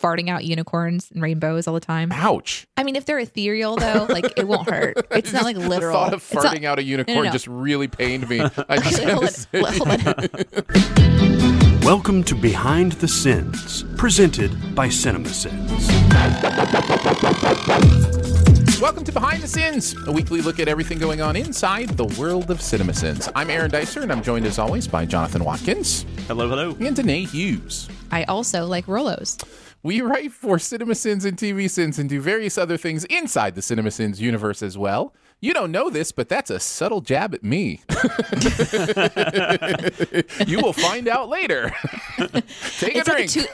farting out unicorns and rainbows all the time. Ouch. I mean, if they're ethereal though, like it won't hurt. It's not like literal. The thought of It's not- farting out a unicorn no. just really pained me. I just Hold it, hold it. Welcome to Behind the Sins, presented by CinemaSins. Welcome to Behind the Sins, a weekly look at everything going on inside the world of CinemaSins. I'm Aaron Dicer, and I'm joined as always by Jonathan Watkins Hello, hello. and Danae Hughes. I also like Rolos. We write for CinemaSins and TV Sins and do various other things inside the CinemaSins universe as well. You don't know this, but that's a subtle jab at me. you will find out later. Take It's a like a drink. two.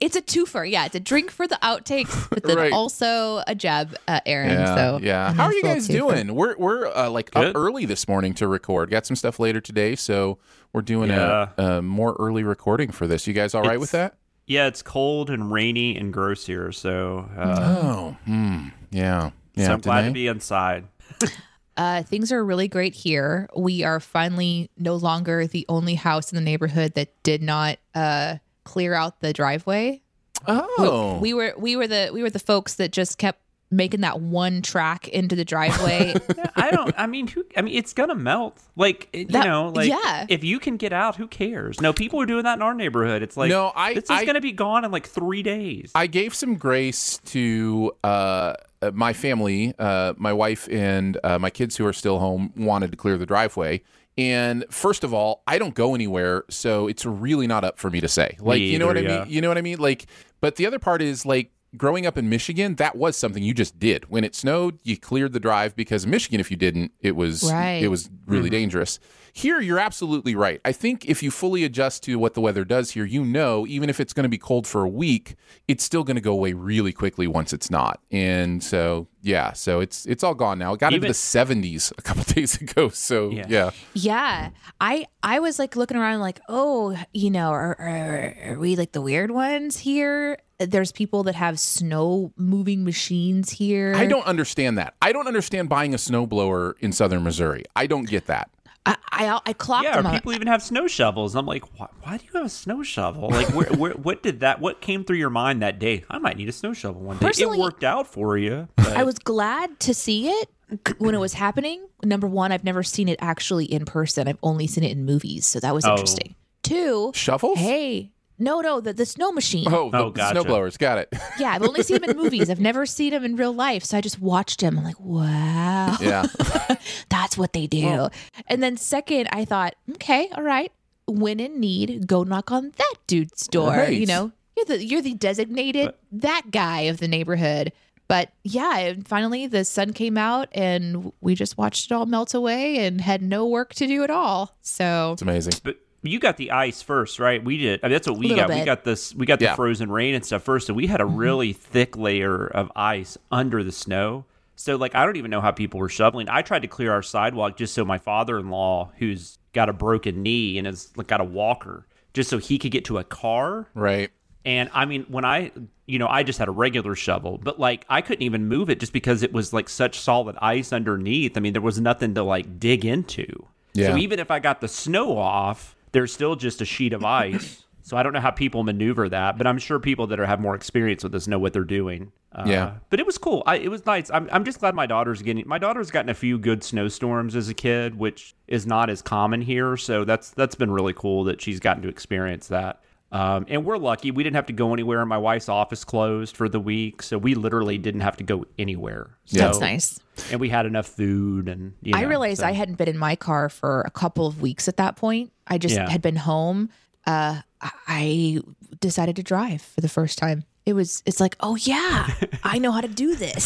It's a twofer. Yeah, it's a drink for the outtakes, but then Right. also a jab, uh, Aaron. yeah, so yeah. a How are you little guys twofer. doing? We're we're uh, like up early this morning to record. Got some stuff later today, so we're doing Yeah. a, a more early recording for this. You guys all right with that? Yeah, it's cold and rainy and gross here, so uh, Oh, hmm. Yeah, yeah. so I'm glad Danae? to be inside. Uh, things are really great here. We are finally no longer the only house in the neighborhood that did not uh, clear out the driveway. Oh, We were we were the we were the folks that just kept making that one track into the driveway. I don't. I mean, who? I mean, it's gonna melt. Like it- That- you know, like yeah. if you can get out, who cares? No, people are doing that in our neighborhood. It's like No, I- this is I- gonna be gone in like three days. I gave some grace to uh, uh, my family, uh, my wife and uh, my kids who are still home wanted to clear the driveway. And first of all, I don't go anywhere, so it's really not up for me to say. Like, you know what I either, mean? You know what I mean? Like, but the other part is like growing up in Michigan, that was something you just did. When it snowed, you cleared the drive because in Michigan, if you didn't, it was Right. it was really mm-hmm. dangerous. Here, you're absolutely right. I think if you fully adjust to what the weather does here, you know, even if it's going to be cold for a week, it's still going to go away really quickly once it's not. And so, yeah, so it's it's all gone now. It got into the 70s a couple days ago. So, yeah. Yeah. yeah, I I was like looking around like, oh, you know, are, are, are we like the weird ones here? There's people that have snow moving machines here. I don't understand that. I don't understand buying a snowblower in southern Missouri. I don't get that. I I, I clocked yeah, them. or on- people even have snow shovels. I'm like, why, why do you have a snow shovel? Like, where, where, what did that? What came through your mind that day? I might need a snow shovel one day. Personally- it worked out for you. but- I was glad to see it when it was happening. Number one, I've never seen it actually in person. I've only seen it in movies, so that was Oh. interesting. Two, Shovels? hey, no, no, the, the snow machine. Oh, the Oh, gotcha. snowblowers. Got it. Yeah, I've only seen him in movies. I've never seen him in real life, so I just watched him. I'm like, wow, yeah. that's what they do. and then second, I thought, okay, all right, when in need, go knock on that dude's door. Right. You know, you're the you're the designated that guy of the neighborhood. But yeah, and finally the sun came out and we just watched it all melt away and had no work to do at all. So It's amazing. But you got the ice first, right? We did. I mean, that's what we Little got. We got this. We got Yeah. the frozen rain and stuff first, so we had a Mm-hmm. really thick layer of ice under the snow. So, like, I don't even know how people were shoveling. I tried to clear our sidewalk just so my father-in-law, who's got a broken knee and has like, got a walker, just so he could get to a car. Right. And I mean, when I, you know, I just had a regular shovel, but like I couldn't even move it just because it was like such solid ice underneath. I mean, there was nothing to like dig into. Yeah. So even if I got the snow off, there's still just a sheet of ice. so I don't know how people maneuver that, but I'm sure people that are, have more experience with this know what they're doing. Uh, Yeah. But it was cool. I, it was nice. I'm, I'm just glad my daughter's getting. My daughter's gotten a few good snowstorms as a kid, which is not as common here. So that's that's been really cool that she's gotten to experience that. Um, and we're lucky. We didn't have to go anywhere. And my wife's office closed for the week, so we literally didn't have to go anywhere. So, that's nice. And we had enough food, and you know, I realized so- I hadn't been in my car for a couple of weeks at that point. I just Yeah. had been home. Uh, I decided to drive for the first time. It was. It's like, oh yeah, I know how to do this.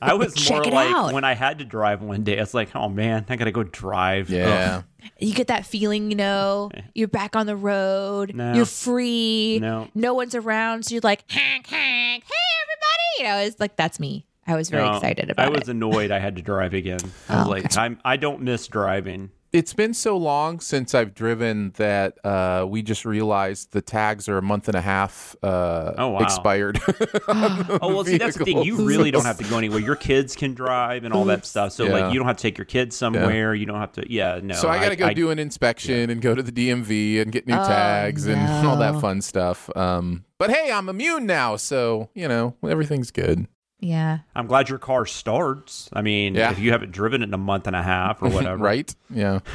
I was Check more it like out. when I had to drive one day. It's like, oh man, I gotta go drive. Yeah. Ugh. you get that feeling, you know, you're back on the road. No. You're free. No. no one's around, so you're like, honk, honk, hey everybody. You know, it's like that's me. I was very No, excited about it I was it. annoyed. I had to drive again. I was Oh, like, I'm. I don't miss driving. It's been so long since I've driven that uh, we just realized the tags are a month and a half uh, Oh, wow. expired. Oh well, see that's the thing. You really don't have to go anywhere. Your kids can drive and all that stuff. So Yeah. like, you don't have to take your kids somewhere. You don't have to. Yeah, no. so I got to go I, do an inspection and go to the DMV and get new Oh, tags and all that fun stuff. Um, But hey, I'm immune now, so you know everything's good. Yeah. I'm glad your car starts. I mean, Yeah. if you haven't driven it in a month and a half or whatever, right? Yeah.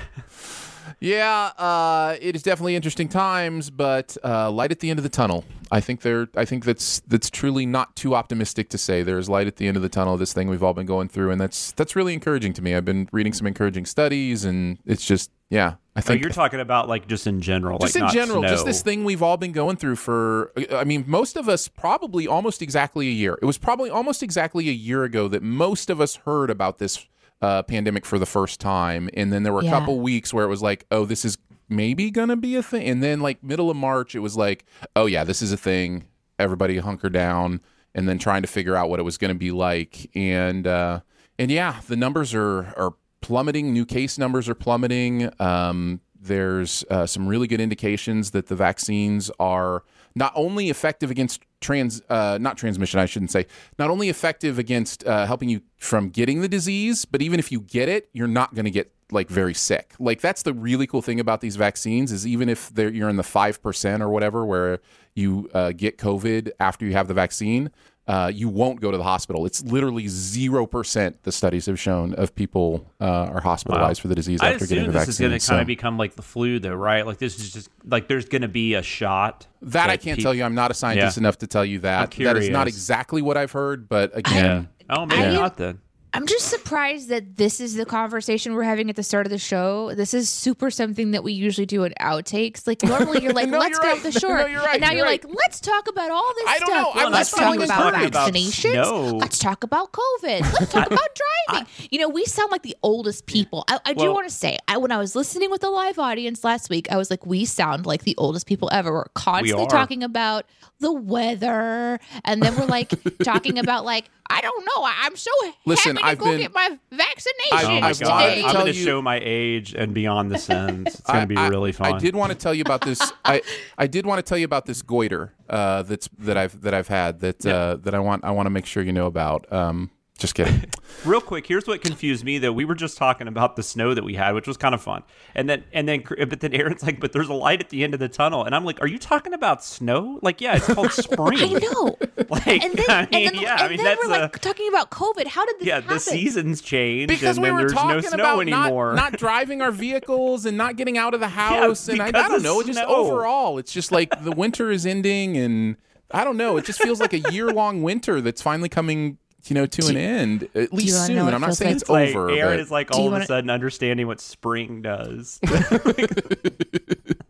Yeah, uh, it is definitely interesting times, but uh, light at the end of the tunnel. I think there. I think that's that's truly not too optimistic to say. There is light at the end of the tunnel. of This thing we've all been going through, and that's that's really encouraging to me. I've been reading some encouraging studies, and it's just yeah. I So think you're talking about like just in general, just like in not general, just this thing we've all been going through for, I mean, most of us probably almost exactly a year. It was probably almost exactly a year ago that most of us heard about this uh, pandemic for the first time. And then there were a Yeah. couple weeks where it was like, oh, this is maybe to be a thing. And then, like, middle of March, it was like, oh, yeah, this is a thing. Everybody hunker down. And then trying to figure out what it was to be like. And, uh, and yeah, the numbers are, are plummeting. New case numbers are plummeting. Um, there's uh, some really good indications that the vaccines are not only effective against trans, uh, not transmission, I shouldn't say, not only effective against uh, helping you from getting the disease, but even if you get it, you're not going to get like very sick. Like that's the really cool thing about these vaccines is even if you're in the five percent or whatever where you uh, get COVID after you have the vaccine, uh, you won't go to the hospital. It's literally zero percent. The studies have shown of people uh, are hospitalized for the disease I after getting the this is going vaccine. to kind of become like the flu, though, right? Like this is just like there's going to be a shot. That I can't tell you. I'm not a scientist Yeah. enough to tell you that. That is not exactly what I've heard, but Yeah. again, Oh, maybe I- not then. I'm just surprised that this is the conversation we're having at the start of the show. This is super something that we usually do in outtakes. Like normally you're like, No, let's you're get right. off the shore. no, you're right. And now You're you're right. like, let's talk about all this I don't stuff. know. I'm let's talk about vaccinations. Let's talk about COVID. Let's talk about driving. you know, we sound like the oldest people. I, I do Well- want to say, I, when I was listening with the live audience last week, I was like, we sound like the oldest people ever. We're constantly are. talking about the weather, and then we're like talking about like, I don't know. I, I'm so Listen, happy to I've go been- get my vaccination I've- Oh my I've today. wanted to I'm tell going to you- show my age and beyond the sins. It's going to be I- really fun. I did want to tell you about this. I I did want to tell you about this goiter uh, that's that I've that I've had that uh, that I want I want to make sure you know about. Um, just kidding. Real quick, here's what confused me though. We were just talking about the snow that we had, which was kind of fun. And then and then but then Aaron's like, "But there's a light at the end of the tunnel." And I'm like, "Are you talking about snow?" Like, yeah, it's called spring. I know. Like, And then, I mean, and then, yeah, and I mean then that's we're like talking about COVID. How did this yeah. happen? The seasons change, Because and we then were there's no talking snow about not, anymore. not driving our vehicles and not getting out of the house, and I, I don't of know. Just overall, it's just like the winter is ending, and I don't know. It just feels like a year long winter that's finally coming, you know, to an end. At least soon. know what it I'm not saying like? it's like, over. Aaron but- is like all of wanna- a sudden understanding what spring does.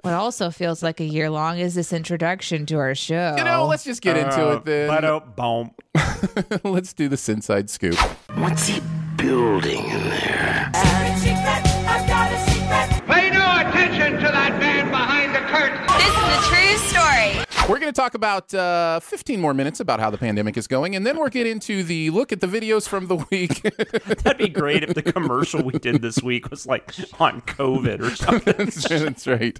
What also feels like a year long is this introduction to our show. you know, let's just get into Uh, it then. But oh, boom. let's do this inside scoop. What's he building in there? We're going to talk about uh, 15 more minutes about how the pandemic is going, and then we'll get into the look at the videos from the week. That'd be great if the commercial we did this week was like on COVID or something. that's, that's right.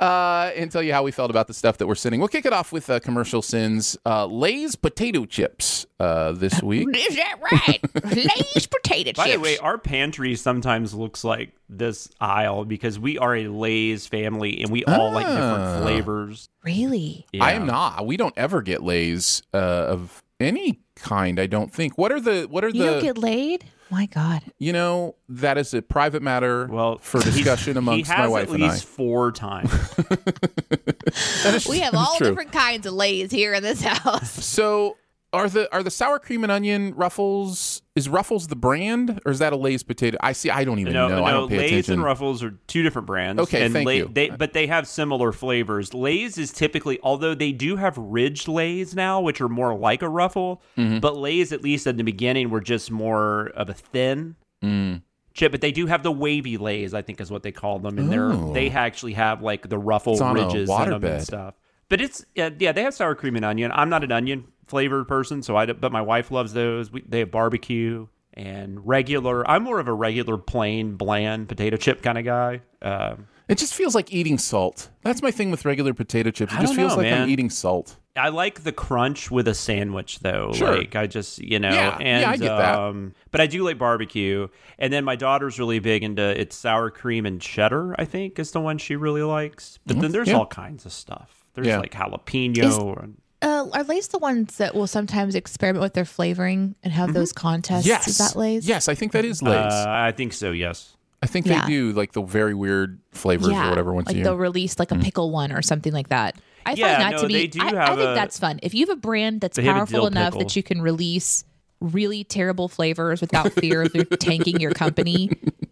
Uh, and tell you how we felt about the stuff that we're sending. We'll kick it off with uh, commercial sins. Uh, Lay's potato chips uh, this week. Is that right? Lay's potato chips. By the way, our pantry sometimes looks like this aisle because we are a Lay's family and we all like Ah. different flavors. really? I am not. We don't ever get Lay's uh, of any kind. I don't think. What are the? What are You the? don't get laid? My God. you know, that is a private matter. Well, for discussion amongst he has my wife at and I. least four times. We have all true. different kinds of Lay's here in this house. So are the are the sour cream and onion Ruffles? Is Ruffles the brand, or is that a Lay's potato? I see. I don't even no, know. I no, don't pay Lay's attention. and Ruffles are two different brands. Okay, and thank Lay- you. They, but they have similar flavors. Lay's is typically, although they do have ridged Lay's now, which are more like a Ruffle, Mm-hmm. but Lay's, at least in the beginning, were just more of a thin Mm. chip. But they do have the wavy Lay's, I think is what they call them, and they're Oh. they actually have like the Ruffle on ridges in them waterbed. and stuff. But it's yeah, yeah, they have sour cream and onion. I'm not an onion flavored person, so I but my wife loves those. We, they have barbecue and regular. I'm more of a regular plain bland potato chip kind of guy. Um, It just feels like eating salt. That's my thing with regular potato chips. It just feels know, like I'm eating salt. I like the crunch with a sandwich though. Sure. Like I just you know Yeah, and yeah, I get that. um but I do like barbecue. And then my daughter's really big into it's sour cream and cheddar, I think, is the one she really likes. But then there's Mm-hmm. yeah. all kinds of stuff. There's like jalapeno and uh, are Lay's the ones that will sometimes experiment with their flavoring and have those contests? Mm-hmm. Yes. Is that Lay's? Yes, I think that is Lay's. Uh, I think so. Yes. I think yeah. they do like the very weird flavors or whatever once like a year. Mm. they'll release like a pickle one or something like that. I Yeah, find that no, to be. they do I, I think a- that's fun. If you have a brand that's They have a powerful enough pickle. that you can release really terrible flavors without fear of tanking your company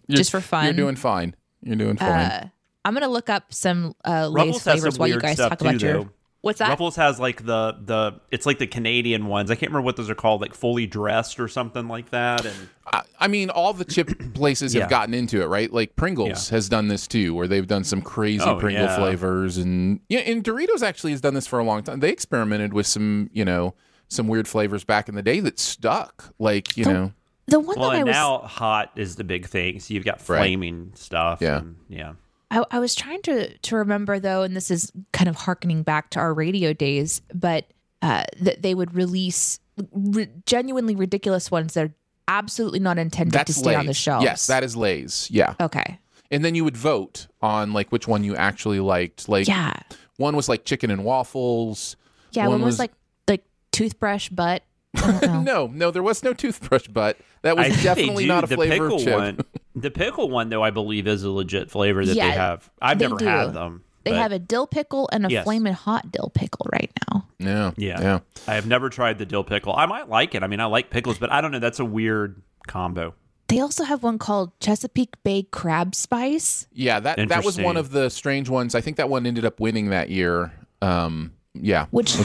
just for fun. You're doing fine. You're doing fine. uh, I'm gonna look up some uh, Lay's Ruffles flavors while you guys talk too, about your. Though. What's that? Ruffles has like the the it's like the Canadian ones. I can't remember what those are called, like fully dressed or something like that. And I, I mean, all the chip places have gotten into it, right? Like Pringles Yeah. has done this too, where they've done some crazy Oh, Pringle yeah. flavors, and yeah, and Doritos actually has done this for a long time. They experimented with some, you know, some weird flavors back in the day that stuck. Like, you know, the one well, that I was now hot is the big thing. So you've got Right. flaming stuff. Yeah. and- yeah. I, I was trying to to remember though, and this is kind of harkening back to our radio days, but uh, that they would release ri genuinely ridiculous ones that are absolutely not intended that's to stay on the Lay's. shelves. Yes, that is Lay's. Yeah, okay. and then you would vote on like which one you actually liked. Like, Yeah, one was like chicken and waffles. yeah. One One, was, was- like like toothbrush butt. I don't know. No, no, there was no toothbrush, but that was I definitely not a the flavor pickle chip. one. The pickle one, though, I believe is a legit flavor that Yeah, they have. I've they never do. had them. They but- have a dill pickle and a Yes. flaming hot dill pickle right now. Yeah, Yeah. yeah. I have never tried the dill pickle. I might like it. I mean, I like pickles, but I don't know. That's a weird combo. They also have one called Chesapeake Bay Crab Spice. Yeah, that that was one of the strange ones. I think that one ended up winning that year. Um, yeah, which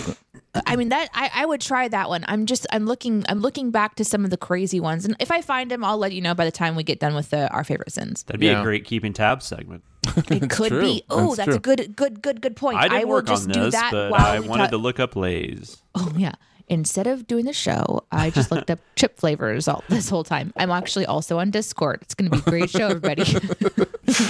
I mean that I, I would try that one. I'm just I'm looking I'm looking back to some of the crazy ones, and if I find them, I'll let you know by the time we get done with the our favorite sins. That'd be Yeah. a great keeping tabs segment. It could true. be. Oh, That's that's, a good good good good point. I didn't will work just on do this, that but while I wanted talk- to look up Lay's. Oh yeah. Instead of doing the show, I just looked up chip flavors all this whole time. I'm actually also on Discord. It's going to be a great show, everybody.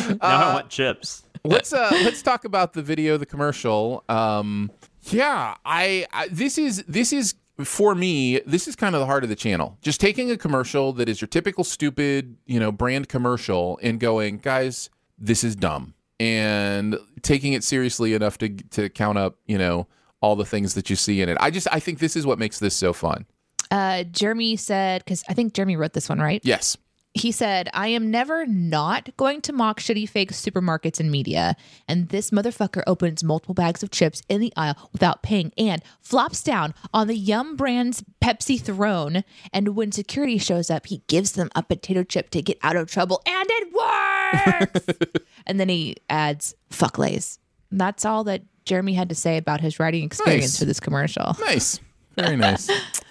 Now I want chips. Let's uh let's talk about the video, the commercial. Um, yeah, I, I this is this is for me. This is kind of the heart of the channel. Just taking a commercial that is your typical stupid, you know, brand commercial and going, guys, this is dumb, and taking it seriously enough to to count up, you know, all the things that you see in it. I just I think this is what makes this so fun. uh, Jeremy said, because I think Jeremy wrote this one, right? Yes. He said, I am never not going to mock shitty fake supermarkets and media. And this motherfucker opens multiple bags of chips in the aisle without paying and flops down on the Yum Brands Pepsi throne. And when security shows up, he gives them a potato chip to get out of trouble. And it works. and then he adds, fuck lays. That's all that Jeremy had to say about his writing experience Nice. for this commercial. Nice. Very nice.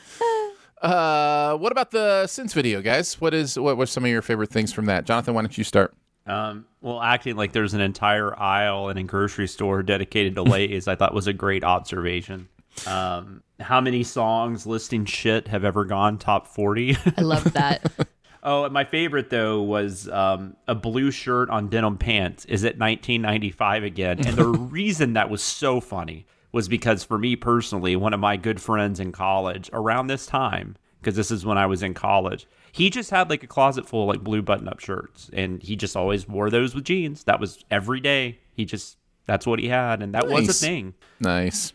Uh, what about the Sins video, guys? What is what were some of your favorite things from that? Jonathan, why don't you start? Um, well, acting like there's an entire aisle in a grocery store dedicated to Lay's, I thought was a great observation. Um, how many songs listing shit have ever gone top 40? I love that. oh, and my favorite, though, was um, a blue shirt on denim pants. Is it 1995 again? And the reason that was so funny was because for me personally, one of my good friends in college around this time, because this is when I was in college, he just had like a closet full of like blue button up shirts and he just always wore those with jeans. That was every day. He just, that's what he had. And that was a thing. Nice.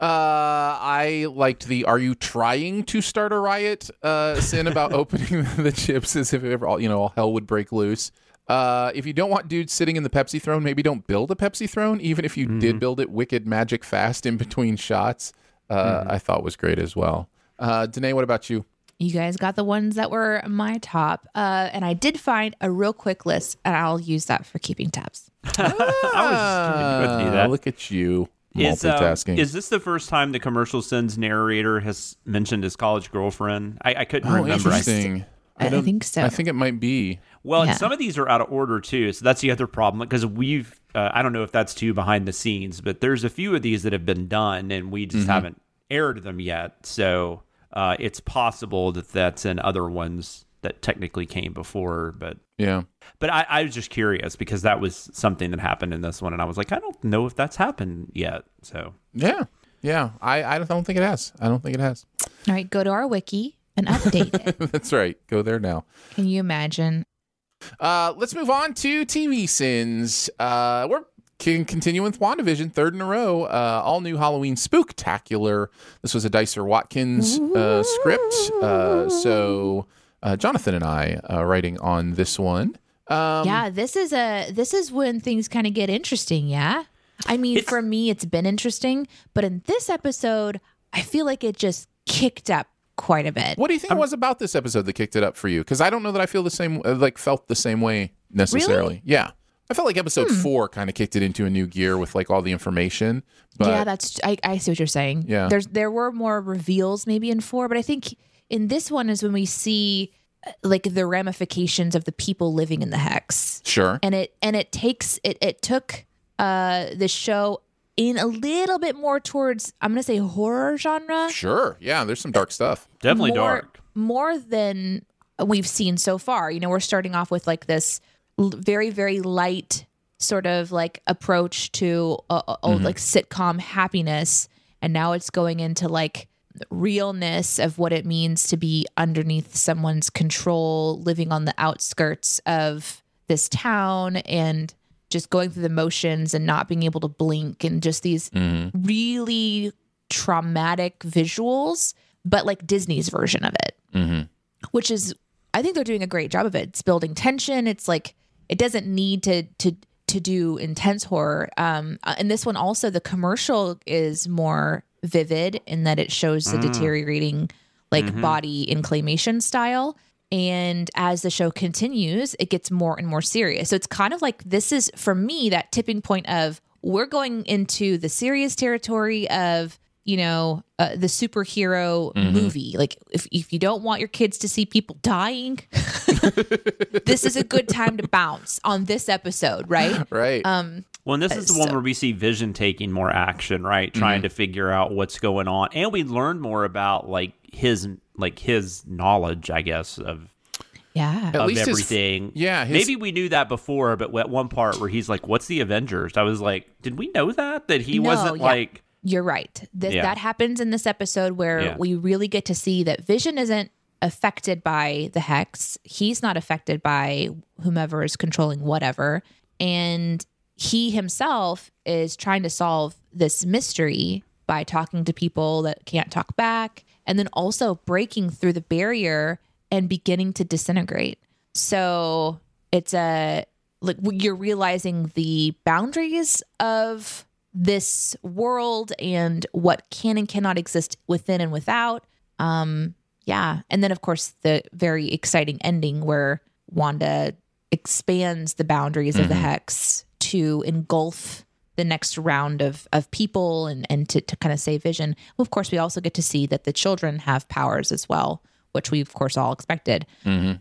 Uh, I liked the "Are you trying to start a riot?" Uh, sin about opening the chips as if ever all you know all hell would break loose. Uh, if you don't want dudes sitting in the Pepsi throne, maybe don't build a Pepsi throne. Even if you did build it wicked magic fast in between shots, uh, I thought was great as well. Uh, Danae, what about you? You guys got the ones that were my top. Uh, and I did find a real quick list, and I'll use that for keeping tabs. I was going to do that. Ah, Look at you Is, um, multitasking. is this the first time the commercial sins narrator has mentioned his college girlfriend? I, I couldn't oh, remember. I- interesting. I, I think so. I think it might be. Well, Yeah. and some of these are out of order too, so that's the other problem. Because we've, uh, I don't know if that's too behind the scenes, but there's a few of these that have been done, and we Mm-hmm. just haven't aired them yet. So uh, it's possible that that's in other ones that technically came before, but. Yeah. But I, I was just curious because that was something that happened in this one, and I was like, I don't know if that's happened yet. So Yeah. Yeah. I, I don't think it has. I don't think it has. All right, go to our wiki and update it. That's right. Go there now. Can you imagine? Uh, let's move on to TV sins. Uh, we're can continue with WandaVision, third in a row, uh, all new Halloween spooktacular. This was a Dicer Watkins uh, script. Uh, so uh, Jonathan and I uh, writing on this one. Um, yeah, this is a this is when things kind of get interesting. Yeah, I mean, for me, it's been interesting, but in this episode, I feel like it just kicked up quite a bit. What do you think it was about this episode that kicked it up for you? Because I don't know that I feel the same, uh, like felt the same way necessarily. Yeah, I felt like episode Hmm. four kind of kicked it into a new gear with like all the information. But yeah, that's I, I see what you're saying. Yeah. there's there were more reveals maybe in four, but I think in this one is when we see uh, like the ramifications of the people living in the hex. sure, and it and it takes it it took uh the show in a little bit more towards I'm gonna say horror genre. sure, yeah. There's some dark stuff. Definitely more, dark. More than we've seen so far. You know, we're starting off with like this l- very very light sort of like approach to uh, uh, old like sitcom happiness, and now it's going into like realness of what it means to be underneath someone's control, living on the outskirts of this town and just going through the motions and not being able to blink and just these really traumatic visuals, but like Disney's version of it, which is, I think they're doing a great job of it. It's building tension. It's like it doesn't need to to to do intense horror. Um, uh, and this one also, the commercial is more vivid in that it shows the deteriorating like body in claymation style. And as the show continues, it gets more and more serious. So it's kind of like this is for me that tipping point of we're going into the serious territory of you know uh, the superhero movie. Like if if you don't want your kids to see people dying, this is a good time to bounce on this episode, right? Right. Um, Well, and this is the one where we see Vision taking more action, right? Trying to figure out what's going on, and we learn more about like his like his knowledge, I guess, of Yeah. At of least his- everything. yeah, his- maybe we knew that before, but at one part where he's like, "What's the Avengers?" I was like, "Did we know that? That he No, wasn't yeah. like." You're right. This, Yeah. That happens in this episode where Yeah. we really get to see that Vision isn't affected by the hex. He's not affected by whomever is controlling whatever. And he himself is trying to solve this mystery by talking to people that can't talk back and then also breaking through the barrier and beginning to disintegrate. So it's a like you're realizing the boundaries of this world and what can and cannot exist within and without. Um, yeah. And then, of course, the very exciting ending where Wanda expands the boundaries of the hex to engulf the next round of, of people and, and to, to kind of save vision. Of course, we also get to see that the children have powers as well, which we, of course, all expected.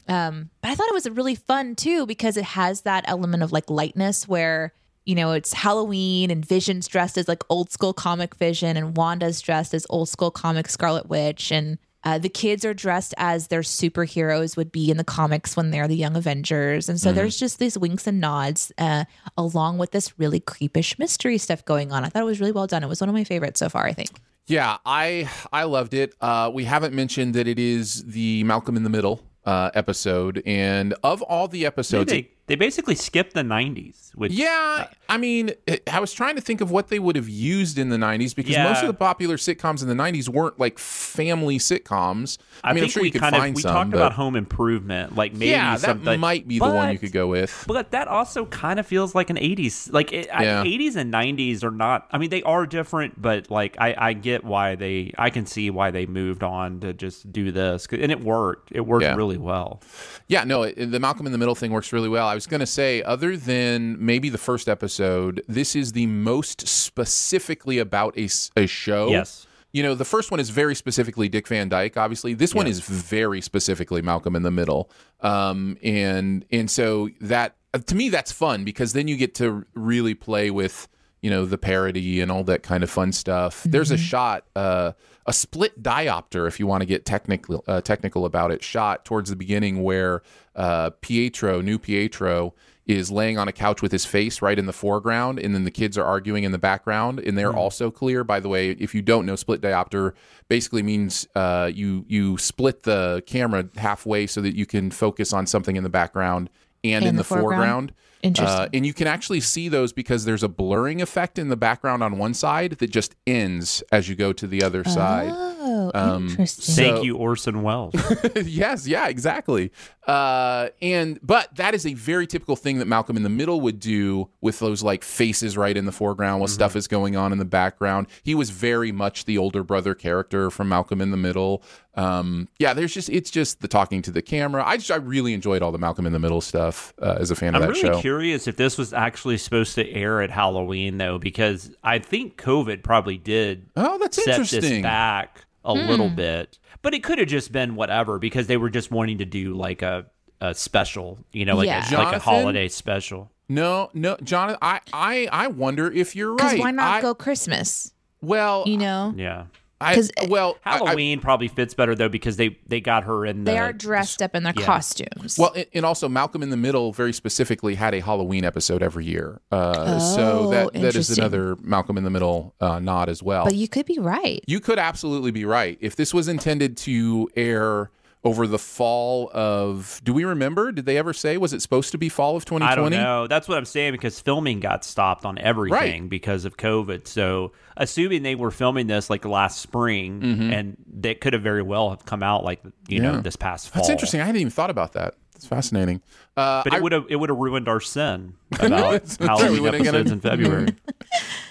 Um, but I thought it was really fun too because it has that element of like lightness where you know it's Halloween and Vision's dressed as like old school comic Vision and Wanda's dressed as old school comic Scarlet Witch and uh, the kids are dressed as their superheroes would be in the comics when they're the Young Avengers, and so there's just these winks and nods, uh, along with this really creepish mystery stuff going on. I thought it was really well done. It was one of my favorites so far. I think. Yeah, I I loved it. Uh, we haven't mentioned that it is the Malcolm in the Middle uh, episode, and of all the episodes, They, they basically skipped the '90s, which yeah, I mean, I was trying to think of what they would have used in the '90s because Yeah. most of the popular sitcoms in the '90s weren't like family sitcoms. I, I, mean, I'm sure we you could kind of find we some, talked but about Home Improvement, like maybe yeah, that something. might be the one you could go with. But that also kind of feels like an 80s. Like it, Yeah. I, 80s and 90s are not I mean they are different, but like I I get why they I can see why they moved on to just do this and it worked. It worked really well. Yeah, no, it, the Malcolm in the Middle thing works really well. I was going to say, other than maybe the first episode, this is the most specifically about a, a show. Yes. You know, the first one is very specifically Dick Van Dyke, obviously. This one is very specifically Malcolm in the Middle. Um, and and so that to me that's fun because then you get to really play with you know the parody and all that kind of fun stuff. There's a shot, uh, a split diopter, if you want to get technical uh, technical about it, shot towards the beginning where uh, Pietro, new Pietro, is laying on a couch with his face right in the foreground, and then the kids are arguing in the background, and they're also clear. By the way, if you don't know, split diopter basically means uh, you you split the camera halfway so that you can focus on something in the background and, in the, the foreground. foreground. Interesting. Uh, and you can actually see those because there's a blurring effect in the background on one side that just ends as you go to the other side. oh, um, interesting. Thank So- you, Orson Welles. yes, yeah, exactly. Uh, and but that is a very typical thing that Malcolm in the Middle would do with those like faces right in the foreground while stuff is going on in the background. He was very much the older brother character from Malcolm in the Middle. Um, yeah, there's just it's just the talking to the camera. I just I really enjoyed all the Malcolm in the Middle stuff uh, as a fan I'm of that really show. curious if this was actually supposed to air at Halloween though, because I think COVID probably did Oh, that's set interesting. this back a little hmm. bit. But it could have just been whatever because they were just wanting to do like a, a special, you know, like Yeah. a like a holiday special. No, no, John. I I I wonder if you're right. why not I- go Christmas? Well, You know, Yeah. I 'Cause, well I- I- Halloween probably fits better though because they they got her in the they are dressed up in their yeah. costumes. Well, and- and also Malcolm in the Middle very specifically had a Halloween episode every year. Uh, so Oh, that that is another Malcolm in the Middle uh, nod as well. but you could be right. you could absolutely be right. If this was intended to air over the fall of, do we remember? Did they ever say was it supposed to be fall of 2020? I don't know. That's what I'm saying because filming got stopped on everything Right. because of COVID. So, assuming they were filming this like last spring, and they could have very well have come out like you know Mm-hmm. This past fall. That's interesting. I hadn't even thought about that. That's fascinating. Uh, But it would have it would have ruined our sin about That's right. We Halloween wouldn't get episodes in February.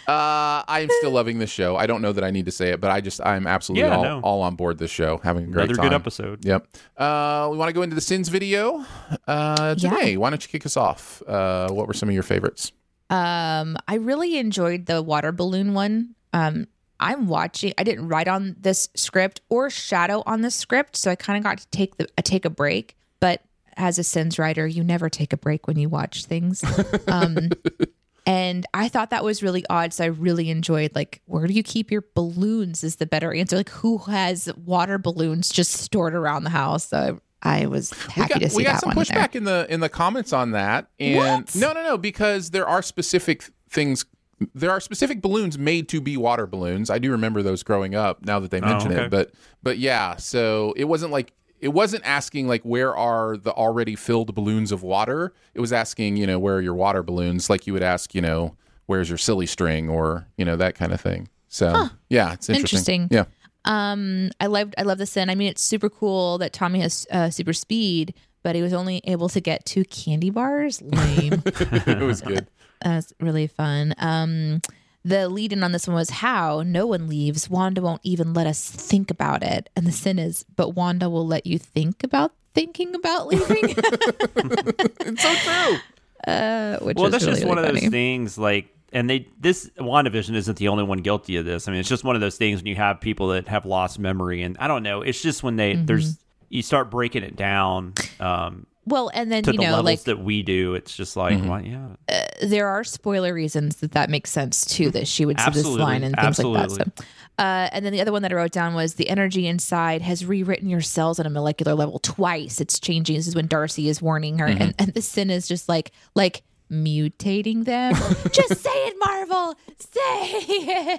Uh, I am still loving this show. I don't know that I need to say it, but I just I'm absolutely Yeah, all, no. all on board this show, having a great Another time. good episode. Yep. Uh, we want to go into the sins video uh, Yeah. Why don't you kick us off? Uh, what were some of your favorites? Um, I really enjoyed the water balloon one. Um, I'm watching. I didn't write on this script or shadow on this script, so I kind of got to take the uh, take a break. But as a sins writer, you never take a break when you watch things. Um, and I thought that was really odd. So I really enjoyed like, where do you keep your balloons? Is the better answer. Like, who has water balloons just stored around the house? So I was happy we got, to see that. we got that some one. pushback in the in the comments on that. And What? no, no, no, because there are specific things. There are specific balloons made to be water balloons. I do remember those growing up. Now that they mention okay. it, but but yeah, so it wasn't like it wasn't asking like where are the already filled balloons of water. It was asking you know where are your water balloons, like you would ask you know where's your silly string or you know that kind of thing. So yeah, it's interesting. Interesting. Yeah. Um, I loved I love the sin. I mean, it's super cool that Tommy has uh, super speed, but he was only able to get two candy bars. Lame. it was good. That's really fun. Um, the lead in on this one was how no one leaves. Wanda won't even let us think about it. And the sin is, but Wanda will let you think about thinking about leaving. It's so true. uh, which well, was that's really, just one really of those funny. things. Like, and they this WandaVision isn't the only one guilty of this. I mean, it's just one of those things when you have people that have lost memory, and I don't know. It's just when they Mm-hmm. there's you start breaking it down um, Well, and then to you the know, like that we do. It's just like, Mm-hmm. well, yeah, there are spoiler reasons that that makes sense too that she would say this line and things like that. So, uh, and then the other one that I wrote down was the energy inside has rewritten your cells on a molecular level twice. It's changing. This is when Darcy is warning her, and, and the sin is just like like mutating them. just say it, Marvel. Say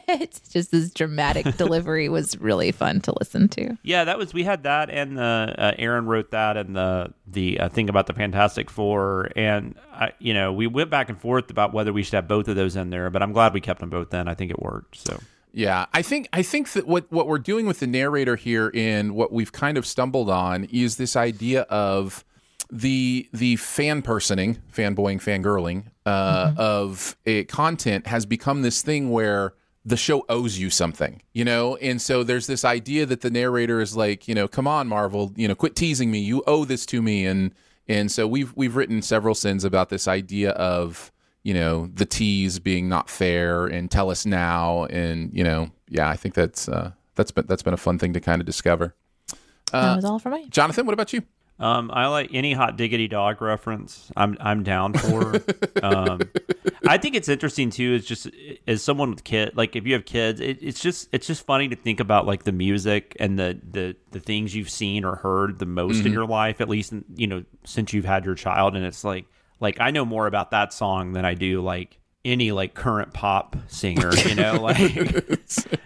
it. Just this dramatic delivery was really fun to listen to. yeah. That was we had that, and the uh, Aaron wrote that, and the the uh, thing about the Fantastic Four, and I, you know, we went back and forth about whether we should have both of those in there, but I'm glad we kept them both in. I think it worked. So. Yeah, I think I think that what what we're doing with the narrator here in what we've kind of stumbled on is this idea of the the fan personing, fanboying, fangirling uh, of a content has become this thing where the show owes you something, you know, and so there's this idea that the narrator is like, you know, come on, Marvel, you know, quit teasing me, you owe this to me, and and so we've we've written several sins about this idea of you know the tease being not fair and tell us now. And you know yeah i think that's uh that's been that's been a fun thing to kind of discover. That was all for me. jonathan what about you Um, I like any hot diggity dog reference. I'm I'm down for. um, I think it's interesting too. Is just as someone with kid, like if you have kids, it, it's just it's just funny to think about like the music and the the the things you've seen or heard the most in your life, at least in, you know since you've had your child, and it's like like I know more about that song than I do like any like current pop singer. You know, like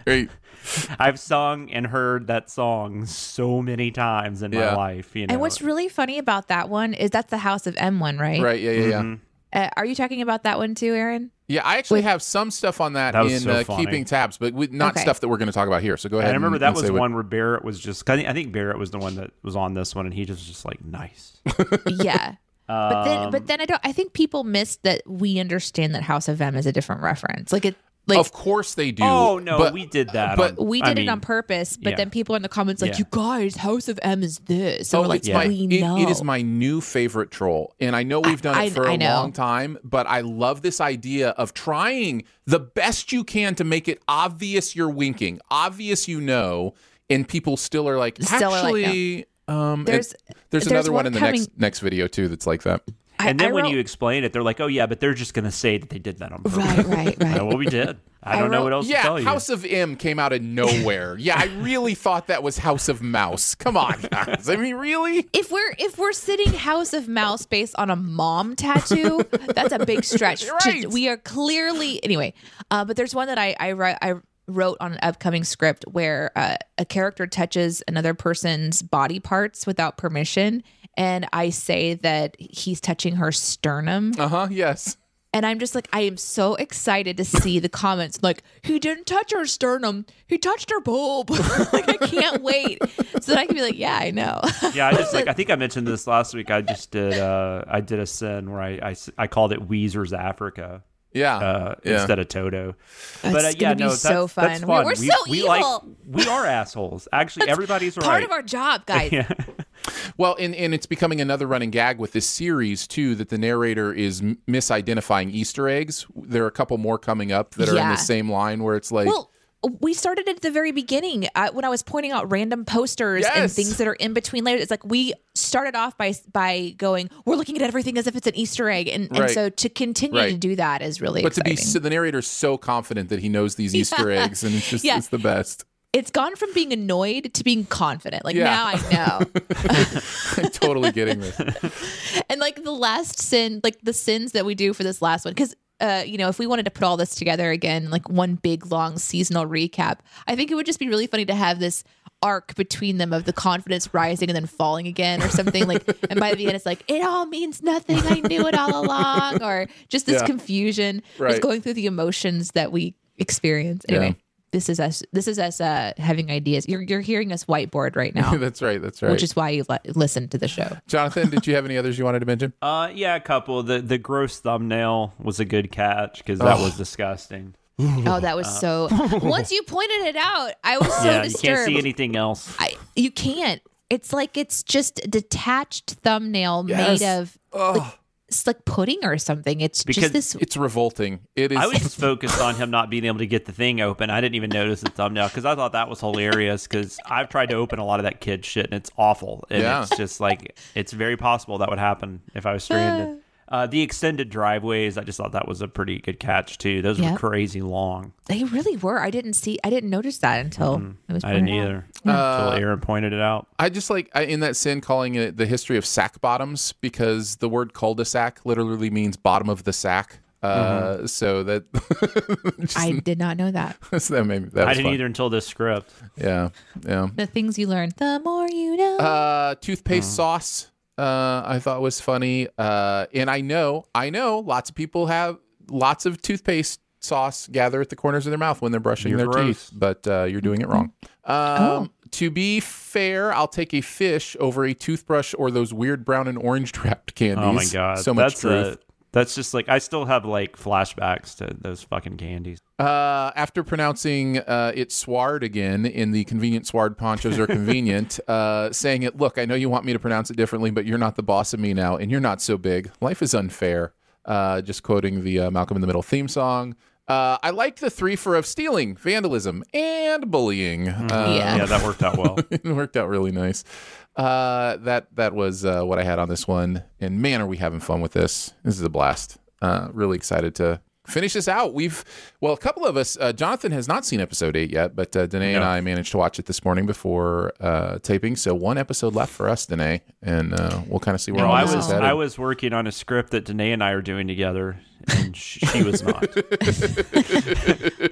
great I've sung and heard that song so many times in Yeah. my life. You know, And what's really funny about that one is that's the House of M one, right? right yeah yeah yeah Mm-hmm. Uh, are you talking about that one too, Aaron? Yeah, I actually have some stuff on that, That in so uh, keeping tabs, but we, not Okay. stuff that we're going to talk about here. So go ahead. And I remember and- that and was say what- one where Barrett was just. I think, Barrett was the one that was on this one, and he just was just like nice. yeah. But then, Um, but then I don't. I think people miss that we understand that House of M is a different reference. Like it, like of course they do. oh no, but- we did that. but on- we I did mean, it on purpose. But yeah. then people in the comments like, Yeah. "You guys, House of M is this." And Oh, we're like, it's my, it- it is my new favorite troll. And I know we've done it for a I know. long time, but I love this idea of trying the best you can to make it obvious you're winking, obvious you know, and people still are like, Still are like, no. actually, um, There's- it- there's, there's another one one in the coming- next next video too that's like that. I- And then I when wrote- you explain it, they're like, "Oh yeah, but they're just gonna say that they did that on purpose." right, right, right. what we did. I I don't know what else to Yeah, tell you. House of M came out of nowhere. yeah, I really thought that was House of Mouse. Come on, guys. I mean, really? if we're if we're sitting House of Mouse based on a mom tattoo, that's a big stretch. You're to- we are clearly anyway. Uh, but there's one that I I, wri- I wrote on an upcoming script where uh, a character touches another person's body parts without permission, and I say that he's touching her sternum, Uh huh. Yes. and I'm just like I am so excited to see the comments like he didn't touch her sternum, he touched her boob. like I can't wait so that I can be like, yeah, I know. yeah, I just like I think I mentioned this last week. I just did uh I did a sin where I I called it Weezer's Africa Yeah. uh, yeah. instead of Toto. That's but uh, yeah, gonna be no, so that's, that's fun. We're- fun. we're we, so we evil. Like, we are assholes. Actually, everybody's Part right. of our job, guys. yeah. Well, and, and it's becoming another running gag with this series too that the narrator is m- misidentifying Easter eggs. There are a couple more coming up that are in the same line where it's like, Well, we started at the very beginning uh, when I was pointing out random posters and things that are in between layers. It's like we started off by by going, we're looking at everything as if it's an Easter egg, and, and so to continue Right. to do that is really but to be so, the narrator's so confident that he knows these Easter Yeah. eggs, and it's just Yeah. it's the best. it's gone from being annoyed to being confident. Like Yeah. now I know. I'm totally getting this. and like the last sin, like the sins that we do for this last one, because uh, you know, if we wanted to put all this together again, like one big long seasonal recap, I think it would just be really funny to have this arc between them of the confidence rising and then falling again or something like and by the end it's like it all means nothing i knew it all along or just this Yeah. confusion Right. just going through the emotions that we experience anyway Yeah. This is us this is us uh having ideas you're, you're hearing us whiteboard right now that's right. That's right. which is why you li- listen to the show Jonathan, did you have any others you wanted to mention? Uh, yeah, a couple. The the gross thumbnail was a good catch because that was disgusting. Oh, that was so. Once you pointed it out, I was so yeah, you can't see anything else. I, you can't. It's like it's just a detached thumbnail Yes. made of like, it's like pudding or something. It's Because just this. It's revolting. It is. I was just focused on him not being able to get the thing open. I didn't even notice the thumbnail because I thought that was hilarious. Because I've tried to open a lot of that kid shit and it's awful. And Yeah. it's just like it's very possible that would happen if I was stranded. Uh, the extended driveways, I just thought that was a pretty good catch too. Those Yeah. were crazy long. They really were. I didn't see. I didn't notice that until it was. Mm-hmm. I didn't out. either until Aaron pointed it out. I just like I, in that sin calling it the history of sack bottoms because the word cul-de-sac literally means bottom of the sack. Uh, so that just, I did not know that. so that made me, that I didn't fun. either until this script. Yeah, yeah. The things you learn, the more you know. Uh, toothpaste sauce. Uh, I thought was funny. Uh, and I know, I know, lots of people have lots of toothpaste sauce gather at the corners of their mouth when they're brushing You're their gross. teeth, but uh, you're doing it wrong. Um, To be fair, I'll take a fish over a toothbrush or those weird brown and orange trapped candies. Oh my god, so much that's truth. A, that's just like I still have like flashbacks to those fucking candies. Uh, after pronouncing uh, it sward again in the convenient sward ponchos are convenient, uh, saying it, look, I know you want me to pronounce it differently, but you're not the boss of me now, and you're not so big. Life is unfair. Uh, just quoting the uh, Malcolm in the Middle theme song. Uh, I like the three for of stealing, vandalism, and bullying. Uh, Yeah. Yeah, that worked out well. it worked out really nice. Uh, that that was uh, what I had on this one, and man, are we having fun with this? This is a blast. Uh, really excited to finish this out. We've well, a couple of us. Uh, Jonathan has not seen episode eight yet, but uh, Danae and I managed to watch it this morning before uh, taping. So one episode left for us, Danae, and uh, we'll kind of see where No, all I this was is headed. I was working on a script that Danae and I are doing together, and sh- she was not.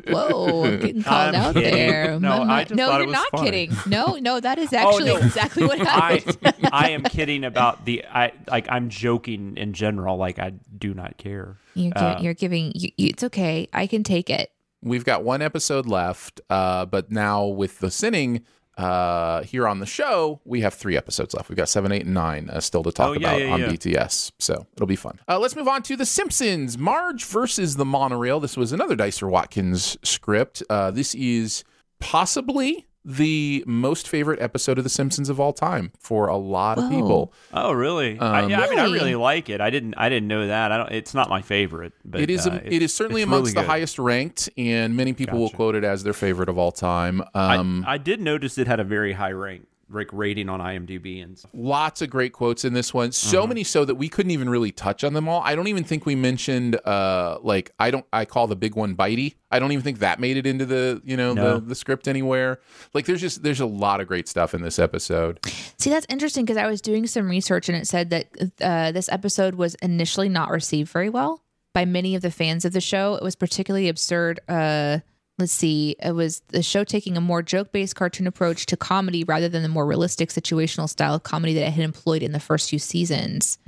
Whoa, I'm getting called I'm out kidding. there. No, My- I just no, thought you're was not funny. kidding. No, no, that is actually no. exactly what I happened. I am kidding about the I like I'm joking in general. Like I do not care. you're, gi- Uh, you're giving. You, you- it's okay. I can take it. We've got one episode left, uh, but now with the sinning uh, here on the show, we have three episodes left. We've got seven, eight, and nine uh, still to talk Oh, yeah, about yeah, on yeah. BTS. So it'll be fun. Uh, let's move on to The Simpsons Marge versus the Monorail. This was another Dicer Watkins script. Uh, this is possibly the most favorite episode of The Simpsons of all time for a lot of Whoa. people. Oh really? Um, I, yeah, I mean, I Really? really like it. I didn't I didn't know that. I don't. It's not my favorite, but it is uh, it is certainly amongst really the highest ranked, and many people will quote it as their favorite of all time. I, Um, I did notice it had a very high rank like rating on IMDb and stuff. lots of great quotes in this one so Mm-hmm. many so that we couldn't even really touch on them all i don't even think we mentioned uh like i don't i call the big one bitey i don't even think that made it into the you know No. the, the script anywhere like there's just there's a lot of great stuff in this episode See, that's interesting because I was doing some research and it said that uh, this episode was initially not received very well by many of the fans of the show. It was particularly absurd. Uh, let's see, it was the show taking a more joke based cartoon approach to comedy rather than the more realistic situational style of comedy that it had employed in the first few seasons.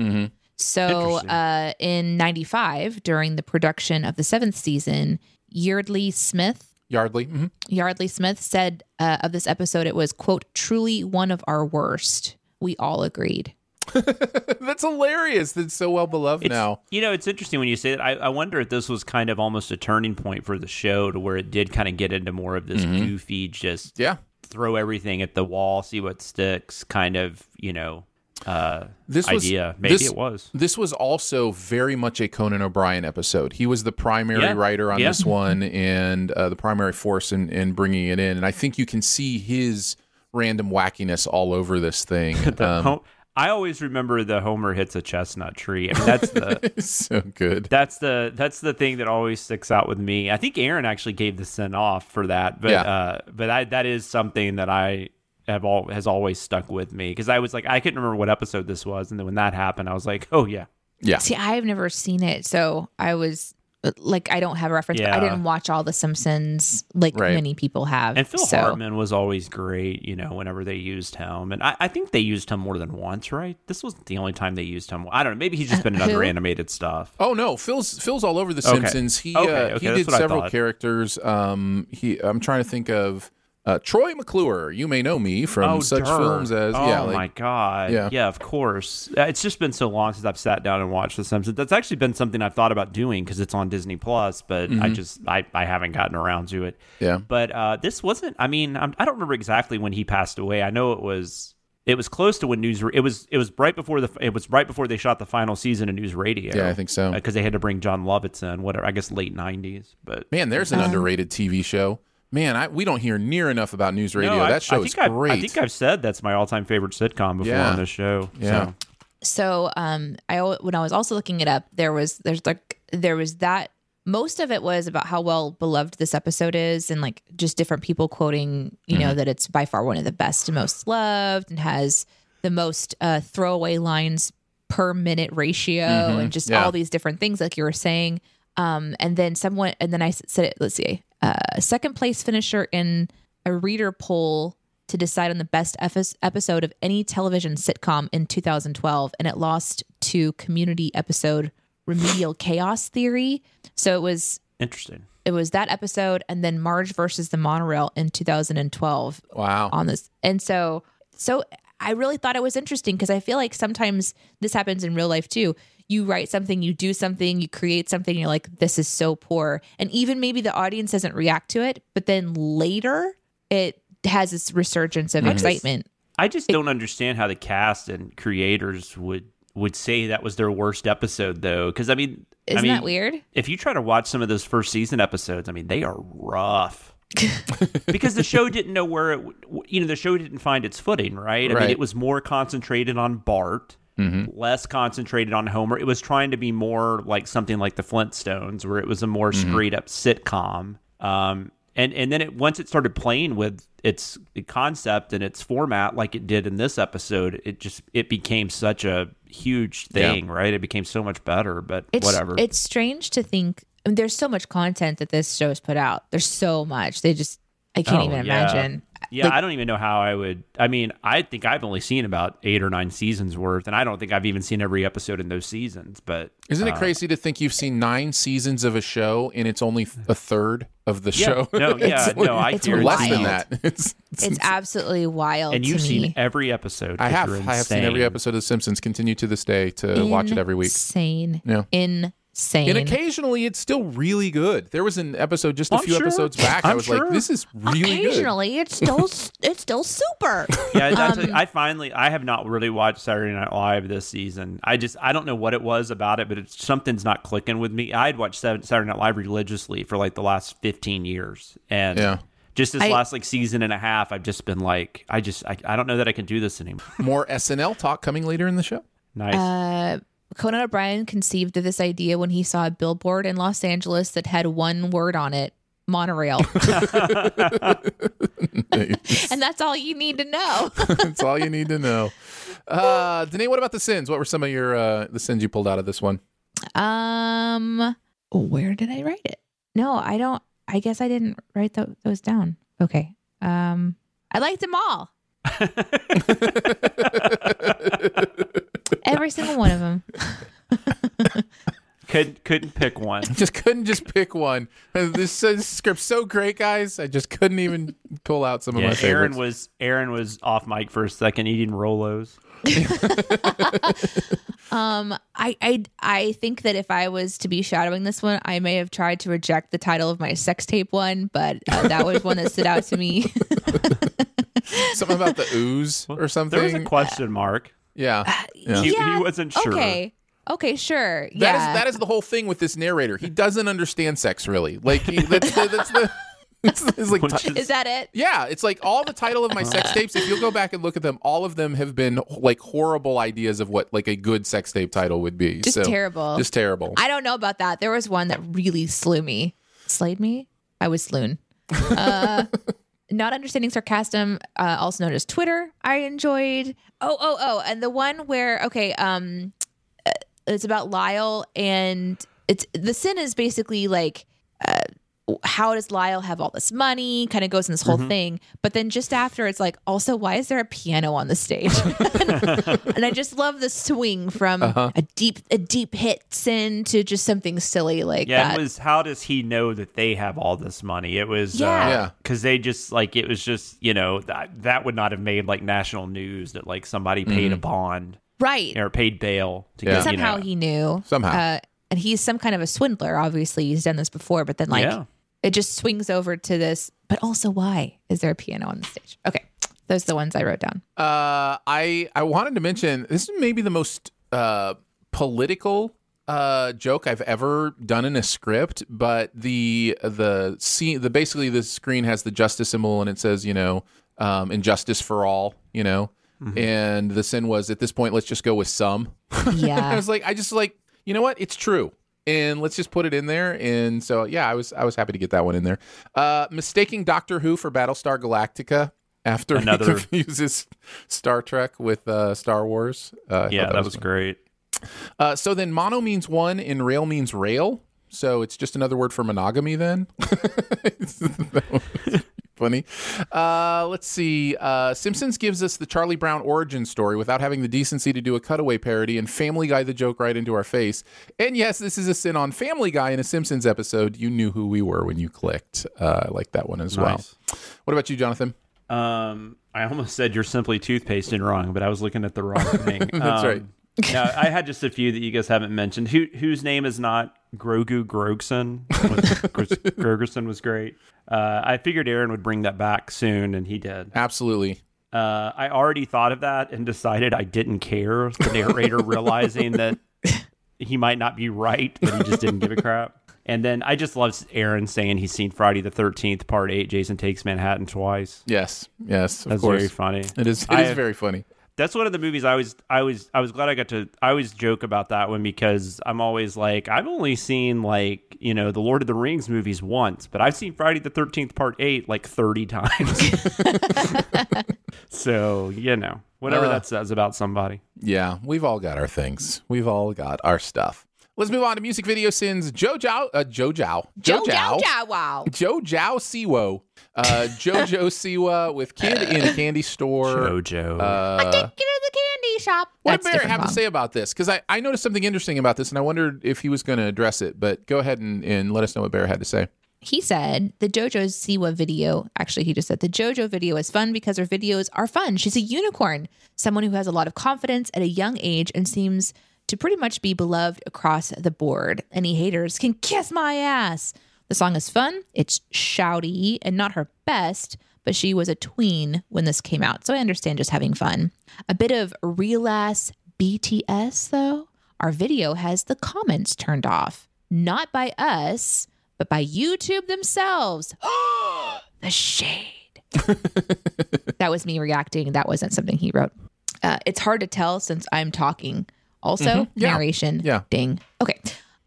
So uh, in 95, during the production of the seventh season, Yardley Smith yardley mhm. Yardley Smith said uh, of this episode, it was, quote, truly one of our worst. We all agreed. that's hilarious that's so well beloved It's, now You know, it's interesting when you say that. I, I wonder if this was kind of almost a turning point for the show to where it did kind of get into more of this Mm-hmm. goofy, just yeah throw everything at the wall, see what sticks, kind of, you know, uh, this was idea. Maybe this- it was. This was also very much a Conan O'Brien episode. He was the primary Yeah, writer on yeah. this one and uh, the primary force in, in bringing it in. And I think you can see his random wackiness all over this thing. The Um, I always remember the Homer hits a chestnut tree. I mean, that's the so good. that's the that's the thing that always sticks out with me. I think Aaron actually gave the send off for that, but Yeah. uh, but I, that is something that I have all has always stuck with me because I was like I couldn't remember what episode this was, and then when that happened, I was like, oh yeah, Yeah. See, I've never seen it. So I was like, I don't have a reference. But I didn't watch all The Simpsons like Right. many people have. and Phil so. Hartman was always great. You know, whenever they used him, and I, I think they used him more than once, right? This wasn't the only time they used him. I don't know. Maybe he's just been in Uh, other animated stuff. Oh no, Phil's Phil's all over the Okay. Simpsons. He Okay, uh, okay, he that's did several characters. Um, he I'm trying to think of uh, Troy McClure. You may know me from oh, such Durr. films as oh yeah, my god, Yeah. yeah. of course. Uh, It's just been so long since I've sat down and watched The Simpsons. That's actually been something I've thought about doing because it's on Disney Plus, but I just I, I haven't gotten around to it. Mm-hmm. Yeah. but uh, this wasn't. I mean, I'm, I don't remember exactly when he passed away. I know it was. It was close to when news. It was. It was right before the. It was right before they shot the final season of News Radio. Yeah, I think so. Because they had to bring Jon Lovitz in. Whatever. I guess late '90s. But man, there's an underrated TV show. Man, I, we don't hear near enough about news radio. No, I- that show I is think I've- great. I think I've said that's my all-time favorite sitcom before Yeah. on this show. Yeah. So. So um I al- when I was also looking it up, there was there's like there was that most of it was about how well beloved this episode is and like just different people quoting, you Mm-hmm. know, that it's by far one of the best and most loved and has the most uh throwaway lines per minute ratio and just Mm-hmm. Yeah. all these different things like you were saying. Um and then someone and then I said it let's see. Uh second place finisher in a reader poll to decide on the best efis- episode of any television sitcom in 2012, and it lost to community episode Remedial Chaos Theory. So it was Interesting. it was that episode, and then Marge versus the Monorail in 2012 wow. on this. And so, so I really thought it was interesting because I feel like sometimes this happens in real life too. You write something, you do something, you create something, and you're like, this is so poor. And even maybe the audience doesn't react to it, but then later it has this resurgence of excitement. I just don't understand how the cast and creators would would say that was their worst episode though because I mean Isn't I mean, that weird? If you try to watch some of those first season episodes, I mean they are rough. because the show didn't know where it you know the show didn't find its footing, right? I Right. mean it was more concentrated on Bart, less concentrated on Homer. It was trying to be more like something like the Flintstones where it was a more straight up sitcom. Um and and then it once it started playing with its concept and its format like it did in this episode, it just it became such a huge thing, right? It became so much better. But It's, whatever. It's strange to think. I mean, there's so much content that this show's put out. There's so much. They just, I can't Oh, even yeah. imagine. Yeah, Like, I don't even know how I would. I mean, I think I've only seen about eight or nine seasons worth, and I don't think I've even seen every episode in those seasons. But Isn't it uh, crazy to think you've seen nine seasons of a show and it's only a third of the Yeah, show? no, yeah, no, I it's guarantee less than that. It's, it's, It's absolutely wild. And you've to seen me. every episode. I 'cause have. I have seen every episode of The Simpsons. Continue to this day to watch it every week. Insane. Yeah. Insane. And occasionally, it's still really good. There was an episode just a I'm few sure. episodes back. I I'm was sure. like, "This is really good." Occasionally, it's still it's still super. Yeah, I, Um, I finally I have not really watched Saturday Night Live this season. I just I don't know what it was about it, but it's something's not clicking with me. I'd watched Saturday Saturday Night Live religiously for like the last fifteen years, and Yeah. just this I- last like season and a half, I've just been like, I just I, I don't know that I can do this anymore. More SNL talk coming later in the show. Nice. Uh, Conan O'Brien conceived of this idea when he saw a billboard in Los Angeles that had one word on it monorail. and that's all you need to know. That's all you need to know. Uh, Danae, what about the sins? What were some of your uh, the sins you pulled out of this one? um, where did I write it? No, I don't. I guess I didn't write tho- those down. Okay. Um, I liked them all. Every single one of them. couldn't couldn't pick one. Just couldn't just pick one. This, this script's so great, guys. I just couldn't even pull out some of Yeah, my Aaron favorites. was Aaron was off mic for a second eating Rolos. Um, I, I I think that if I was to be shadowing this one, I may have tried to reject the title of my sex tape one, but uh, that was one that stood out to me. something about the ooze or something. There was a question mark. Yeah. yeah. He, he wasn't sure. Okay. Okay, sure. That yeah. is that is the whole thing with this narrator. He doesn't understand sex really. Like he, that's the, that's the it's, it's like Which ti- is- Is that it? yeah, it's like all the title of my sex tapes. If you'll go back and look at them, all of them have been like horrible ideas of what like a good sex tape title would be. Just So, terrible. Just terrible. I don't know about that. There was one that really slew me. Slayed me? I was sloon. Uh, not understanding sarcasm, uh, also known as Twitter. I enjoyed. Oh, oh, oh, and the one where okay, um, uh, it's about Lyle, and it's the sin is basically like. Uh, how does Lyle have all this money? Kind of goes in this whole mm-hmm. thing. But then just after, it's like, also, why is there a piano on the stage? and I just love the swing from uh-huh. a deep, a deep hit sin to just something silly like Yeah, that. it was how does he know that they have all this money? It was uh, Yeah. Yeah. because they just like it was just you know that that would not have made like national news that like somebody paid a mm-hmm. bond right. or paid bail to Yeah. get you Somehow know. he knew. Somehow. Uh, and he's some kind of a swindler. Obviously, he's done this before, but then like Yeah. It just swings over to this. But also, why is there a piano on the stage? Okay, those are the ones I wrote down. Uh, I I wanted to mention this is maybe the most uh, political uh, joke I've ever done in a script, but the the scene the basically the screen has the justice symbol and it says you know um, injustice for all you know, and the sin was at this point let's just go with some. Yeah, I was like I just like you know what it's true. And let's just put it in there. And so, yeah, I was I was happy to get that one in there. Uh, mistaking Doctor Who for Battlestar Galactica after Another- he confuses Star Trek with uh, Star Wars. Uh, yeah, thought that, was fun. great. Uh, so then mono means one and rail means rail. So it's just another word for monogamy then. Funny. Uh, let's see. Uh, Simpsons gives us the Charlie Brown origin story without having the decency to do a cutaway parody and Family Guy the joke right into our face. And yes, this is a sin on Family Guy in a Simpsons episode. You knew who we were when you clicked. Uh, I like that one as well. What about you, Jonathan? Um, I almost said you're simply toothpasting wrong, but I was looking at the wrong thing. That's Um, right. no, I had just a few that you guys haven't mentioned. Who whose name is not Grogu Grogson? Was, Grogerson was great. Uh, I figured Aaron would bring that back soon, and he did. Absolutely. Uh, I already thought of that and decided I didn't care. The narrator realizing that he might not be right, but he just didn't give a crap. And then I just love Aaron saying he's seen Friday the Thirteenth Part Eight. Jason takes Manhattan twice. Yes. Yes. Of That's course. very funny. It is. It is have- very funny. That's one of the movies I always I was I was glad I got to I always joke about that one because I'm always like I've only seen like you know the Lord of the Rings movies once, but I've seen Friday the Thirteenth Part Eight like thirty times. so you know whatever Uh. that says about somebody. Yeah, we've all got our things. We've all got our stuff. Let's move on to music video sins. Jojo, uh, Jojo, Joe Jow Jow Wow. Jojo Siwo, uh, Jojo Siwa with Kid in a Candy Store. Jojo. Uh, Take you to the candy shop. what That's did Barrett different have to say about this? Because I, I noticed something interesting about this, and I wondered if he was going to address it. But go ahead and, and let us know what Barrett had to say. He said the JoJo Siwa video, actually, he just said the JoJo video is fun because her videos are fun. She's a unicorn, someone who has a lot of confidence at a young age and seems to pretty much be beloved across the board. Any haters can kiss my ass. The song is fun, it's shouty and not her best, but she was a tween when this came out, so I understand just having fun. A bit of real ass BTS, though. Our video has the comments turned off, not by us, but by YouTube themselves. the shade. that was me reacting. That wasn't something he wrote. Uh, it's hard to tell since I'm talking. Also, Yeah. narration. Yeah. Ding. Okay.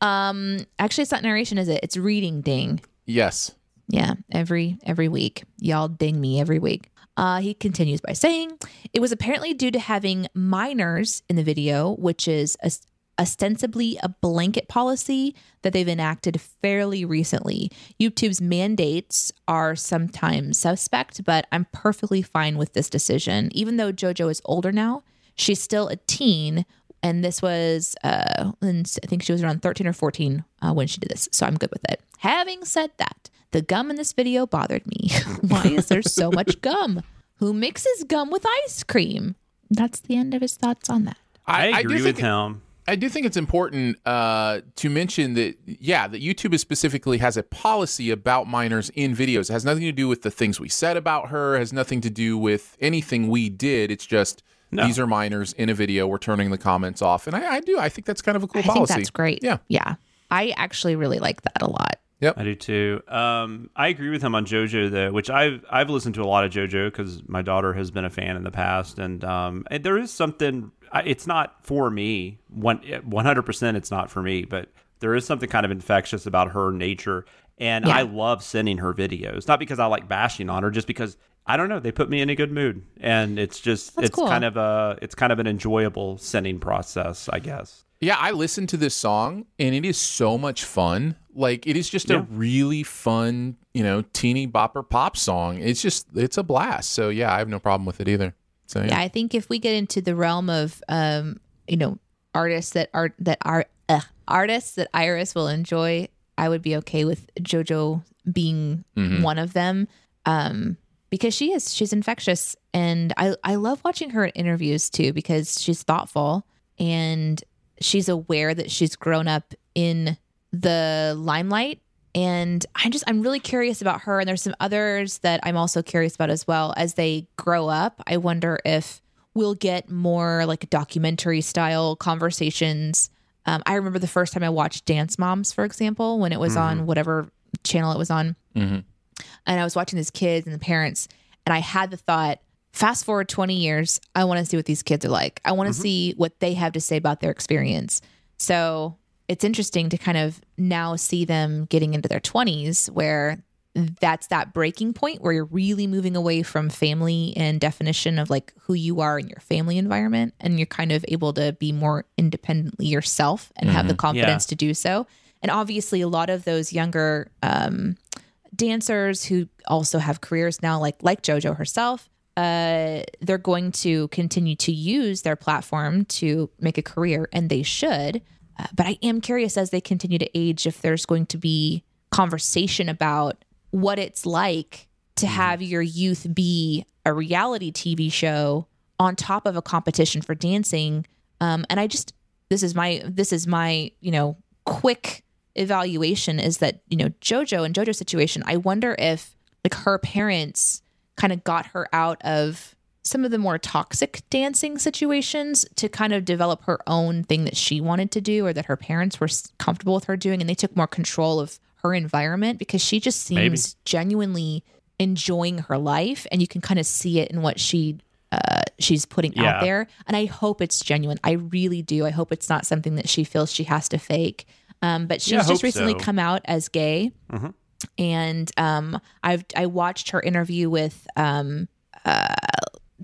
Um. Actually, it's not narration, is it? It's reading. Ding. Yes. Yeah, every every week. Y'all ding me every week. Uh, he continues by saying, "It was apparently due to having minors in the video, which is os- ostensibly a blanket policy that they've enacted fairly recently. YouTube's mandates are sometimes suspect, but I'm perfectly fine with this decision. Even though JoJo is older now, she's still a teen." And this was, uh, and I think she was around 13 or 14 uh, when she did this. So I'm good with it. Having said that, the gum in this video bothered me. Why is there so much gum? Who mixes gum with ice cream? That's the end of his thoughts on that. I, do agree think with it- him. I do think it's important uh, to mention that, yeah, that YouTube is specifically has a policy about minors in videos. It has nothing to do with the things we said about her. Has nothing to do with anything we did. It's just No. these are minors in a video. We're turning the comments off, and I, I do. I think that's kind of a cool I policy. think that's great. Yeah. Yeah. I actually really like that a lot. Yep. I do too. Um, I agree with him on JoJo though, which I've I've listened to a lot of JoJo because my daughter has been a fan in the past, and um, and there is something. It's not for me. One one hundred percent, it's not for me. But there is something kind of infectious about her nature, and Yeah. I love sending her videos. Not because I like bashing on her, just because I don't know. They put me in a good mood, and it's just That's it's cool. kind of a it's kind of an enjoyable sending process, I guess. Yeah, I listened to this song and it is so much fun. Like it is just a really fun, you know, teeny bopper pop song. It's just it's a blast. So yeah, I have no problem with it either. So Yeah, I think if we get into the realm of um, you know, artists that are that are uh, artists that Iris will enjoy, I would be okay with JoJo being one of them. Um because she is she's infectious. And I I love watching her in interviews too because she's thoughtful and she's aware that she's grown up in the limelight. And I'm just I'm really curious about her. And there's some others that I'm also curious about as well. As they grow up. I wonder if we'll get more like documentary style conversations. Um, I remember the first time I watched Dance Moms, for example, when it was on whatever channel it was on, and I was watching these kids and the parents, and I had the thought. Fast forward 20 years, I want to see what these kids are like. I want to see what they have to say about their experience. So it's interesting to kind of now see them getting into their 20s where that's that breaking point where you're really moving away from family and definition of like who you are in your family environment and you're kind of able to be more independently yourself and have the confidence to do so and obviously a lot of those younger um, dancers who also have careers now like like jojo herself uh, they're going to continue to use their platform to make a career, and they should. Uh, but I am curious as they continue to age if there's going to be conversation about what it's like to have your youth be a reality TV show on top of a competition for dancing. Um, and I just this is my this is my you know quick evaluation is that you know JoJo and JoJo's situation. I wonder if like her parents kind of got her out of some of the more toxic dancing situations to kind of develop her own thing that she wanted to do or that her parents were comfortable with her doing and they took more control of her environment because she just seems Maybe. genuinely enjoying her life and you can kind of see it in what she uh she's putting Yeah. out there and i hope it's genuine i really do i hope it's not something that she feels she has to fake um, but she's Yeah, just recently so. Mm-hmm. come out as gay and um, i've i watched her interview with um, uh,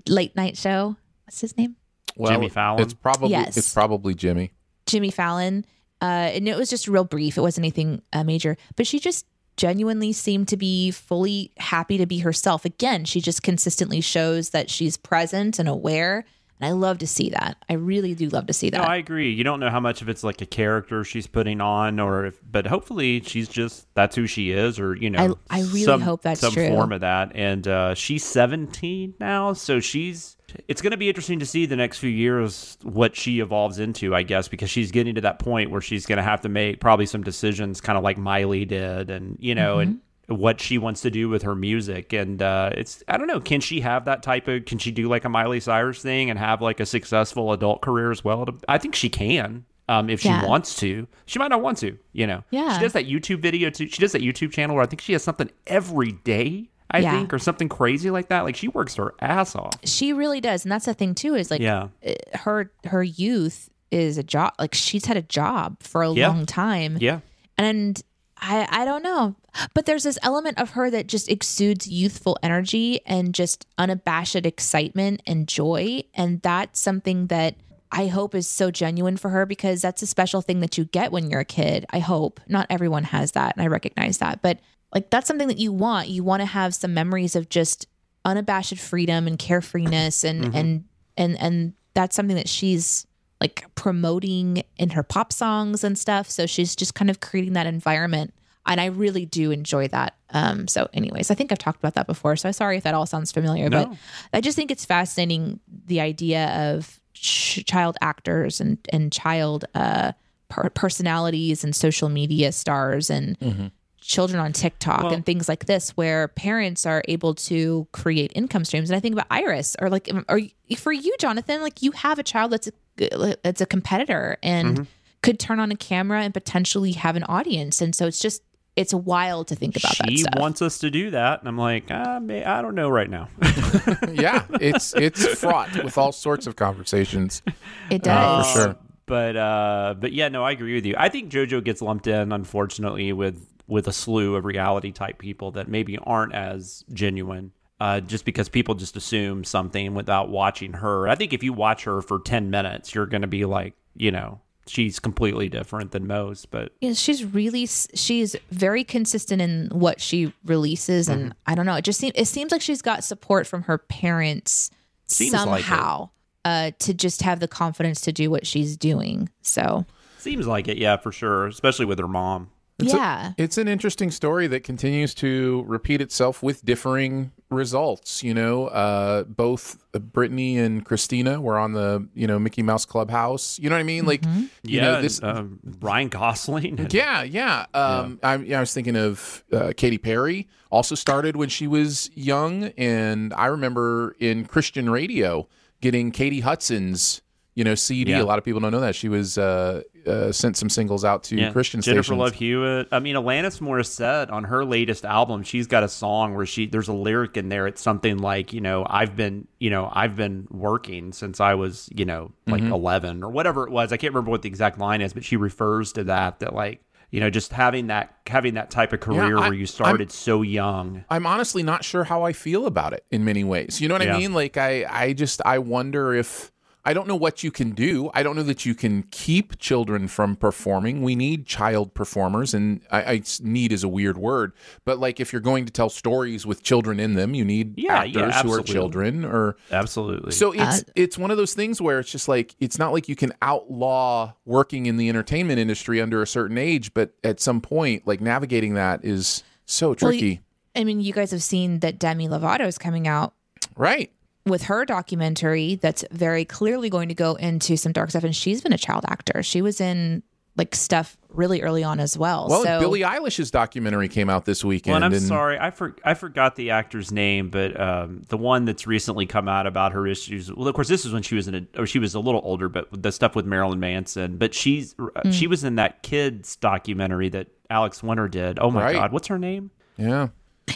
late night show what's his name Well, Jimmy Fallon? It's probably Yes. it's probably Jimmy. Jimmy Fallon. Uh, and it was just real brief. It wasn't anything uh, major, but she just genuinely seemed to be fully happy to be herself. Again, she just consistently shows that she's present and aware. And I love to see that. I really do love to see that. No, I agree. You don't know how much of it's like a character she's putting on, or if, but hopefully she's just that's who she is, or you know, I- I really some, hope that's some true. form of that. And uh, she's 17 now, so she's. It's going to be interesting to see the next few years what she evolves into, I guess, because she's getting to that point where she's going to have to make probably some decisions, kind of like Miley did, and you know, and what she wants to do with her music and uh it's i don't know can she have that type of can she do like a miley cyrus thing and have like a successful adult career as well i think she can um if she Yeah. wants to she might not want to you know Yeah. she does that youtube video too she does that youtube channel where i think she has something every day i Yeah. think or something crazy like that like she works her ass off she really does. And that's the thing too, is like yeah uh, her her youth is a job like she's had a job for a Yeah. long time. yeah and I I don't know. But there's this element of her that just exudes youthful energy and just unabashed excitement and joy. And that's something that I hope is so genuine for her because that's a special thing that you get when you're a kid. I hope. Not everyone has that, and I recognize that. But like that's something that you want. You want to have some memories of just unabashed freedom and carefreeness and mm-hmm. and and and that's something that she's like promoting in her pop songs and stuff. So she's just kind of creating that environment. And I really do enjoy that. Um, so, anyways, I think I've talked about that before. So, sorry if that all sounds familiar, but I just think it's fascinating the idea of ch- child actors and and child uh, per- personalities and social media stars and children on TikTok Well- and things like this, where parents are able to create income streams. And I think about Iris, or like, or for you, Jonathan, like you have a child that's a that's a competitor and Mm-hmm. could turn on a camera and potentially have an audience. And so it's just it's wild to think about that she stuff. wants us to do that and i'm like ah, may, i don't know right now yeah, it's it's fraught with all sorts of conversations. it does. for sure. But uh, but yeah, no, I agree with you. I think JoJo gets lumped in, unfortunately, with with a slew of reality type people that maybe aren't as genuine. Uh, just because people just assume something without watching her. I think if you watch her for ten minutes, you're going to be like, you know, she's completely different than most. But Yeah, she's really she's very consistent in what she releases, and Mm-hmm. I don't know. It just seems it seems like she's got support from her parents Seems like somehow uh, to just have the confidence to do what she's doing. So seems like it, yeah, for sure. Especially with her mom. It's a- yeah, It's an interesting story that continues to repeat itself with differing results. You know, uh, both Brittany and Christina were on the you know Mickey Mouse Clubhouse. You know what I mean? Like, you Yeah, know and, this. um, Ryan Gosling. and- Yeah, yeah. Um, I, yeah, I was thinking of uh, Katy Perry. Also started when she was young, and I remember in Christian radio getting Katy Hudson's you know CD. Yeah. A lot of people don't know that she was uh, uh, sent some singles out to Yeah. Christian Jennifer stations. Love Hewitt. I mean, Alanis Morissette on her latest album, she's got a song where she there's a lyric in there. It's something like, you know, I've been, you know, I've been working since I was, you know, like Mm-hmm. 11 or whatever it was. I can't remember what the exact line is, but she refers to that that like, you know, just having that having that type of career I- where you started so young. I'm honestly not sure how I feel about it in many ways. You know what Yeah. I mean? Like I I just I wonder if I don't know what you can do. I don't know that you can keep children from performing. We need child performers, and I, I need is a weird word, but like if you're going to tell stories with children in them, you need Yeah, actors yeah, who are absolutely. children. Or Absolutely. so uh, it's it's one of those things where it's just like it's not like you can outlaw working in the entertainment industry under a certain age, but at some point, like navigating that is so Well, tricky, you- I mean, you guys have seen that Demi Lovato is coming out right? With her documentary that's very clearly going to go into some dark stuff, and she's been a child actor. She was in like stuff really early on as well. Well, so Billie Eilish's documentary came out this weekend. Well, and I'm and sorry, I for, I forgot the actor's name, but um, the one that's recently come out about her issues. Well, of course, this is when she was in a, or she was a little older, but the stuff with Marilyn Manson. But she's uh, she was in that kids documentary that Alex Winter did. Oh my Right. God, what's her name? Yeah.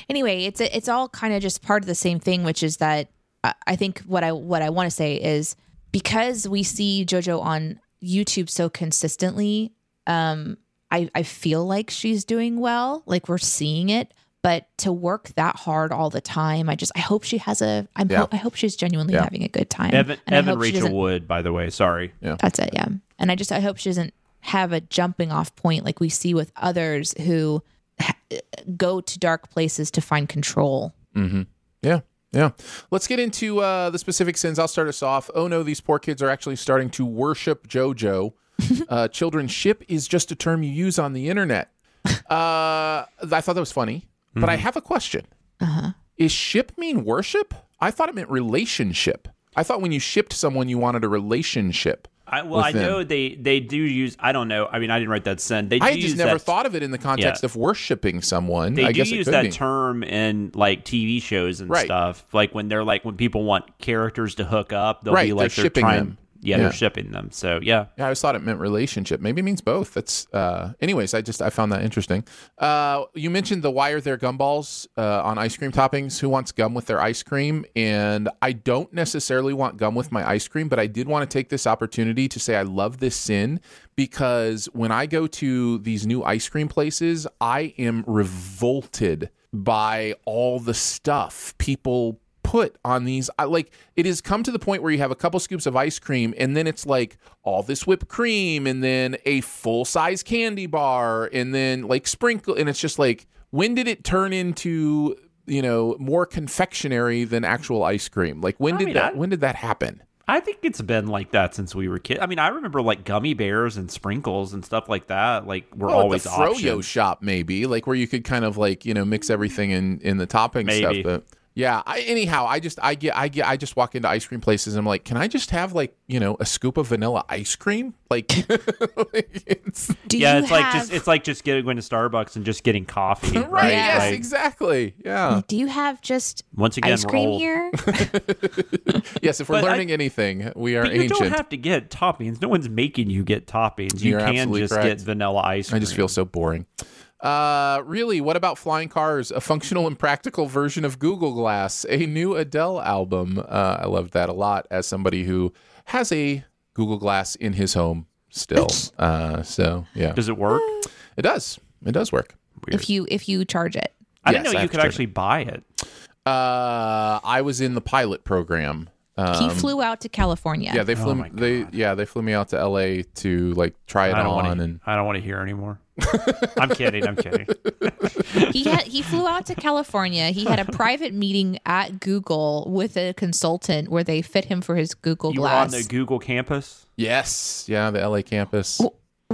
anyway, it's it's all kind of just part of the same thing, which is that I, I think what I what I want to say is because we see JoJo on YouTube so consistently, um, I I feel like she's doing well. Like we're seeing it. But to work that hard all the time, I just I hope she has a I'm Yeah. ho- I hope she's genuinely Yeah. having a good time. Evan, And Evan Rachel Wood, by the way. Sorry. That's it, yeah. And I just I hope she doesn't have a jumping off point like we see with others who ha- go to dark places to find control. Yeah. Yeah. Let's get into uh, the specific sins. I'll start us off. Oh no, these poor kids are actually starting to worship JoJo. uh, children ship is just a term you use on the internet. Uh, I thought that was funny, but I have a question. Is ship mean worship? I thought it meant relationship. I thought when you shipped someone, you wanted a relationship. I, well, I them. know they they do use. I don't know. I mean, I didn't write that sin. They do I just never that, thought of it in the context Yeah. of worshiping someone. They I do guess it use that be. term in like TV shows and Right. stuff. Like when they're like when people want characters to hook up, they'll Right, be like they're they're, shipping trying. them. Yeah, Yeah. they're shipping them. So yeah, Yeah, I always thought it meant relationship. Maybe it means both. That's uh anyways, I just I found that interesting. Uh you mentioned the why are there gumballs uh on ice cream toppings. Who wants gum with their ice cream? And I don't necessarily want gum with my ice cream, but I did want to take this opportunity to say I love this sin because when I go to these new ice cream places, I am revolted by all the stuff people put on these I, like it has come to the point where you have a couple scoops of ice cream and then it's like all this whipped cream and then a full size candy bar and then like sprinkle and it's just like when did it turn into you know more confectionery than actual ice cream like when I did mean, that I- when did that happen I think it's been like that since we were kids. I mean, I remember like gummy bears and sprinkles and stuff like that. Like were Well, at always the froyo options. shop maybe like where you could kind of like you know mix everything in in the topping Maybe. stuff but yeah I, anyhow i just i get i get i just walk into ice cream places and i'm like can i just have like you know a scoop of vanilla ice cream like it's Do yeah, you it's like just it's like just getting going to Starbucks and just getting coffee. right, right? yes Like, exactly yeah do you have just Once again, ice cream old. here? yes if we're But I- learning anything we are But you ancient don't have to get toppings. No one's making you get toppings. You You're can just correct. get vanilla ice cream. I just feel so boring. Uh, really, what about Flying Cars? A functional and practical version of Google Glass, a new Adele album. Uh, I loved that a lot as somebody who has a Google Glass in his home still. Uh, so yeah, Does it work? it does. It does work. if you if you charge it. I Yes, didn't know have you could charge actually buy it. Uh, I was in the pilot program. He flew out to California. Um, Yeah, they flew. my they yeah, they flew me out to L.A. to like try it I don't on want to. and I don't want to hear anymore. I'm kidding. I'm kidding. he had he flew out to California. He had a private meeting at Google with a consultant where they fit him for his Google You Glass. were on the Google campus. yes, yeah, the L.A. campus.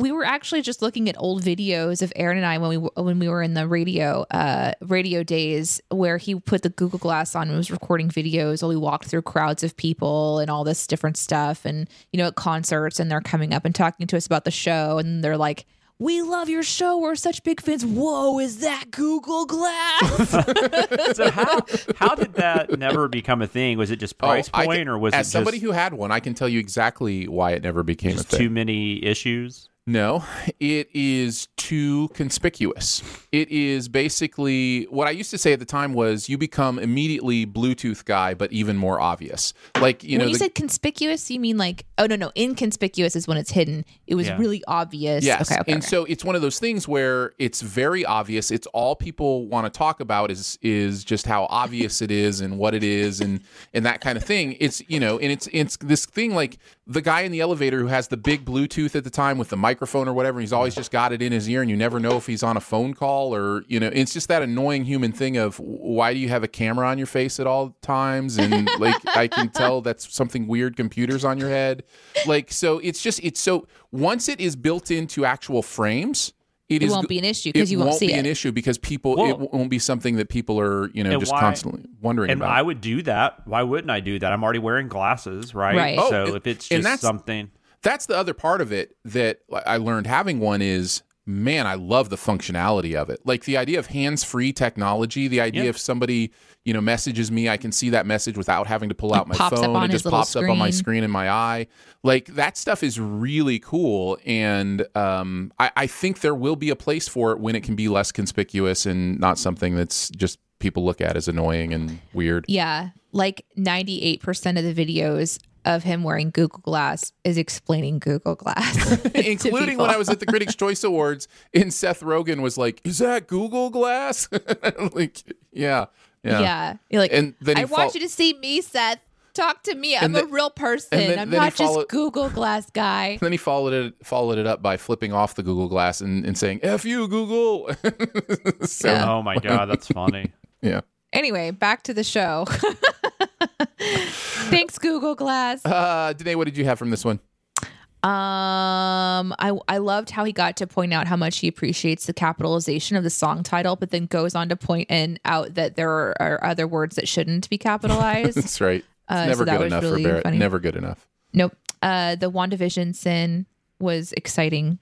We were actually just looking at old videos of Aaron and I when we when we were in the radio uh radio days where he put the Google Glass on and was recording videos while we walked through crowds of people and all this different stuff and you know at concerts and they're coming up and talking to us about the show and they're like we love your show. We're such big fans. Whoa, is that Google Glass? So how how did that never become a thing? Was it just price Oh, I point, can- or was as it somebody just, who had one? I can tell you exactly why it never became just a thing. too many issues? No, it is too conspicuous. It is basically what I used to say at the time was you become immediately Bluetooth guy, but even more obvious. Like you when know, you the- said conspicuous, you mean like oh no no inconspicuous is when it's hidden. It was Yeah. really obvious. Yes. Okay, okay, and okay. so it's one of those things where it's very obvious. It's all people want to talk about is is just how obvious it is and what it is and and that kind of thing. It's you know, and it's it's this thing like the guy in the elevator who has the big Bluetooth at the time with the microphone or whatever, and he's always just got it in his ear and you never know if he's on a phone call or you know, it's just that annoying human thing of why do you have a camera on your face at all times and like I can tell that's something weird computers on your head. Like so it's just it's so once it is built into actual frames, It is won't go- be an issue 'cause it you won't see be it. an issue because people Well- it won't be something that people are you know just why- constantly wondering And about. I would do that. Why wouldn't I do that? I'm already wearing glasses, right? Right. Oh, So and- if it's and just that's- something, That's the other part of it that I learned having one is man, I love the functionality of it. Like the idea of hands-free technology, the idea Yeah. if somebody, you know, messages me, I can see that message without having to pull out my phone. it just pops up on my screen. screen in my eye. Like that stuff is really cool. And um, I, I think there will be a place for it when it can be less conspicuous and not something that's just people look at as annoying and weird. Yeah. like 98% of the videos of him wearing Google Glass is explaining Google Glass. including when. I was at the Critics' Choice Awards, and Seth Rogen was like, "Is that Google Glass?" like, yeah, yeah, Yeah. You're like, And then he I want you to see me, Seth. Talk to me. I'm then- a real person. then- I'm then he not just followed- Google Glass guy. Then he followed it followed it up by flipping off the Google Glass and, and saying "F you, Google." so, Yeah. Oh my god, that's funny. yeah. Anyway, back to the show. Thanks, Google Glass. Uh, Danae, what did you have from this one? Um, I I loved how he got to point out how much he appreciates the capitalization of the song title, but then goes on to point and out that there are, are other words that shouldn't be capitalized. That's right. It's Uh, so never that good enough really for Barrett. funny. Never good enough. nope. Uh, the WandaVision sin was exciting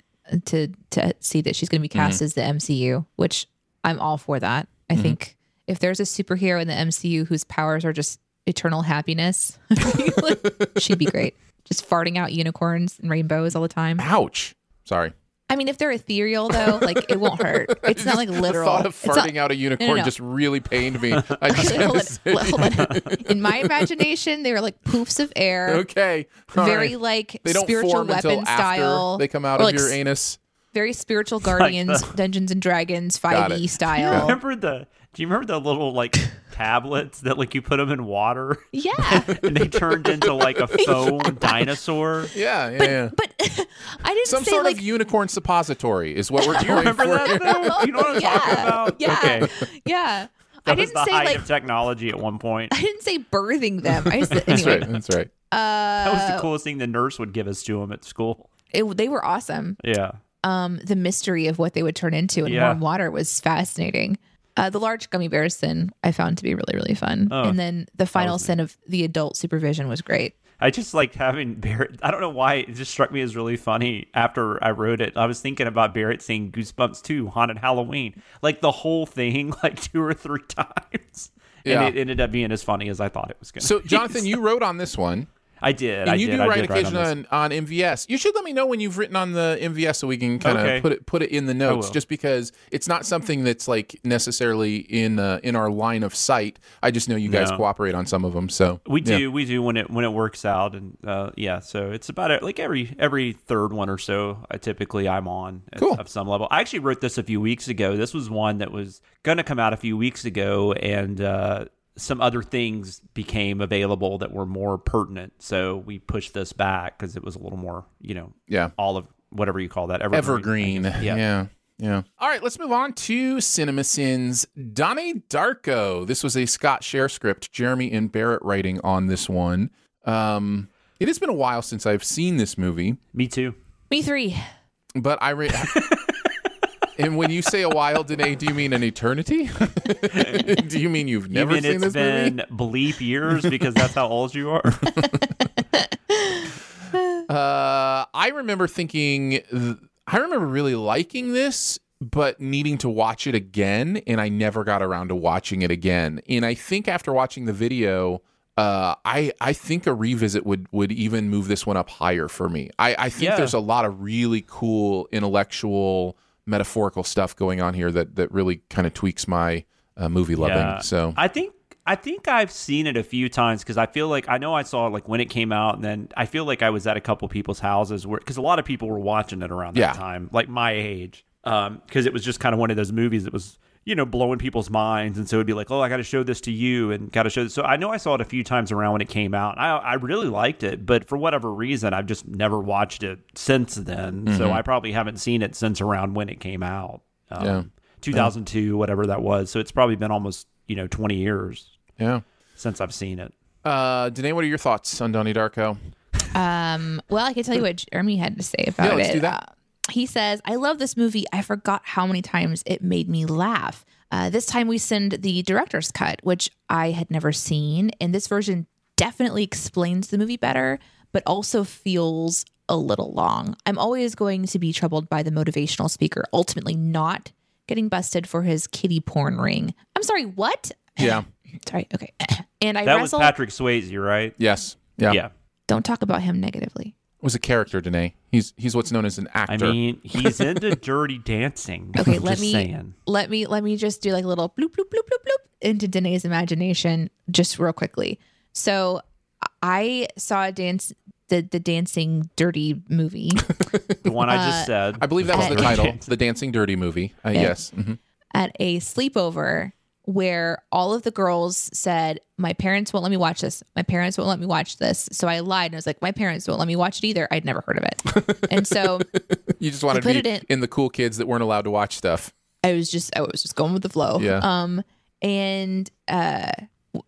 to to see that she's going to be cast as the MCU, which I'm all for that. I think if there's a superhero in the MCU whose powers are just eternal happiness, she'd be great. Just farting out unicorns and rainbows all the time. Ouch. Sorry. I mean, if they're ethereal though, like it won't hurt. It's not like literal. The thought of It's not- farting out a unicorn no. just really pained me. I just Wait, hold to hold on. In my imagination, they were like poofs of air, okay. All very right. like They don't spiritual form weapon until after style. they come out or, of like, your s- anus. Very spiritual Guardians, Dungeons and Dragons, 5e it. style. Remember the? Do you remember the little like tablets that like you put them in water Yeah, and they turned into like a foam dinosaur? Yeah, yeah, but yeah. but I didn't Some say sort like of unicorn suppository is what we're doing. you remember for. that though? You know what I'm talking yeah, about? yeah, Okay. yeah. That I was didn't the say height like of technology at one point. I didn't say birthing them. I just That's anyway. right. That's right. That was Uh, the coolest thing the nurse would give us to him at school. it, they were awesome. Yeah. um, the mystery of what they would turn into in Yeah. warm water was fascinating. Uh, the large gummy bear sin I found to be really, really fun. Oh, and then the final sin of the adult supervision was great. I just liked having Barrett. I don't know why it just struck me as really funny after I wrote it. I was thinking about Barrett saying Goosebumps 2, Haunted Halloween, like the whole thing, like two or three times. Yeah. And it ended up being as funny as I thought it was going to So, Jonathan, you wrote on this one, I did. and I you did. do I write occasionally on, on MVS. You should let me know when you've written on the MVS so we can kind of Okay. put it put it in the notes. Just because it's not something that's like necessarily in uh, in our line of sight. I just know you guys No. cooperate on some of them. So We yeah. do, we do when it when it works out, and uh, yeah. So it's about it, like every every third one or so. I typically I'm on at, Cool. of some level. I actually wrote this a few weeks ago. This was one that was going to come out a few weeks ago, and uh, some other things became available that were more pertinent. So we pushed this back because it was a little more, you know, Yeah. all of whatever you call that evergreen. Evergreen. Yeah. Yeah. yeah. All right, let's move on to Cinema Sins. Donnie Darko. This was a Scott Share script. Jeremy and Barrett writing on this one. Um, it has been a while since I've seen this movie, Me too. Me three. but I. Re- and when you say a while, Danae, do you mean an eternity? do you mean you've never Even seen it's this been movie? bleep years because that's how old you are. Uh, I remember thinking, th- I remember really liking this, but needing to watch it again, and I never got around to watching it again. And I think after watching the video, uh, I I think a revisit would would even move this one up higher for me. I, I think Yeah. there's a lot of really cool intellectual, metaphorical stuff going on here that that really kind of tweaks my uh, movie loving. So I think I think I've seen it a few times because I feel like I know I saw it like when it came out, and then I feel like I was at a couple people's houses where because a lot of people were watching it around that Yeah. time, like my age, because it was just kind of one of those movies that was you know blowing people's minds, and so it'd be like, oh, I got to show this to you, and got to show this. So I know I saw it a few times around when it came out. I I really liked it, but for whatever reason, I've just never watched it since then. So I probably haven't seen it since around when it came out. Um, Yeah. 2002, whatever that was. So it's probably been almost you know 20 years yeah. since I've seen it. Uh, Danae, what are your thoughts on Donnie Darko? Um, well, I can tell you what Jeremy had to say about Yeah, let's it. Do that. He says, I love this movie. I forgot how many times it made me laugh. Uh, this time we send the director's cut, which I had never seen. And this version definitely explains the movie better, but also feels a little long. I'm always going to be troubled by the motivational speaker ultimately not getting busted for his kitty porn ring. I'm sorry, what? Yeah. Sorry, okay. and I That was. Patrick Swayze, you're right? yes. Yeah. Yeah. Don't talk about him negatively. Was a character, Danae. He's he's what's known as an actor. I mean, he's into dirty dancing. Okay, I'm let me saying. let me let me just do like a little bloop bloop bloop bloop bloop into Danae's imagination just real quickly. So I saw a dance the the dancing dirty movie The one I Uh, just said. I believe that was the Uh, title, the Dancing Dirty movie. Uh, Yes. Mhm. at a sleepover where all of the girls said, My parents won't let me watch this. My parents won't let me watch this. So I lied and I was like, My parents won't let me watch it either. I'd never heard of it. and so You just wanted put to be it in. in- the cool kids that weren't allowed to watch stuff. I was just I was just going with the flow. Yeah. Um and uh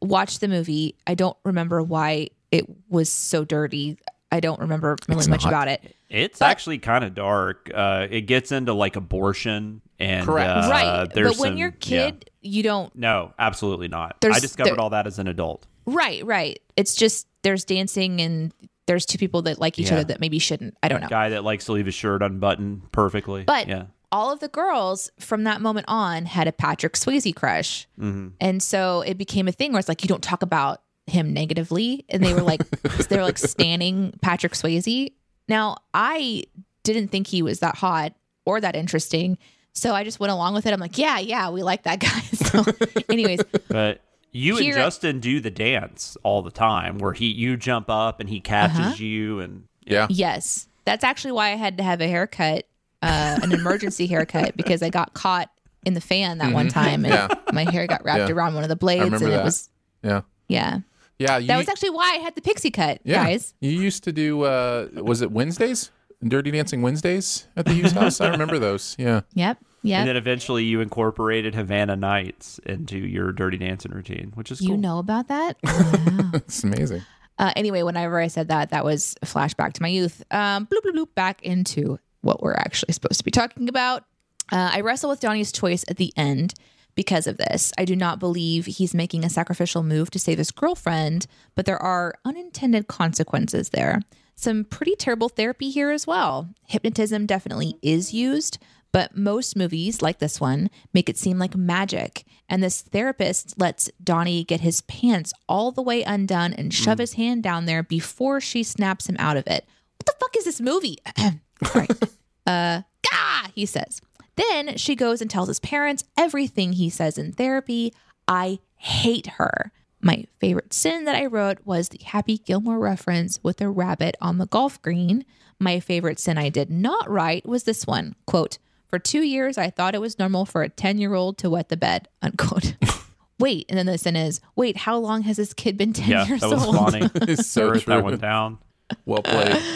watched the movie. I don't remember why it was so dirty. I don't remember really It's much not. about it. It's actually kind of dark. Uh, it gets into like abortion and Correct. uh, right. There's But when some- you're a yeah. kid, you don't no, absolutely not. I discovered there- all that as an adult. Right, right. It's just there's dancing and there's two people that like each Yeah. other that maybe shouldn't. I don't know. Guy that likes to leave his shirt unbuttoned perfectly. But yeah, all of the girls from that moment on had a Patrick Swayze crush. Mm-hmm. And so it became a thing where it's like, you don't talk about him negatively. And they were like, they were like standing Patrick Swayze. Now, I didn't think he was that hot or that interesting. So I just went along with it. I'm like, yeah, yeah, we like that guy. So, anyways, but you Here- and Justin do the dance all the time, where he you jump up and he catches Uh-huh. you, and Yeah. yes, that's actually why I had to have a haircut, uh, an emergency haircut, because I got caught in the fan that one time and Mm-hmm. Yeah. my hair got wrapped Yeah. around one of the blades. and that. it was, Yeah. yeah. Yeah. You, That was actually why I had the pixie cut, yeah. guys. You used to do, uh, was it Wednesdays? Dirty Dancing Wednesdays at the Hughes house? I remember those. Yeah. Yep. Yep. and then eventually you incorporated Havana Nights into your Dirty Dancing routine, which is you cool. know about that? Wow. It's amazing. uh, anyway, whenever I said that, that was a flashback to my youth. Um, bloop, bloop, bloop, back into what we're actually supposed to be talking about. Uh, I wrestle with Donnie's choice at the end because of this. I do not believe he's making a sacrificial move to save his girlfriend, but there are unintended consequences there. Some pretty terrible therapy here as well. Hypnotism definitely is used, but most movies, like this one, make it seem like magic. And this therapist lets Donnie get his pants all the way undone and shove his hand down there before she snaps him out of it. What the fuck is this movie? right. Uh, gah, he says. Then she goes and tells his parents everything he says in therapy. I hate her. My favorite sin that I wrote was the Happy Gilmore reference with a rabbit on the golf green. My favorite sin I did not write was this one quote, For two years, I thought it was normal for a 10 year old to wet the bed, unquote. wait, and then the sin is, wait, how long has this kid been 10 Yeah, years that was old? funny. It's I so wrote that true. one down. Well played.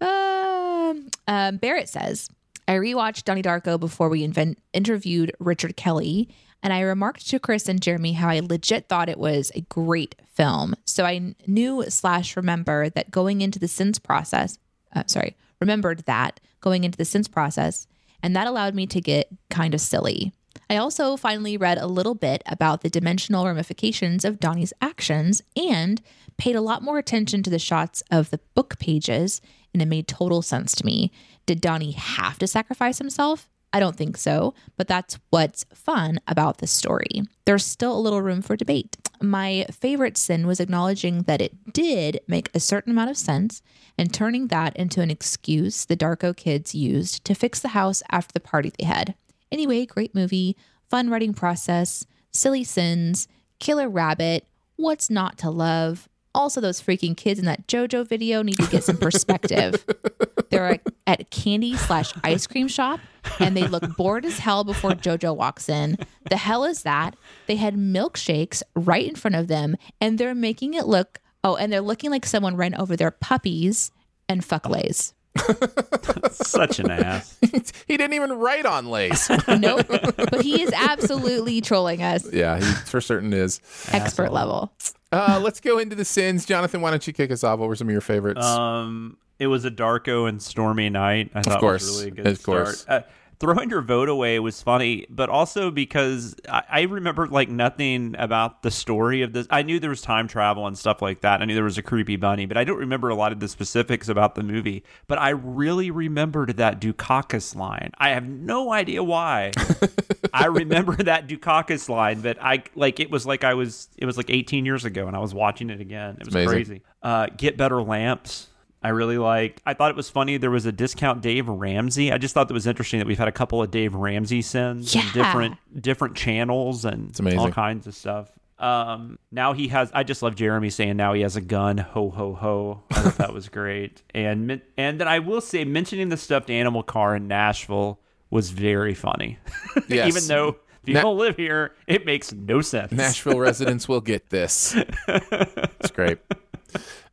Um, um, Barrett says, I rewatched Donnie Darko before we invent- interviewed Richard Kelly, and I remarked to Chris and Jeremy how I legit thought it was a great film. So I knew slash remember that going into the sins process, uh, sorry, remembered that going into the sins process, and that allowed me to get kind of silly. I also finally read a little bit about the dimensional ramifications of Donnie's actions and paid a lot more attention to the shots of the book pages, and it made total sense to me. Did Donnie have to sacrifice himself? I don't think so, but that's what's fun about the story. There's still a little room for debate. My favorite sin was acknowledging that it did make a certain amount of sense and turning that into an excuse the Darko kids used to fix the house after the party they had. Anyway, great movie, fun writing process, silly sins, killer rabbit, what's not to love. Also, those freaking kids in that JoJo video need to get some perspective. They're at, at candy slash ice cream shop and they look bored as hell before JoJo walks in. The hell is that? They had milkshakes right in front of them and they're making it look, oh, and they're looking like someone ran over their puppies and fuck lays. Such an ass. he didn't even write on lace. Nope. but he is absolutely trolling us, yeah, he for certain is. expert level. Uh, let's go into the sins. Jonathan, why don't you kick us off? What were some of your favorites? Um, it was a Darko and stormy night. I thought course. was really a good Of start. course. Uh, throwing your vote away was funny, but also because I, I remember like nothing about the story of this. I knew there was time travel and stuff like that. I knew there was a creepy bunny, but I don't remember a lot of the specifics about the movie. But I really remembered that Dukakis line. I have no idea why. I remember that Dukakis line, but I like it was like I was it was like 18 years ago and I was watching it again. It was crazy. Uh, get better lamps. I really like. I thought it was funny. There was a discount Dave Ramsey. I just thought that was interesting that we've had a couple of Dave Ramsey sins Yeah. in different different channels and all kinds of stuff. Um, now he has. I just love Jeremy saying now he has a gun. Ho ho ho! I thought that was great. And men- and then I will say mentioning the stuffed animal car in Nashville was very funny. Yes. Even though if you Na- don't live here, it makes no sense. Nashville residents will get this. It's great.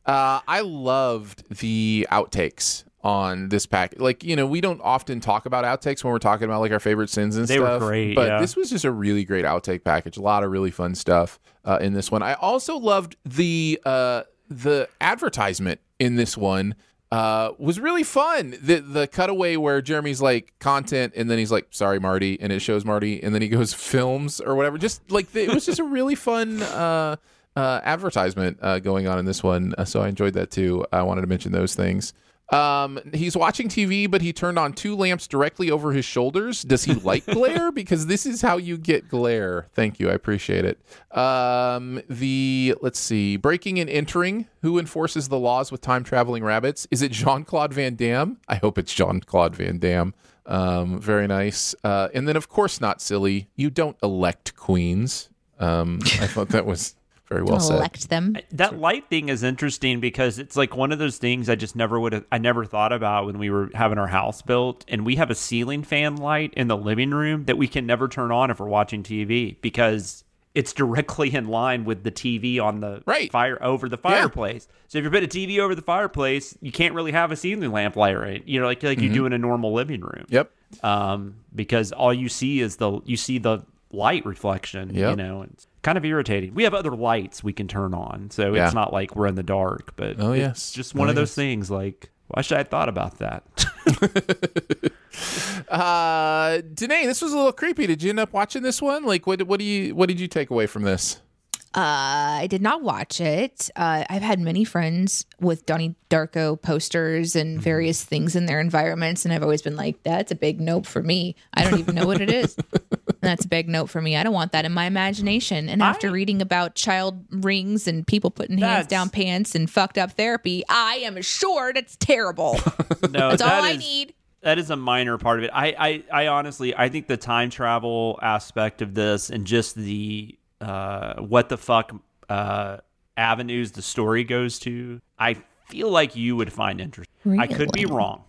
Uh, I loved the outtakes on this pack. Like, you know, we don't often talk about outtakes when we're talking about like our favorite sins and They were stuff. great, But yeah. this was just a really great outtake package. A lot of really fun stuff uh, in this one. I also loved the uh, the advertisement in this one. Uh, was really fun. The the cutaway where Jeremy's like content, and then he's like, "Sorry, Marty," and it shows Marty, and then he goes films or whatever. Just like the, it was just a really fun uh, uh, advertisement uh, going on in this one. Uh, so I enjoyed that too. I wanted to mention those things. Um, he's watching TV, but he turned on two lamps directly over his shoulders. Does he like glare? Because this is how you get glare. Thank you, I appreciate it. Um, the let's see, breaking and entering. Who enforces the laws with time traveling rabbits? Is it Jean Claude Van Damme? I hope it's Jean Claude Van Damme. Um, very nice. Uh, and then of course not silly. You don't elect queens. Um, I thought that was very well Don't said. elect them. that light thing is interesting because it's like one of those things I just never would have I never thought about when we were having our house built and we have a ceiling fan light in the living room that we can never turn on if we're watching TV because it's directly in line with the TV on the Right. fire over the fireplace. So if you put a TV over the fireplace, you can't really have a ceiling lamp light right, you know, like like you do in a normal living room. Yep. Um, because all you see is the you see the light reflection, you Yep. know, it's kind of irritating. We have other lights we can turn on, so Yeah. it's not like we're in the dark, but Oh, it's yes. just one Oh, of those yes. things like why should I have thought about that? Uh, Danae, this was a little creepy. Did you end up watching this one? Like, what what do you what did you take away from this? Uh, I did not watch it. Uh, I've had many friends with Donnie Darko posters and various things in their environments, and I've always been like, "That's a big nope for me. I don't even know what it is." And that's a big note for me. I don't want that in my imagination. And after I- reading about child rings and people putting hands down pants and fucked up therapy, I am assured it's terrible. no, That's all that I is- need. That is a minor part of it. I, I, I honestly, I think the time travel aspect of this and just the uh, what the fuck uh, avenues the story goes to, I feel like you would find interesting. I could be wrong.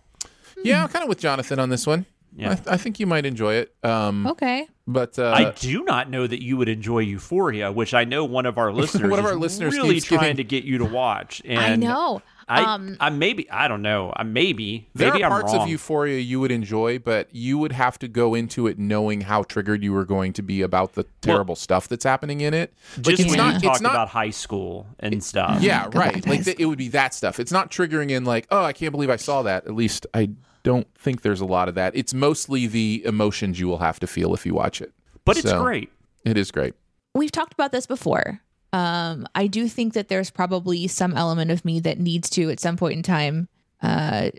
Yeah, I'm kind of with Jonathan on this one. Yeah. I, th- I think you might enjoy it. Um, Okay. but uh, I do not know that you would enjoy Euphoria, which I know one of our listeners, One of is our listeners really trying giving- to get you to watch. And I know. I, um, I maybe I don't know. I maybe there maybe are I'm parts wrong. of Euphoria you would enjoy, but you would have to go into it knowing how triggered you were going to be about the terrible stuff that's happening in it. Like just it's when not. you It's talk not. about high school and stuff. yeah, right. Like high the, it would be that stuff. It's not triggering in like, oh, I can't believe I saw that. At least I don't think there's a lot of that. It's mostly the emotions you will have to feel if you watch it. but it's great. It is great. we've talked about this before. Um, I do think that there's probably some element of me that needs to, at some point in time, uh,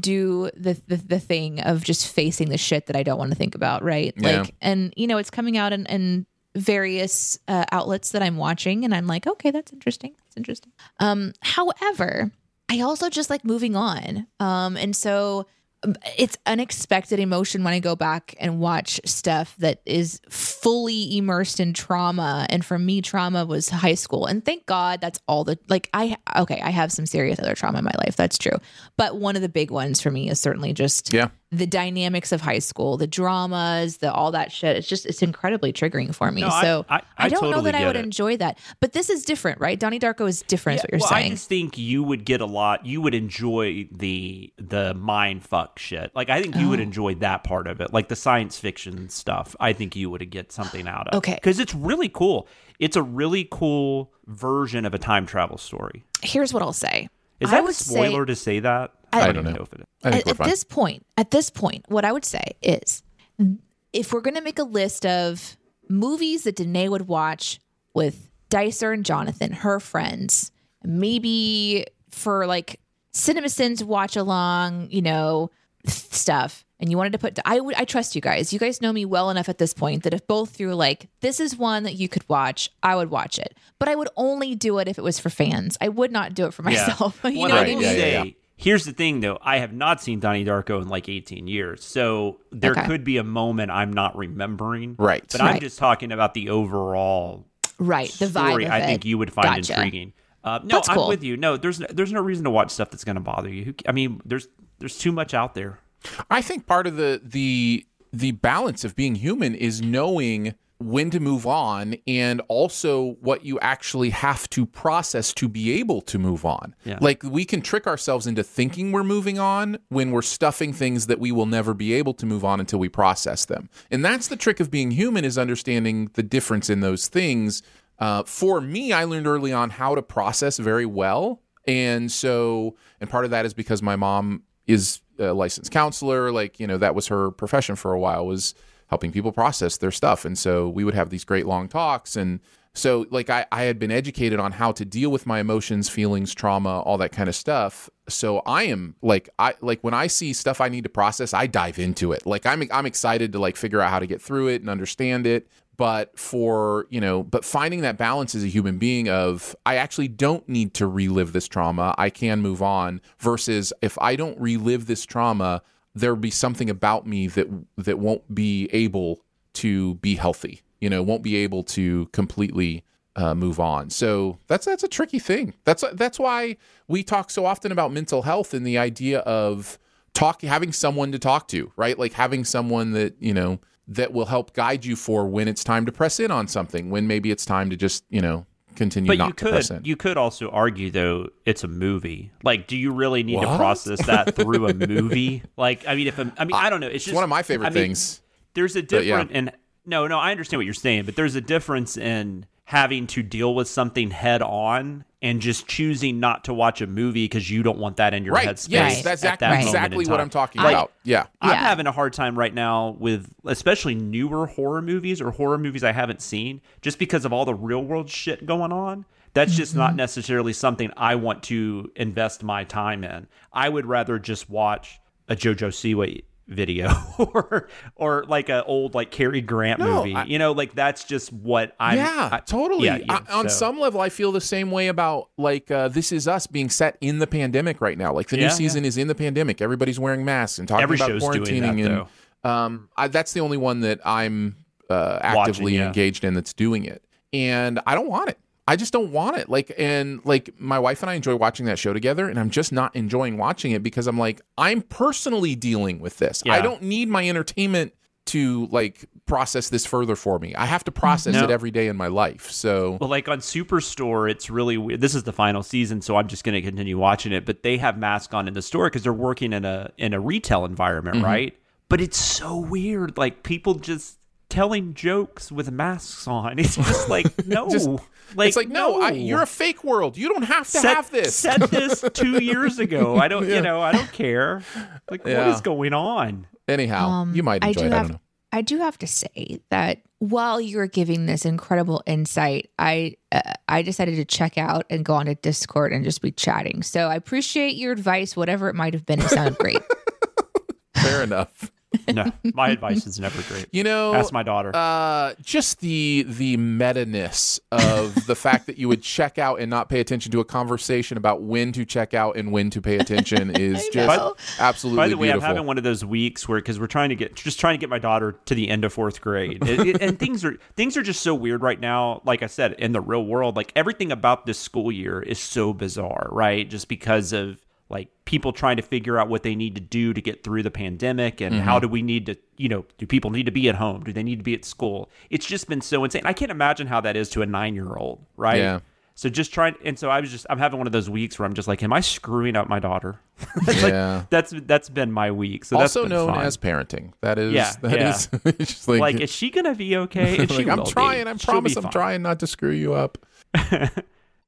do the, the the thing of just facing the shit that I don't want to think about, right? Yeah. Like, and you know, it's coming out in, in various uh, outlets that I'm watching, and I'm like, okay, that's interesting. That's interesting. Um, however, I also just like moving on. Um, and so um, it's unexpected emotion when I go back and watch stuff that is fully immersed in trauma. And for me, trauma was high school. And thank God that's all the like I okay, I have some serious other trauma in my life. That's true. But one of the big ones for me is certainly just Yeah. The dynamics of high school, the dramas, the all that shit. It's just it's incredibly triggering for me. No, I- so I- I don't know that I would it. enjoy that. But this is different, right? Donnie Darko is different, is what you're well, saying. I just think you would get a lot. You would enjoy the the mind fuck shit. Like I think you Oh. would enjoy that part of it, like the science fiction stuff. I think you would get something out of. Okay. because it's really cool. It's a really cool version of a time travel story. Here's what I'll say. Is that a spoiler say to say that? I- I don't don't even know. if it is. I at, at this point, at this point, what I would say is if we're going to make a list of movies that Danae would watch with Dicer and Jonathan, her friends, maybe for like CinemaSins watch along, you know, stuff, and you wanted to put I would I trust you guys. You guys know me well enough at this point that if both through like this is one that you could watch, I would watch it. But I would only do it if it was for fans. I would not do it for myself. you Well, know I what I mean? yeah, say, yeah. Here's the thing though, I have not seen Donnie Darko in like 18 years, so there Okay. could be a moment I'm not remembering. Right. But I'm just talking about the overall Right. The vibe. story. Of I it. think you would find Gotcha. intriguing. Uh, no, That's I'm cool. with you. No, there's no, there's no reason to watch stuff that's going to bother you. I mean, there's there's too much out there. I think part of the the the balance of being human is knowing when to move on and also what you actually have to process to be able to move on. Yeah. Like we can trick ourselves into thinking we're moving on when we're stuffing things that we will never be able to move on until we process them. And that's the trick of being human is understanding the difference in those things. Uh, for me, I learned early on how to process very well. And so, and part of that is because my mom is a licensed counselor. Like, you know, that was her profession for a while was helping people process their stuff. And so we would have these great long talks. And so, like, I, I had been educated on how to deal with my emotions, feelings, trauma, all that kind of stuff. So I am like, I like when I see stuff I need to process, I dive into it. Like, I'm, I'm excited to like figure out how to get through it and understand it but for you know but finding that balance as a human being of i actually don't need to relive this trauma i can move on versus if i don't relive this trauma there'll be something about me that that won't be able to be healthy you know won't be able to completely uh, move on. So that's that's a tricky thing. That's that's why we talk so often about mental health and the idea of talk having someone to talk to right? Like having someone that you know that will help guide you for when it's time to press in on something when maybe it's time to just you know continue But not you to press could you could also argue though it's a movie. Like, do you really need to process that through a movie? Like, I mean, if a, I mean, I don't know. It's it's just one of my favorite I mean, things There's a But, yeah. different and no, no, I understand what you're saying, but there's a difference in having to deal with something head on and just choosing not to watch a movie because you don't want that in your right headspace. yes Right. that's at exactly, that moment exactly what i'm talking I- about yeah I'm Yeah. having a hard time right now with especially newer horror movies or horror movies I haven't seen just because of all the real world shit going on. That's just Mm-hmm. not necessarily something I want to invest my time in. I would rather just watch a JoJo Siwa video or or like a old like Cary Grant No, movie. I- you know, like that's just what I'm yeah, I- totally. yeah, yeah, I- on so- some level, I feel the same way about like uh, this is us being set in the pandemic right now. Like the Yeah, new season is in the pandemic. Everybody's wearing masks and talking Every about quarantining, that, and um, I, that's the only one that I'm uh, actively yeah. engaged in that's doing it, and I don't want it. I just don't want it. Like, and like my wife and I enjoy watching that show together, and I'm just not enjoying watching it because I'm like, I'm personally dealing with this. I don't need my entertainment to like process this further for me. I have to process No. it every day in my life. So Well, like on Superstore, it's really weird. This is the final season, so I'm just going to continue watching it. But they have masks on in the store because they're working in a in a retail environment, Mm-hmm. right? But it's so weird, like people just telling jokes with masks on. It's just like no, Just- like it's like, no, I, you're a fake world. You don't have to set, have this. Set this two years ago. I don't, you know, I don't care. Like, Yeah. what is going on? Anyhow, um, you might Um, I enjoy do it. I have, don't know. I do have to say that while you're giving this incredible insight, I uh, I decided to check out and go on to Discord and just be chatting. So I appreciate your advice, whatever it might have been. It sounded great. Fair enough. No, my advice is never great. You know, Ask my daughter. uh, just the the meta ness of the fact that you would check out and not pay attention to a conversation about when to check out and when to pay attention is just know. absolutely By the way, beautiful. I'm having one of those weeks where because we're trying to get just trying to get my daughter to the end of fourth grade, It- it- and things are things are just so weird right now. Like I said, in the real world, like everything about this school year is so bizarre, right? Just because of like people trying to figure out what they need to do to get through the pandemic and Mm-hmm. how do we need to you know do people need to be at home do they need to be at school it's just been so insane i can't imagine how that is to a nine year old right Yeah. so just trying, and so I was just, I'm having one of those weeks where I'm just like, am I screwing up my daughter? That's like- Yeah. that's that's been my week. So that's also known fun. as parenting. That is Yeah, that yeah. is just like, like, is she gonna be okay? And she like, I'm will be. trying. I promise I'm fine. trying not to screw you up.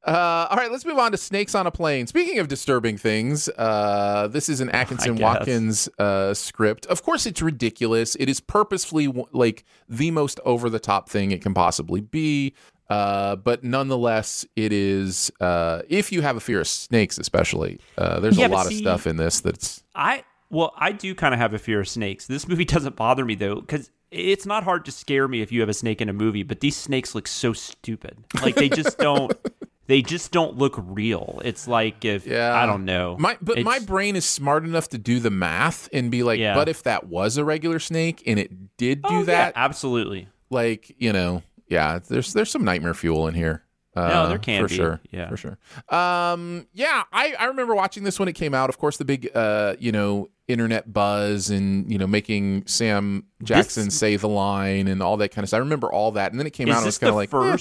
Uh, all right, let's move on to Snakes on a Plane. Speaking of disturbing things, uh, this is an Atkinson Watkins uh, script. Of course, it's ridiculous. It is purposefully like the most over the top thing it can possibly be. Uh, but nonetheless, it is. Uh, if you have a fear of snakes, especially, uh, there's Yeah, a lot of stuff in this that's I Well, I do kind of have a fear of snakes. This movie doesn't bother me though, because it's not hard to scare me if you have a snake in a movie. But these snakes look so stupid. Like they just don't. They just don't look real. It's like if I don't know. My but my brain is smart enough to do the math and be like, Yeah. but if that was a regular snake and it did do Oh, yeah, that, absolutely. like you know, yeah, there's there's some nightmare fuel in here. Uh, No, there can for be. sure. Yeah. for sure. Um, yeah, I I remember watching this when it came out. Of course, the big uh, you know, internet buzz and you know, making Sam Jackson say the line and all that kind of stuff. I remember all that, and then it came out. And it was kind of like eh.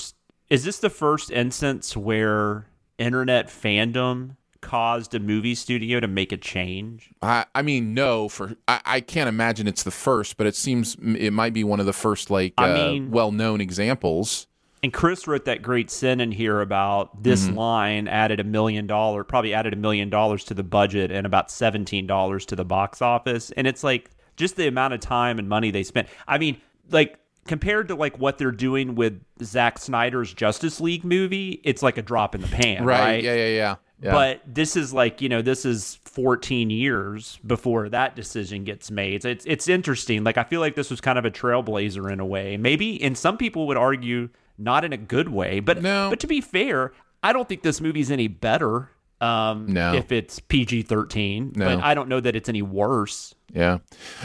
Is this the first instance where internet fandom caused a movie studio to make a change? I, I mean, no, for I, I can't imagine it's the first, but it seems it might be one of the first like I uh, mean- well-known examples. And Chris wrote that great sin in here about this Mm-hmm. line added a million dollar, probably added a million dollars to the budget and about seventeen dollars to the box office. And it's like just the amount of time and money they spent. I mean, like compared to like what they're doing with Zack Snyder's Justice League movie, it's like a drop in the pan, right? Yeah, yeah, yeah. yeah. But this is like you know this is 14 years before that decision gets made. So it's it's interesting. Like I feel like this was kind of a trailblazer in a way. Maybe, and some people would argue not in a good way. But No. but to be fair, I don't think this movie's any better. Um, No. if it's PG 13, No. but I don't know that it's any worse. Yeah.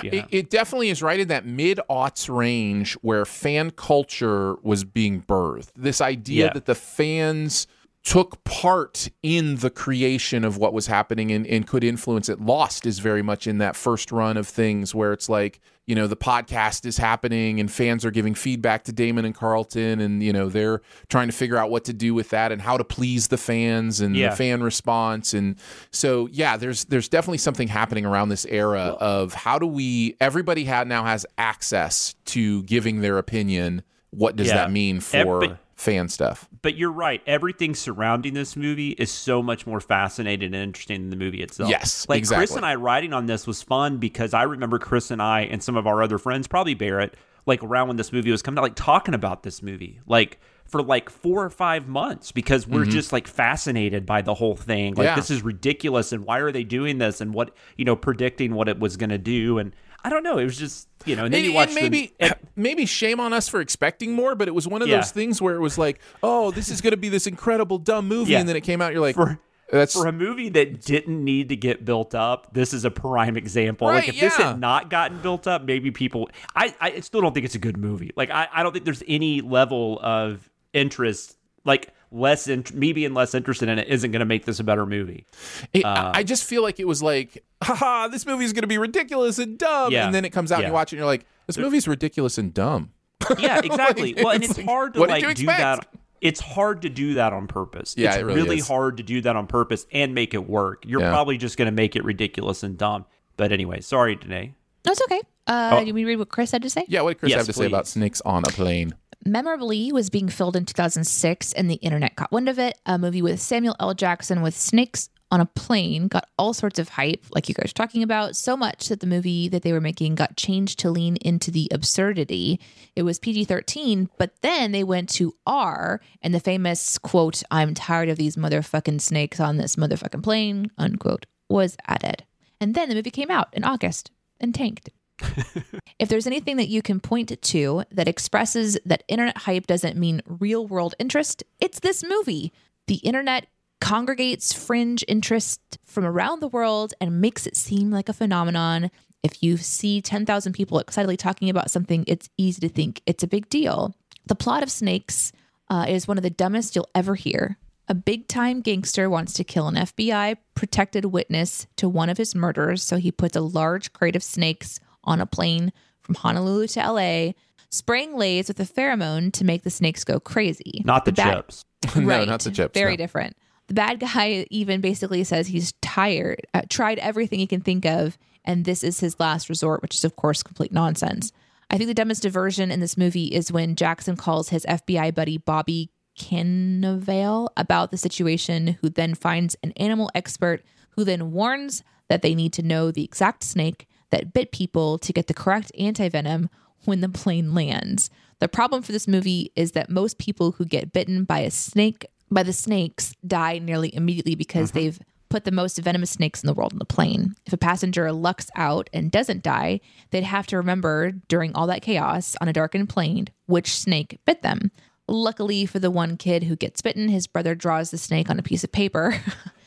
Yeah. It, it definitely is right in that mid aughts range where fan culture was being birthed. This idea Yeah. that the fans took part in the creation of what was happening and, and could influence it. Lost is very much in that first run of things where it's like, you know, the podcast is happening and fans are giving feedback to Damon and Carlton and, you know, they're trying to figure out what to do with that and how to please the fans and Yeah. the fan response. And so, yeah, there's there's definitely something happening around this era of how do we everybody had now has access to giving their opinion. What does Yeah. that mean for Every- fan stuff? But you're right. Everything surrounding this movie is so much more fascinating and interesting than the movie itself. Yes, like Chris and I writing on this was fun because I remember Chris and I and some of our other friends, probably Barrett, like around when this movie was coming out, like talking about this movie, like for like four or five months because we're just like fascinated by the whole thing. Like Mm-hmm. Yeah. this is ridiculous, and why are they doing this? And what you know, predicting what it was going to do, and I don't know. It was just you know, and then And- you watch and the- maybe and- maybe shame on us for expecting more, but it was one of Yeah. those things where it was like, oh, this is going to be this incredible dumb movie, Yeah. and then it came out, you're like, For- that's for a movie that didn't need to get built up, this is a prime example. Right, like if this had not gotten built up, maybe people. I I still don't think it's a good movie. Like I I don't think there's any level of interest. Like less int- me being less interested in it isn't going to make this a better movie. It, Uh, I just feel like it was like, haha, this movie is going to be ridiculous and dumb, Yeah. and then it comes out and you watch it, and you're like, this movie's ridiculous and dumb. Yeah, exactly. well, and it's it's like, hard to like do that. It's hard to do that on purpose. Yeah, it's it really is. hard to do that on purpose and make it work. You're Yeah. probably just going to make it ridiculous and dumb. But anyway, sorry, Danae. That's okay. Uh, Oh. Do you want to read what Chris had to say? Yeah, what did Chris Yes, have to say about snakes on a plane? Memorably was being filmed in 2006, and the internet caught wind of it. A movie with Samuel L. Jackson with snakes on a plane got all sorts of hype, like you guys are talking about, so much that the movie that they were making got changed to lean into the absurdity. It was PG 13, but then they went to R, and the famous quote, I'm tired of these motherfucking snakes on this motherfucking plane, unquote, was added. And then the movie came out in August and tanked. If there's anything that you can point to that expresses that internet hype doesn't mean real world interest, it's this movie. The internet congregates fringe interest from around the world and makes it seem like a phenomenon. If you see 10,000 people excitedly talking about something, it's easy to think it's a big deal. The plot of Snakes uh, is one of the dumbest you'll ever hear. A big time gangster wants to kill an FBI protected witness to one of his murders, so he puts a large crate of snakes on a plane from Honolulu to LA, spraying leis with a pheromone to make the snakes go crazy. Not the, bad- chips. No, right. not the chips, Very no. different. The bad guy even basically says he's tired, uh, tried everything he can think of, and this is his last resort, which is, of course, complete nonsense. I think the dumbest diversion in this movie is when Jackson calls his FBI buddy Bobby Cannavale about the situation, who then finds an animal expert who then warns that they need to know the exact snake that bit people to get the correct antivenom when the plane lands. The problem for this movie is that most people who get bitten by a snake by the snakes die nearly immediately because mm-hmm. they've put the most venomous snakes in the world on the plane. If a passenger lucks out and doesn't die, they'd have to remember during all that chaos on a darkened plane which snake bit them. Luckily for the one kid who gets bitten, his brother draws the snake on a piece of paper.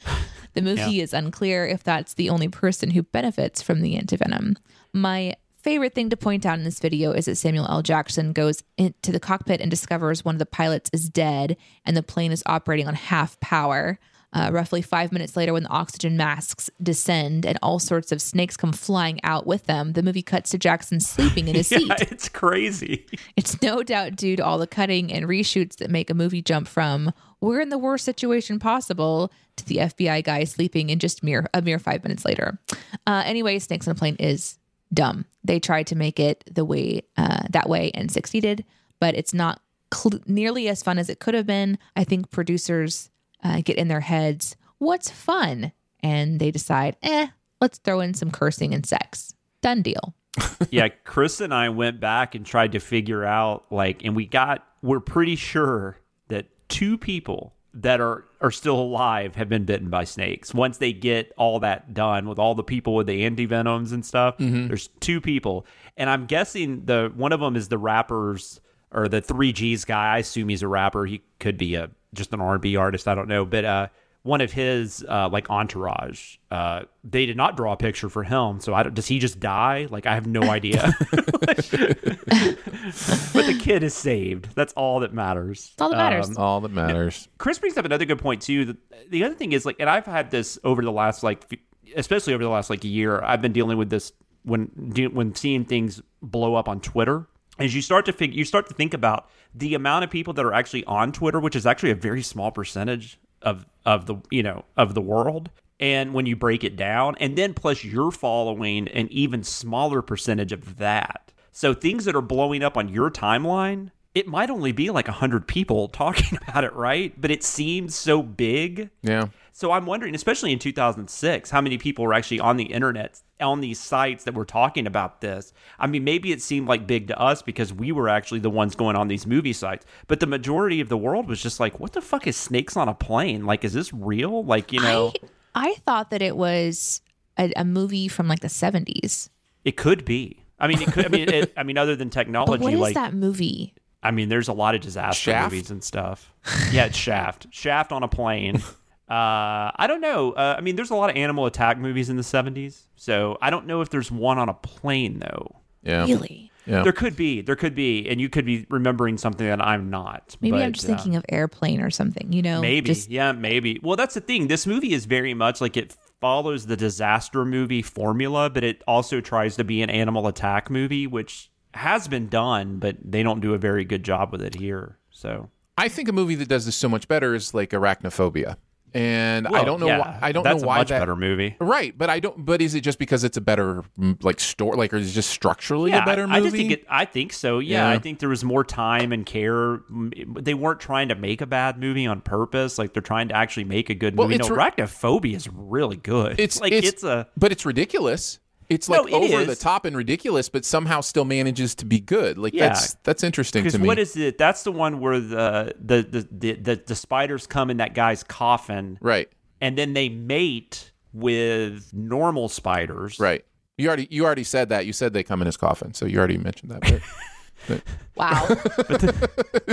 the movie is unclear if that's the only person who benefits from the antivenom. My favorite thing to point out in this video is that Samuel L. Jackson goes into the cockpit and discovers one of the pilots is dead and the plane is operating on half power. Uh, roughly five minutes later, when the oxygen masks descend and all sorts of snakes come flying out with them, the movie cuts to Jackson sleeping in his seat. It's crazy. It's no doubt due to all the cutting and reshoots that make a movie jump from we're in the worst situation possible to the FBI guy sleeping in just mere a mere five minutes later. Uh, anyway, Snakes on a Plane is dumb. They tried to make it the way uh, that way and succeeded, but it's not cl- nearly as fun as it could have been. I think producers uh, get in their heads, what's fun? And they decide, eh, let's throw in some cursing and sex. Done deal. yeah, Chris and I went back and tried to figure out like, and we got, we're pretty sure that two people that are are still alive have been bitten by snakes. Once they get all that done with all the people with the anti venoms and stuff, there's two people, and I'm guessing the one of them is the rappers or the three Gs guy. I assume he's a rapper. He could be a just an R&B artist. I don't know, but uh, one of his uh, like entourage. Uh, they did not draw a picture for him, so I don't, does he just die? Like I have no idea. but the kid is saved. That's all that matters. That's all that matters. Um, All that matters. Chris brings up another good point too. The, the other thing is like, and I've had this over the last like, especially over the last like year. I've been dealing with this when when seeing things blow up on Twitter. As you start to figure, you start to think about the amount of people that are actually on Twitter, which is actually a very small percentage of of the you know of the world. And when you break it down, and then plus you're following an even smaller percentage of that. So things that are blowing up on your timeline, it might only be like 100 people talking about it, right? But it seems so big. Yeah. So I'm wondering, especially in 2006, how many people were actually on the internet, on these sites that were talking about this. I mean, maybe it seemed like big to us because we were actually the ones going on these movie sites, but the majority of the world was just like, what the fuck is snakes on a plane? Like, is this real? Like, you know, I, I thought that it was a, a movie from like the 70s. it could be. I mean, it could. I mean, it, I mean, other than But technology, what is like that movie? I mean, there's a lot of disaster Shaft? movies and stuff. Yeah, it's Shaft. Shaft on a plane. Uh, I don't know. Uh, I mean, there's a lot of animal attack movies in the 70s. So I don't know if there's one on a plane, though. Yeah. Really? Yeah. There could be. There could be. And you could be remembering something that I'm not. Maybe I'm just uh, thinking of Airplane or something, you know? Maybe. Just, yeah, maybe. Well, that's the thing. This movie is very much like it follows the disaster movie formula, but it also tries to be an animal attack movie, which has been done, but they don't do a very good job with it here. So I think a movie that does this so much better is like Arachnophobia. And I don't know yeah, why I don't that's know a why much that better movie. Right, but I don't but is it just because it's a better mm, like story like or is it just structurally Yeah, a better movie? I just think it. I think so. Yeah, Yeah. I think there was more time and care. Mm, They weren't trying to make a bad movie on purpose. Like they're trying to actually make a good Well, movie. it's no, re- Arachnophobia is really good. it's like it's, it's, a but it's ridiculous. It's No, like it over is. the top and ridiculous, but somehow still manages to be good. Like Yeah. that's that's interesting to me. what is it? That's the one where the the, the the the the spiders come in that guy's coffin, right, and then they mate with normal spiders. right. You already you already said that. You said they come in his coffin, so you already mentioned that. But wow.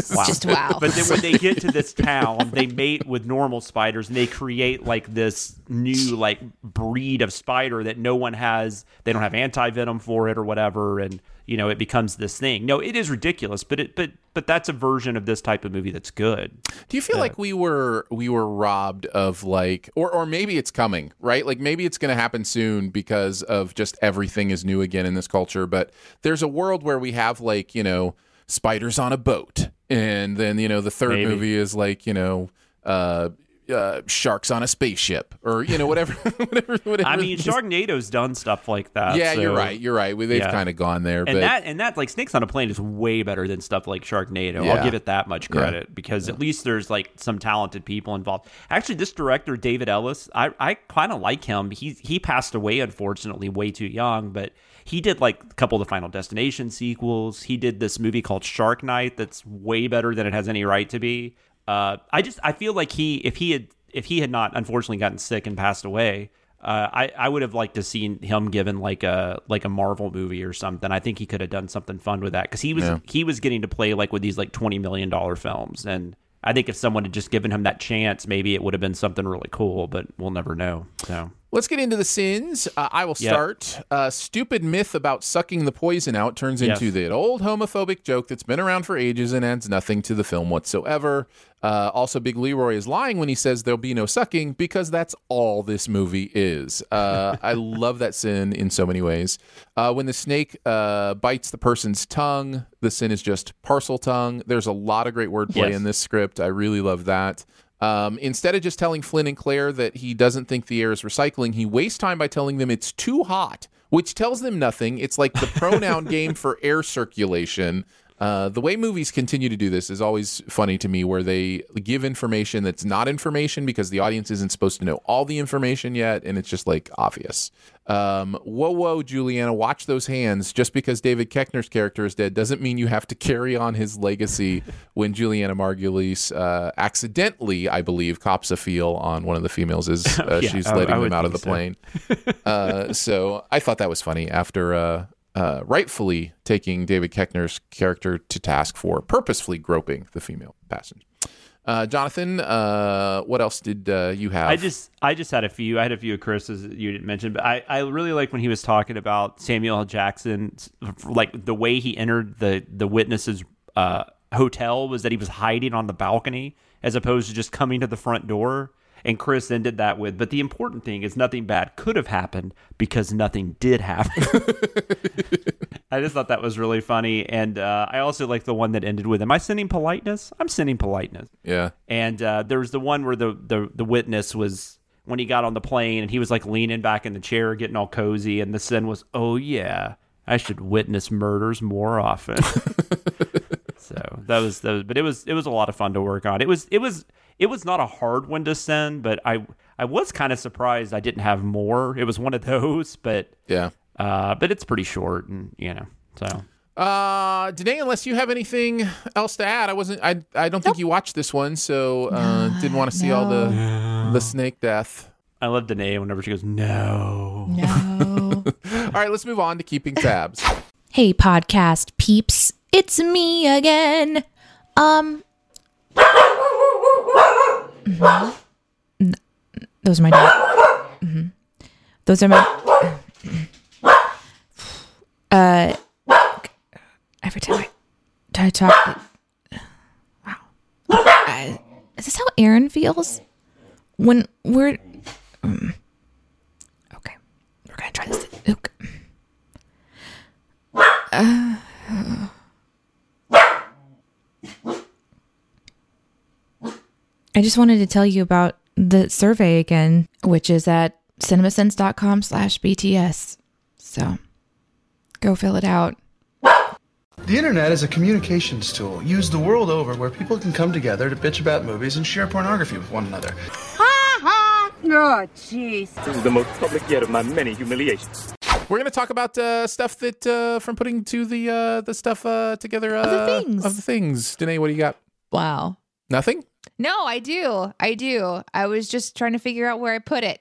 Wow. Just wow. But then when they get to this town, they mate with normal spiders and they create like this new like breed of spider that no one has. They don't have anti venom for it or whatever, and you know it becomes this thing. No, it is ridiculous, but it but but that's a version of this type of movie that's good. Do you feel like we were we were robbed of like or or maybe it's coming, right? Like maybe it's going to happen soon because of just everything is new again in this culture, but there's a world where we have like, you know, spiders on a boat. And then, you know, the third Maybe. movie is like, you know, uh uh, sharks on a spaceship, or you know, whatever, whatever, whatever. I mean, Sharknado's done stuff like that. yeah, so- you're right. You're right. They've Yeah. kind of gone there, And but that and that like Snakes on a Plane is way better than stuff like Sharknado. Yeah. I'll give it that much credit because at least there's like some talented people involved. Actually, this director David Ellis, I I kind of like him. He he passed away unfortunately way too young, but he did like a couple of the Final Destination sequels. He did this movie called Shark Night that's way better than it has any right to be. Uh, I just I feel like he if he had if he had not unfortunately gotten sick and passed away, uh, I I would have liked to seen him given like a like a Marvel movie or something. I think he could have done something fun with that because he was Yeah. he was getting to play like with these like twenty million dollar films, and I think if someone had just given him that chance, maybe it would have been something really cool. But we'll never know. So Let's get into the sins. Uh, I will Yep. start. Uh, stupid myth about sucking the poison out turns Yes. into the old homophobic joke that's been around for ages and adds nothing to the film whatsoever. Uh, also, Big Leroy is lying when he says there'll be no sucking because that's all this movie is. Uh, I love that sin in so many ways. Uh, when the snake uh, bites the person's tongue, the sin is just Parseltongue. There's a lot of great wordplay Yes. in this script. I really love that. Um, instead of just telling Flynn and Claire that he doesn't think the air is recycling, he wastes time by telling them it's too hot, which tells them nothing. It's like the pronoun game for air circulation. Uh, the way movies continue to do this is always funny to me, where they give information that's not information because the audience isn't supposed to know all the information yet, and it's just like obvious. Um, whoa, whoa, Julianna, watch those hands. Just because David Koechner's character is dead doesn't mean you have to carry on his legacy when Julianna Margulies uh, accidentally, I believe, cops a feel on one of the females as uh, Yeah, she's letting I them would out of the think plane. uh, so I thought that was funny after uh, uh, rightfully taking David Koechner's character to task for purposefully groping the female passenger. Uh, Jonathan, uh, what else did uh, you have? I just I just had a few. I had a few of Chris's that you didn't mention, but I, I really like when he was talking about Samuel L. Jackson, like the way he entered the the witnesses uh, hotel was that he was hiding on the balcony as opposed to just coming to the front door. And Chris ended that with, but the important thing is nothing bad could have happened because nothing did happen. I just thought that was really funny, and uh, I also like the one that ended with, "Am I sending politeness? I'm sending politeness." yeah. And uh, there was the one where the, the the witness was when he got on the plane and he was like leaning back in the chair, getting all cozy, and the sin was, "Oh yeah, I should witness murders more often." so that was the, but it was it was a lot of fun to work on. It was it was it was not a hard one to send, but I I was kind of surprised I didn't have more. It was one of those, but Yeah. uh, but it's pretty short, and you know, so Uh, Danae, unless you have anything else to add, I wasn't. I I don't think you watched this one, so uh, didn't want to see all the the snake death. I love Danae whenever she goes, "No." No. All right, let's move on to keeping tabs. hey, podcast peeps. It's me again. Um. Mhm. Those are my dog. Mhm. Those are my. Uh. Every time I, I talk. Wow. Uh, is this how Aaron feels? When we're. mm. Okay. We're to try this. Okay. I just wanted to tell you about the survey again, which is at cinemasins.com slash BTS. So go fill it out. The internet is a communications tool used the world over where people can come together to bitch about movies and share pornography with one another. Ha ha! Oh, jeez. This is the most public yet of my many humiliations. We're gonna talk about uh, stuff that uh, from putting to the uh, the stuff uh, together uh, the things. of the things. Danae, what do you got? Wow. Nothing. No, I do. I do. I was just trying to figure out where I put it.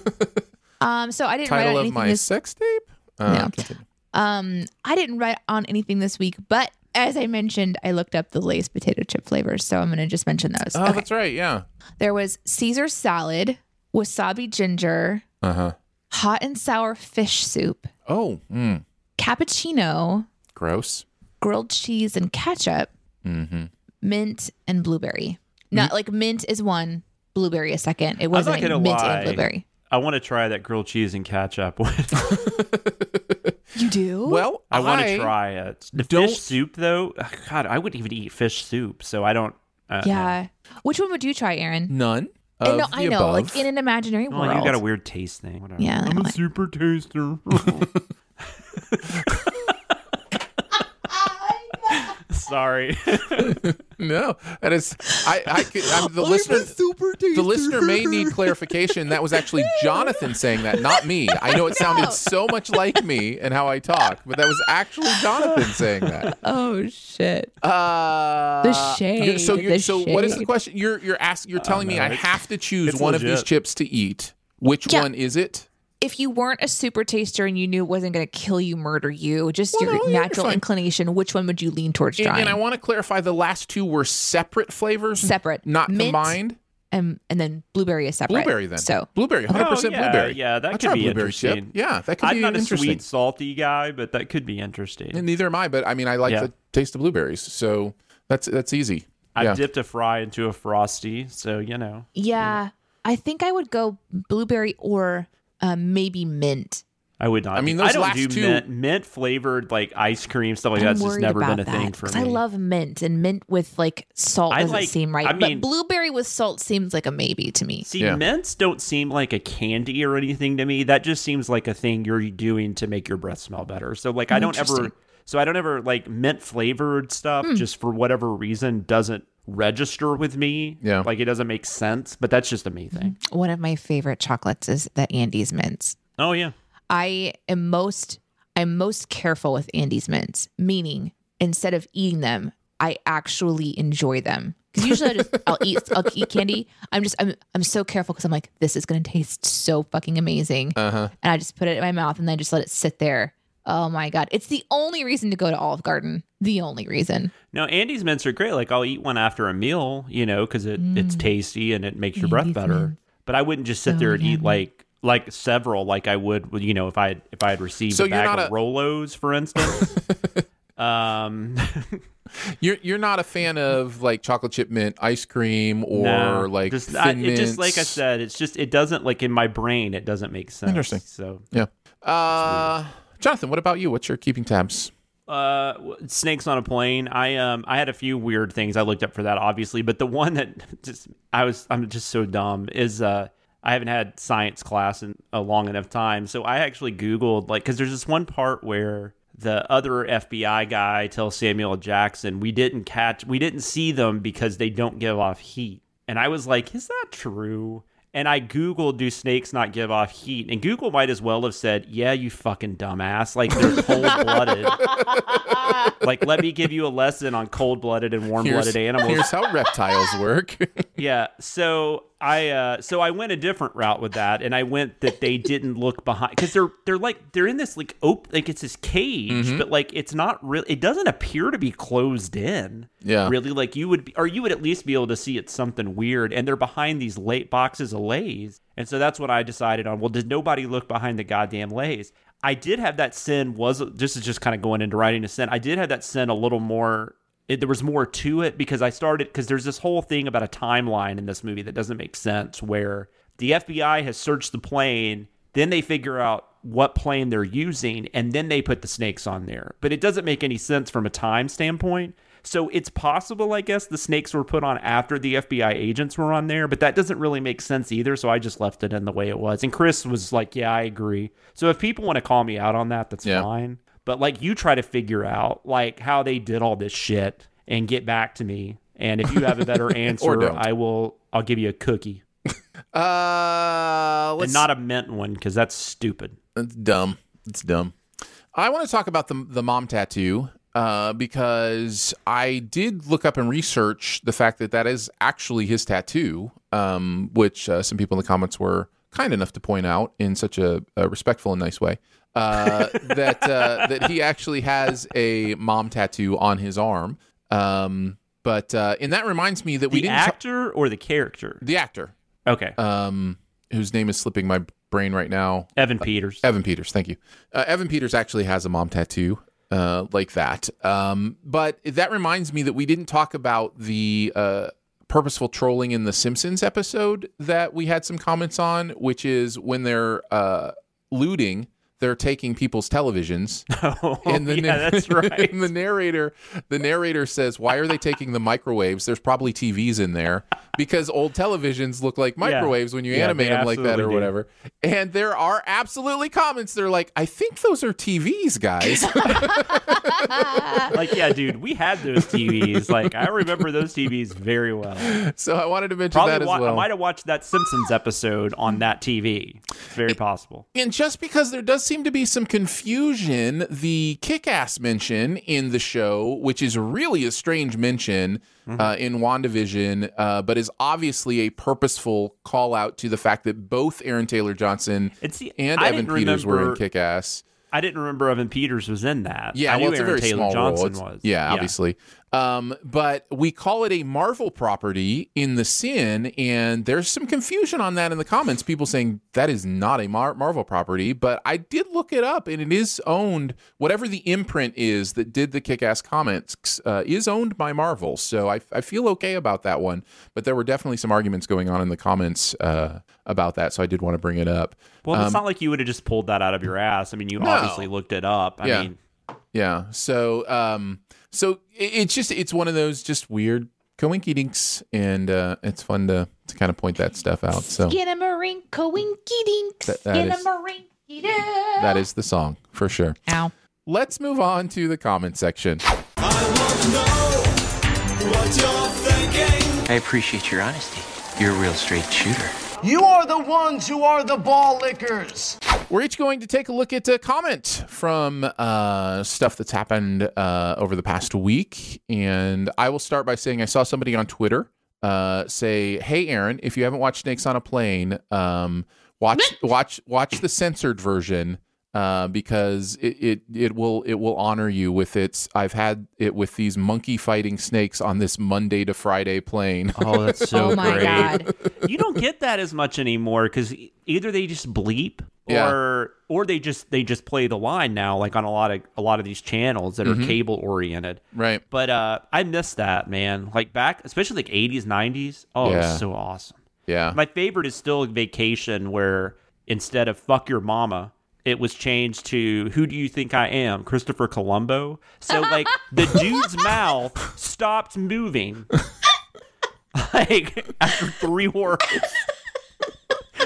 um, so I didn't write on of anything my this sex tape. Uh, No. Um, I didn't write on anything this week, but as I mentioned, I looked up the Lay's potato chip flavors, so I'm going to just mention those. Oh, Okay. that's right. Yeah. There was Caesar salad, wasabi ginger, Uh huh. hot and sour fish soup, Oh, mm, cappuccino, gross. grilled cheese and ketchup, Mm-hmm. mint and blueberry. Not like mint is one, blueberry a second. It wasn't not gonna mint lie. and blueberry. I want to try that grilled cheese and ketchup. With. you do? Well, I want to try it. The don't- fish soup, though, God, I wouldn't even eat fish soup, so I don't. Uh, yeah. Which one would you try, Aaron? none. I Of know, the I know, above. like in an imaginary Well, world. you got a weird taste thing. Whatever. Yeah, I'm a like- super taster. sorry. No, that is I. I could, I'm the listener. the listener may need clarification. That was actually Jonathan saying that, not me. I know it sounded so much like me and how I talk, but that was actually Jonathan saying that. Oh shit. Uh, The shade, you're- So, you're, the so what is the question? You're you're asking. You're telling me no, I have to choose it's one of these chips to eat. Which Yeah. one is it? If you weren't a super taster and you knew it wasn't going to kill you, murder you, just Well, your no, natural inclination, which one would you lean towards And, trying? and I want to clarify: the last two were separate flavors, Separate. not Mint. combined. and, and then blueberry is separate. Blueberry then. So blueberry, 100 percent Oh, yeah, blueberry. Yeah, that I'll could be blueberry chip. interesting. Yeah, that could be. I'm be not a sweet, salty guy, but that could be interesting. And neither am I, but I mean, I like Yeah. the taste of blueberries, so that's that's easy. I yeah. dipped a fry into a frosty, so you know. yeah, I think I would go blueberry or um, maybe mint. I would not. I mean, do- those I don't last do two- mint, mint flavored like ice cream stuff like I'm that's just never been a that thing for me. I love mint, and mint with like salt I doesn't like- seem right. I mean- but blueberry with salt seems like a maybe to me. See, Yeah. mints don't seem like a candy or anything to me. That just seems like a thing you're doing to make your breath smell better. So like I don't ever so I don't ever like mint flavored stuff just for whatever reason doesn't register with me. Yeah. Like it doesn't make sense, but that's just a me thing. One of my favorite chocolates is the Andes mints. Oh yeah. I am most I'm most careful with Andes mints, meaning instead of eating them, I actually enjoy them. Because usually I just I'll eat I'll eat candy. I'm just I'm I'm so careful because I'm like this is gonna taste so fucking amazing, Uh-huh. and I just put it in my mouth and then just let it sit there. Oh my god, it's the only reason to go to Olive Garden. The only reason. No, Andes mints are great. Like I'll eat one after a meal, you know, because it, it's tasty and it makes your breath better. mint. But I wouldn't just sit So there and eat like like several, like I would, you know, if I had, if I had received So a bag of a- Rolos, for instance. um, You're you're not a fan of like chocolate chip mint ice cream or no, like just, thin I, it just like I said, it's just it doesn't like in my brain, it doesn't make sense. Interesting. So, Yeah. Uh, Jonathan, what about you? What's your keeping tabs? uh, snakes on a plane. I um I had a few weird things I looked up for that, obviously, but the one that just I was I'm just so dumb is uh. I haven't had science class in a long enough time, so I actually Googled like because there's this one part where the other FBI guy tells Samuel Jackson we didn't catch we didn't see them because they don't give off heat, and I was like, is that true? And I Googled, do snakes not give off heat? And Google might as well have said, yeah, you fucking dumbass. Like, they're cold blooded. like, let me give you a lesson on cold blooded and warm blooded animals. Here's how reptiles work. Yeah. So I uh so I went a different route with that and I went that they didn't look behind cuz they're they're like they're in this like open like it's this cage Mm-hmm. but like it's not really it doesn't appear to be closed in. Yeah. Really like you would be, or you would at least be able to see it's something weird and they're behind these late boxes of leis. And so that's what I decided on. Well, did nobody look behind the goddamn leis? I did have that sin was this is just kind of going into writing a sin. I did have that sin a little more it, there was more to it because I started because there's this whole thing about a timeline in this movie that doesn't make sense where the FBI has searched the plane, then they figure out what plane they're using, and then they put the snakes on there. But it doesn't make any sense from a time standpoint. So it's possible, I guess, the snakes were put on after the FBI agents were on there, but that doesn't really make sense either. So I just left it in the way it was. And Chris was like, "Yeah, I agree." So if people want to call me out on that, that's Yeah. fine. But like, you try to figure out like how they did all this shit and get back to me. And if you have a better answer. I will. I'll give you a cookie Uh, and not a mint one because that's stupid. It's dumb. It's dumb. I want to talk about the the mom tattoo uh, because I did look up and research the fact that that is actually his tattoo, um, which uh, some people in the comments were kind enough to point out in such a, a respectful and nice way. Uh, that uh, that he actually has a mom tattoo on his arm. Um, but uh, and that reminds me that we didn't ta- actor or the character? the actor Okay, um, whose name is slipping my brain right now. Evan Peters. Evan Peters, thank you. Uh, Evan Peters actually has a mom tattoo uh, like that. Um, but that reminds me that we didn't talk about the uh, purposeful trolling in the Simpsons episode that we had some comments on, which is when they're uh, looting. They're taking people's televisions, Oh, and the yeah, that's right. and the narrator, the narrator says, "Why are they taking the microwaves? There's probably TVs in there because old televisions look like microwaves when you Yeah, animate them like that or do. whatever. And there are absolutely comments that are like, I think those are TVs, guys. like, yeah, dude, we had those TVs. Like, I remember those TVs very well. so I wanted to mention Probably that as wa- I well. might have watched that Simpsons episode on that TV. It's very possible. And just because there does seem to be some confusion, the kick ass mention in the show, which is really a strange mention Mm-hmm. uh, in WandaVision, uh, but is obviously a purposeful call out to the fact that both Aaron Taylor Johnson And see, and I Evan didn't Peters were in remember- kick ass. I didn't remember Evan Peters was in that. Yeah, I well, knew it's a Aaron very Taylor small Johnson role. It's- was. Yeah, obviously. Um, but we call it a Marvel property in the sin, and there's some confusion on that in the comments. People saying that is not a Mar- Marvel property, but I did look it up, and it is owned. Whatever the imprint is that did the Kick-Ass comments uh, is owned by Marvel, so I, I feel okay about that one. But there were definitely some arguments going on in the comments uh, about that, so I did want to bring it up. Well, it's not like you would have just pulled that out of your ass. I mean, you Um, No. obviously looked it up. I Yeah. mean, Yeah. So um so it's just it's one of those just weird coinky dinks and uh it's fun to to kind of point that stuff out. So Skinnamarink, winky dink, That- that is- skinnamarink, that is the song for sure. Ow. Let's move on to the comment section. I appreciate your honesty. You're a real straight shooter. You are the ones who are the ball lickers. We're each going to take a look at a comment from uh, stuff that's happened uh, over the past week. And I will start by saying I saw somebody on Twitter uh, say, "Hey, Aaron, if you haven't watched Snakes on a Plane, um, watch watch watch the censored version." Uh, because it, it it will it will honor you with its I've had it with these monkey fighting snakes on this Monday to Friday plane. oh, that's so oh my great. god. you don't get that as much anymore because either they just bleep Yeah. or or they just they just play the line now, like on a lot of a lot of these channels that Mm-hmm. are cable oriented. right. But uh, I miss that man. Like back, especially like eighties, nineties. Oh, it Yeah. so awesome. Yeah. My favorite is still Vacation, where instead of "fuck your mama," it was changed to "Who do you think I am?" Christopher Columbo. So like the dude's mouth stopped moving, like after three words.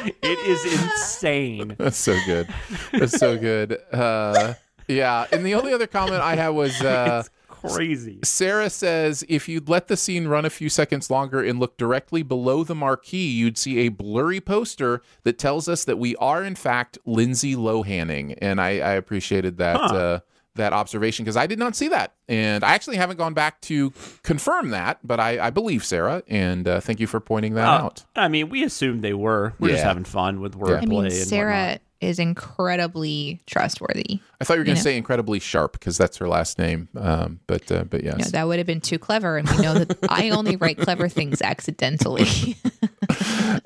It is insane. That's so good. That's so good. Uh, yeah. And the only other comment I had was uh, Crazy. Sarah says if you'd let the scene run a few seconds longer and look directly below the marquee, you'd see a blurry poster that tells us that we are in fact Lindsay Lohaning. And I, I appreciated that. Uh, that observation because I did not see that, and I actually haven't gone back to confirm that, but I, I believe Sarah, and uh, thank you for pointing that Oh, out. I mean, we assumed they were. We're just having fun with wordplay. I mean, Sarah whatnot. is incredibly trustworthy. I thought you were going to say incredibly sharp because that's her last name, um, but uh, but yes, No, that would have been too clever, and we know that I only write clever things accidentally.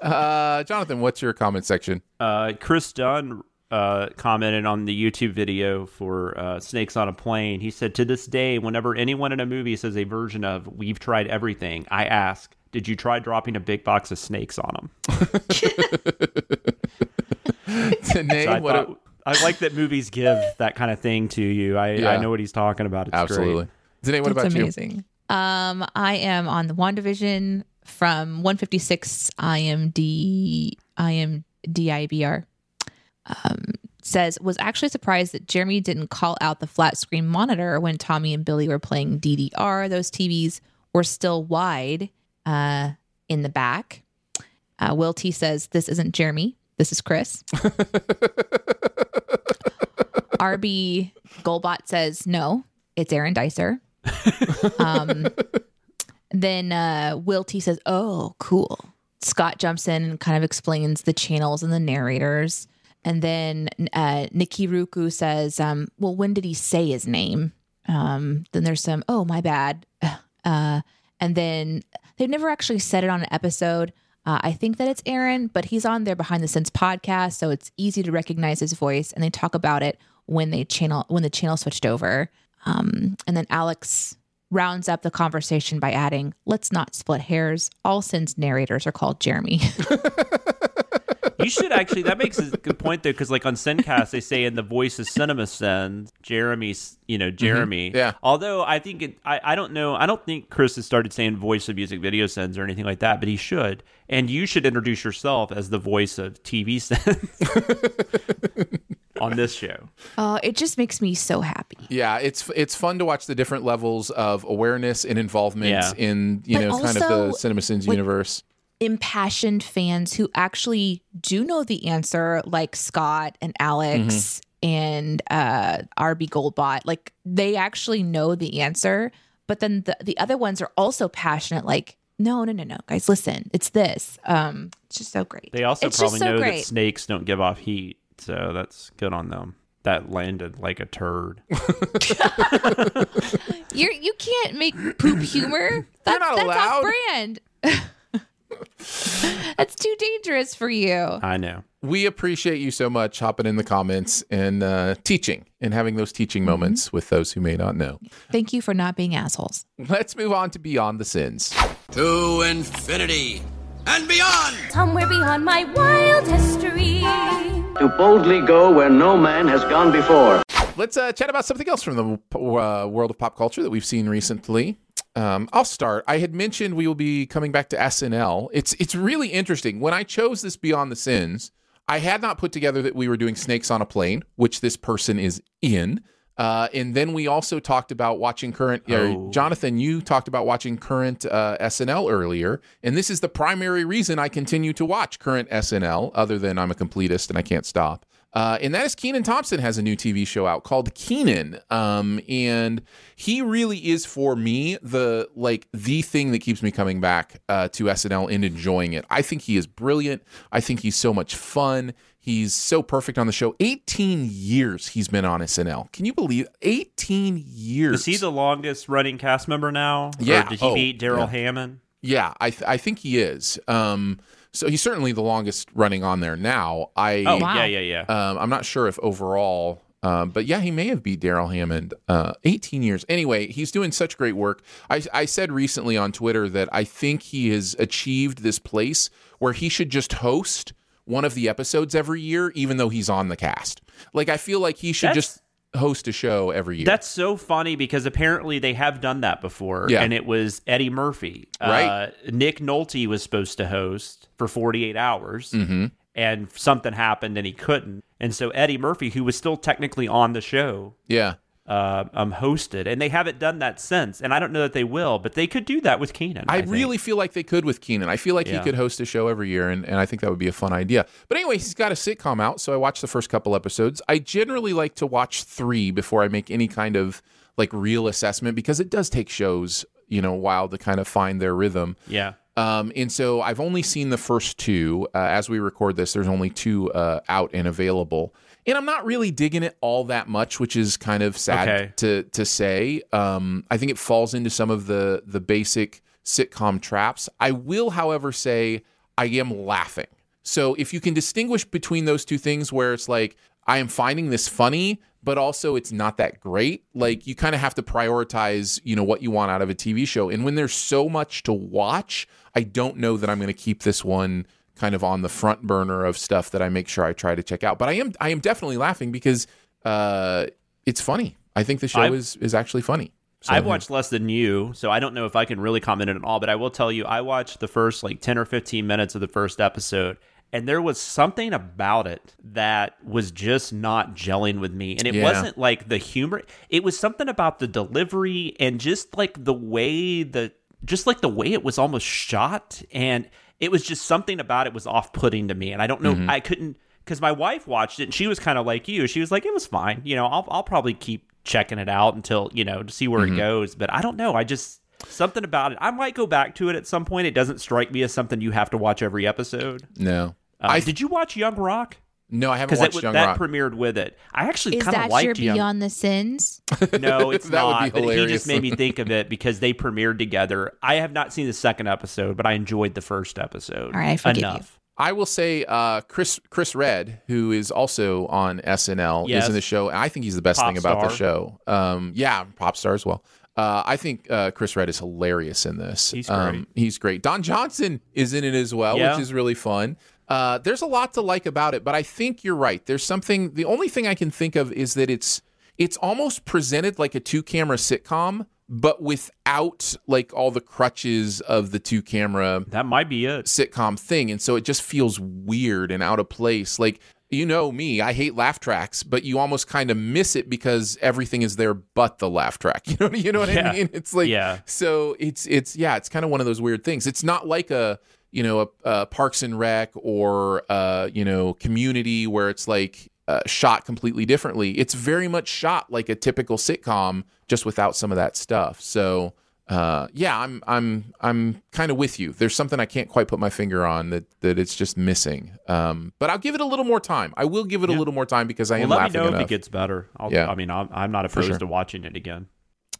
Uh, Jonathan, what's your comment section? Uh, Chris Dunn uh, commented on the YouTube video for uh, Snakes on a Plane. He said, To this day, whenever anyone in a movie says a version of We've tried everything, I ask, Did you try dropping a big box of snakes on them? To name I, what thought- it- I like that movies give that kind of thing to you. I, Yeah. I know what he's talking about. It's absolutely. Great. Danae, what That's about you? amazing. Um, I am on the WandaVision from 156 IMD IMDIBR. Um, says was actually surprised that Jeremy didn't call out the flat screen monitor when Tommy and Billy were playing DDR. Those TVs were still wide uh, in the back. Uh, Will T says this isn't Jeremy. This is Chris. RB Golbot says no, it's Aaron Dicer. um, then uh, Will T says, "Oh, cool." Scott jumps in and kind of explains the channels and the narrators. And then uh, Nikki Ruku says, um, "Well, when did he say his name?" Um, then there's some, "Oh, my bad." Uh, and then they've never actually said it on an episode. Uh, I think that it's Aaron, but he's on their Behind the Scenes podcast, so it's easy to recognize his voice. And they talk about it when they channel when the channel switched over. Um, and then Alex rounds up the conversation by adding, "Let's not split hairs. All Sins narrators are called Jeremy." You You should actually. That makes a good point though, because like on Sincast, they say in the voice of Cinema Sin, Jeremy's, you know, mm-hmm. Jeremy. Yeah. Although I think it, I, I don't know. I don't think Chris has started saying voice of music video sins or anything like that, but he should. And you should introduce yourself as the voice of TV sins on this show. Oh, it just makes me so happy. Yeah, it's it's fun to watch the different levels of awareness and involvement Yeah. in you But know kind of the also, CinemaSins like- universe. Impassioned fans who actually do know the answer, like Scott and Alex and uh, RB Goldbot. Like they actually know the answer, but then the, the other ones are also passionate, like, no, no, no, no, guys, listen, it's this. Um, it's just so great. They also it's probably so know great. that snakes don't give off heat, so that's good on them. That landed like a turd. You're you can't make poop humor. That, not that's allowed. off brand. that's too dangerous for you. I know. We appreciate you so much hopping in the comments and uh, teaching and having those teaching Mm-hmm. moments with those who may not know. Thank you for not being assholes. Let's move on to Beyond the Sins. To infinity and beyond! Somewhere beyond my wild history. To boldly go where no man has gone before. Let's uh, chat about something else from the uh, world of pop culture that we've seen recently. Um, I'll start. I had mentioned we will be coming back to SNL. It's it's really interesting. When I chose this Beyond the Sins, I had not put together that we were doing Snakes on a Plane, which this person is in. Uh, and then we also talked about watching current. Oh. Uh, Jonathan, you talked about watching current uh, SNL earlier, and this is the primary reason I continue to watch current SNL, other than I'm a completist and I can't stop. Uh, and that is Kenan Thompson has a new TV show out called Kenan, um, and he really is for me the like the thing that keeps me coming back uh, to SNL and enjoying it. I think he is brilliant. I think he's so much fun. He's so perfect on the show. 18 years he's been on SNL. Can you believe 18 years? Is he the longest running cast member now? Yeah. Or did he Oh, beat Darrell yeah. Hammond? Yeah, I th- I think he is. Um, so he's certainly the longest running on there now. I Oh, yeah, yeah, yeah. Um, I'm not sure if overall, um, but yeah, he may have beat Darrell Hammond. Uh, 18 years. Anyway, he's doing such great work. I, I said recently on Twitter that I think he has achieved this place where he should just host one of the episodes every year, even though he's on the cast. Like I feel like he should That's- just host a show every year. That's so funny because apparently they have done that before. Yeah. And it was Eddie Murphy. Right. Uh, Nick Nolte was supposed to host for 48 hours. hmm And something happened and he couldn't. And so Eddie Murphy, who was still technically on the show, Yeah. Uh, um, hosted. And they haven't done that since. And I don't know that they will, but they could do that with Kenan. I, think. really feel like they could with Kenan. I feel like he could host a show every year, and, and I think that would be a fun idea. But anyway, he's got a sitcom out, so I watched the first couple episodes. I generally like to watch three before I make any kind of like real assessment because it does take shows, you know, a while to kind of find their rhythm. Yeah. Um, and so I've only seen the first two. Uh, as we record this, there's only two uh, out and available. And I'm not really digging it all that much, which is kind of sad Okay. to to say. Um, I think it falls into some of the the basic sitcom traps. I will, however, say I am laughing. So if you can distinguish between those two things, where it's like I am finding this funny, but also it's not that great. Like you kind of have to prioritize, you know, what you want out of a TV show. And when there's so much to watch, I don't know that I'm going to keep this one kind of on the front burner of stuff that I make sure I try to check out. But I am I am definitely laughing because uh, it's funny. I think the show I've- is is actually funny. So, I've watched less than you, so I don't know if I can really comment on it all, but I will tell you, I watched the first like 10 or 15 minutes of the first episode, and there was something about it that was just not gelling with me. And it Yeah. wasn't like the humor, it was something about the delivery and just like the way the just like the way it was almost shot and it was just something about it was off-putting to me and I don't know Mhm. I couldn't because my wife watched it and she was kind of like you. She was like, it was fine. You know, I'll, I'll probably keep checking it out until, you know, to see where Mhm. it goes. But I don't know. I just, something about it. I might go back to it at some point. It doesn't strike me as something you have to watch every episode. no. Uh, I did you watch Young Rock? No, I haven't Because watched that, Young that Rock. premiered with it. I actually kind of that liked your Young Beyond the Sins? No, it's That would not. be But he just made me think of it because they premiered together. I have not seen the second episode, but I enjoyed the first episode. All right, I forgive you. enough. I will say uh, Chris Chris Redd, who is also on SNL, Yes. is in the show. I think he's the best Pop thing about the show. Um, yeah, pop star as well. Uh, I think uh, Chris Redd is hilarious in this. He's Um, great. he's great. Don Johnson is in it as well, Yeah. which is really fun. Uh, there's a lot to like about it, but I think you're right. There's something. The only thing I can think of is that it's it's almost presented like a two camera sitcom, but without like all the crutches of the two camera That might be it. sitcom thing, and so it just feels weird and out of place. Like you know me, I hate laugh tracks, but you almost kind of miss it because everything is there but the laugh track. You know, you know what Yeah. I mean? It's like Yeah. so it's it's yeah, it's kind of one of those weird things. It's not like a you know a, a Parks and Rec or uh you know Community where it's like uh, shot completely differently. It's very much shot like a typical sitcom, just without some of that stuff. So uh, yeah, I'm I'm I'm kind of with you. There's something I can't quite put my finger on that that it's just missing. Um, but I'll give it a little more time. I will give it a little more time because I Well, am let me know enough. if it gets better. I'll, Yeah. I mean, I'm, I'm not opposed sure. to watching it again.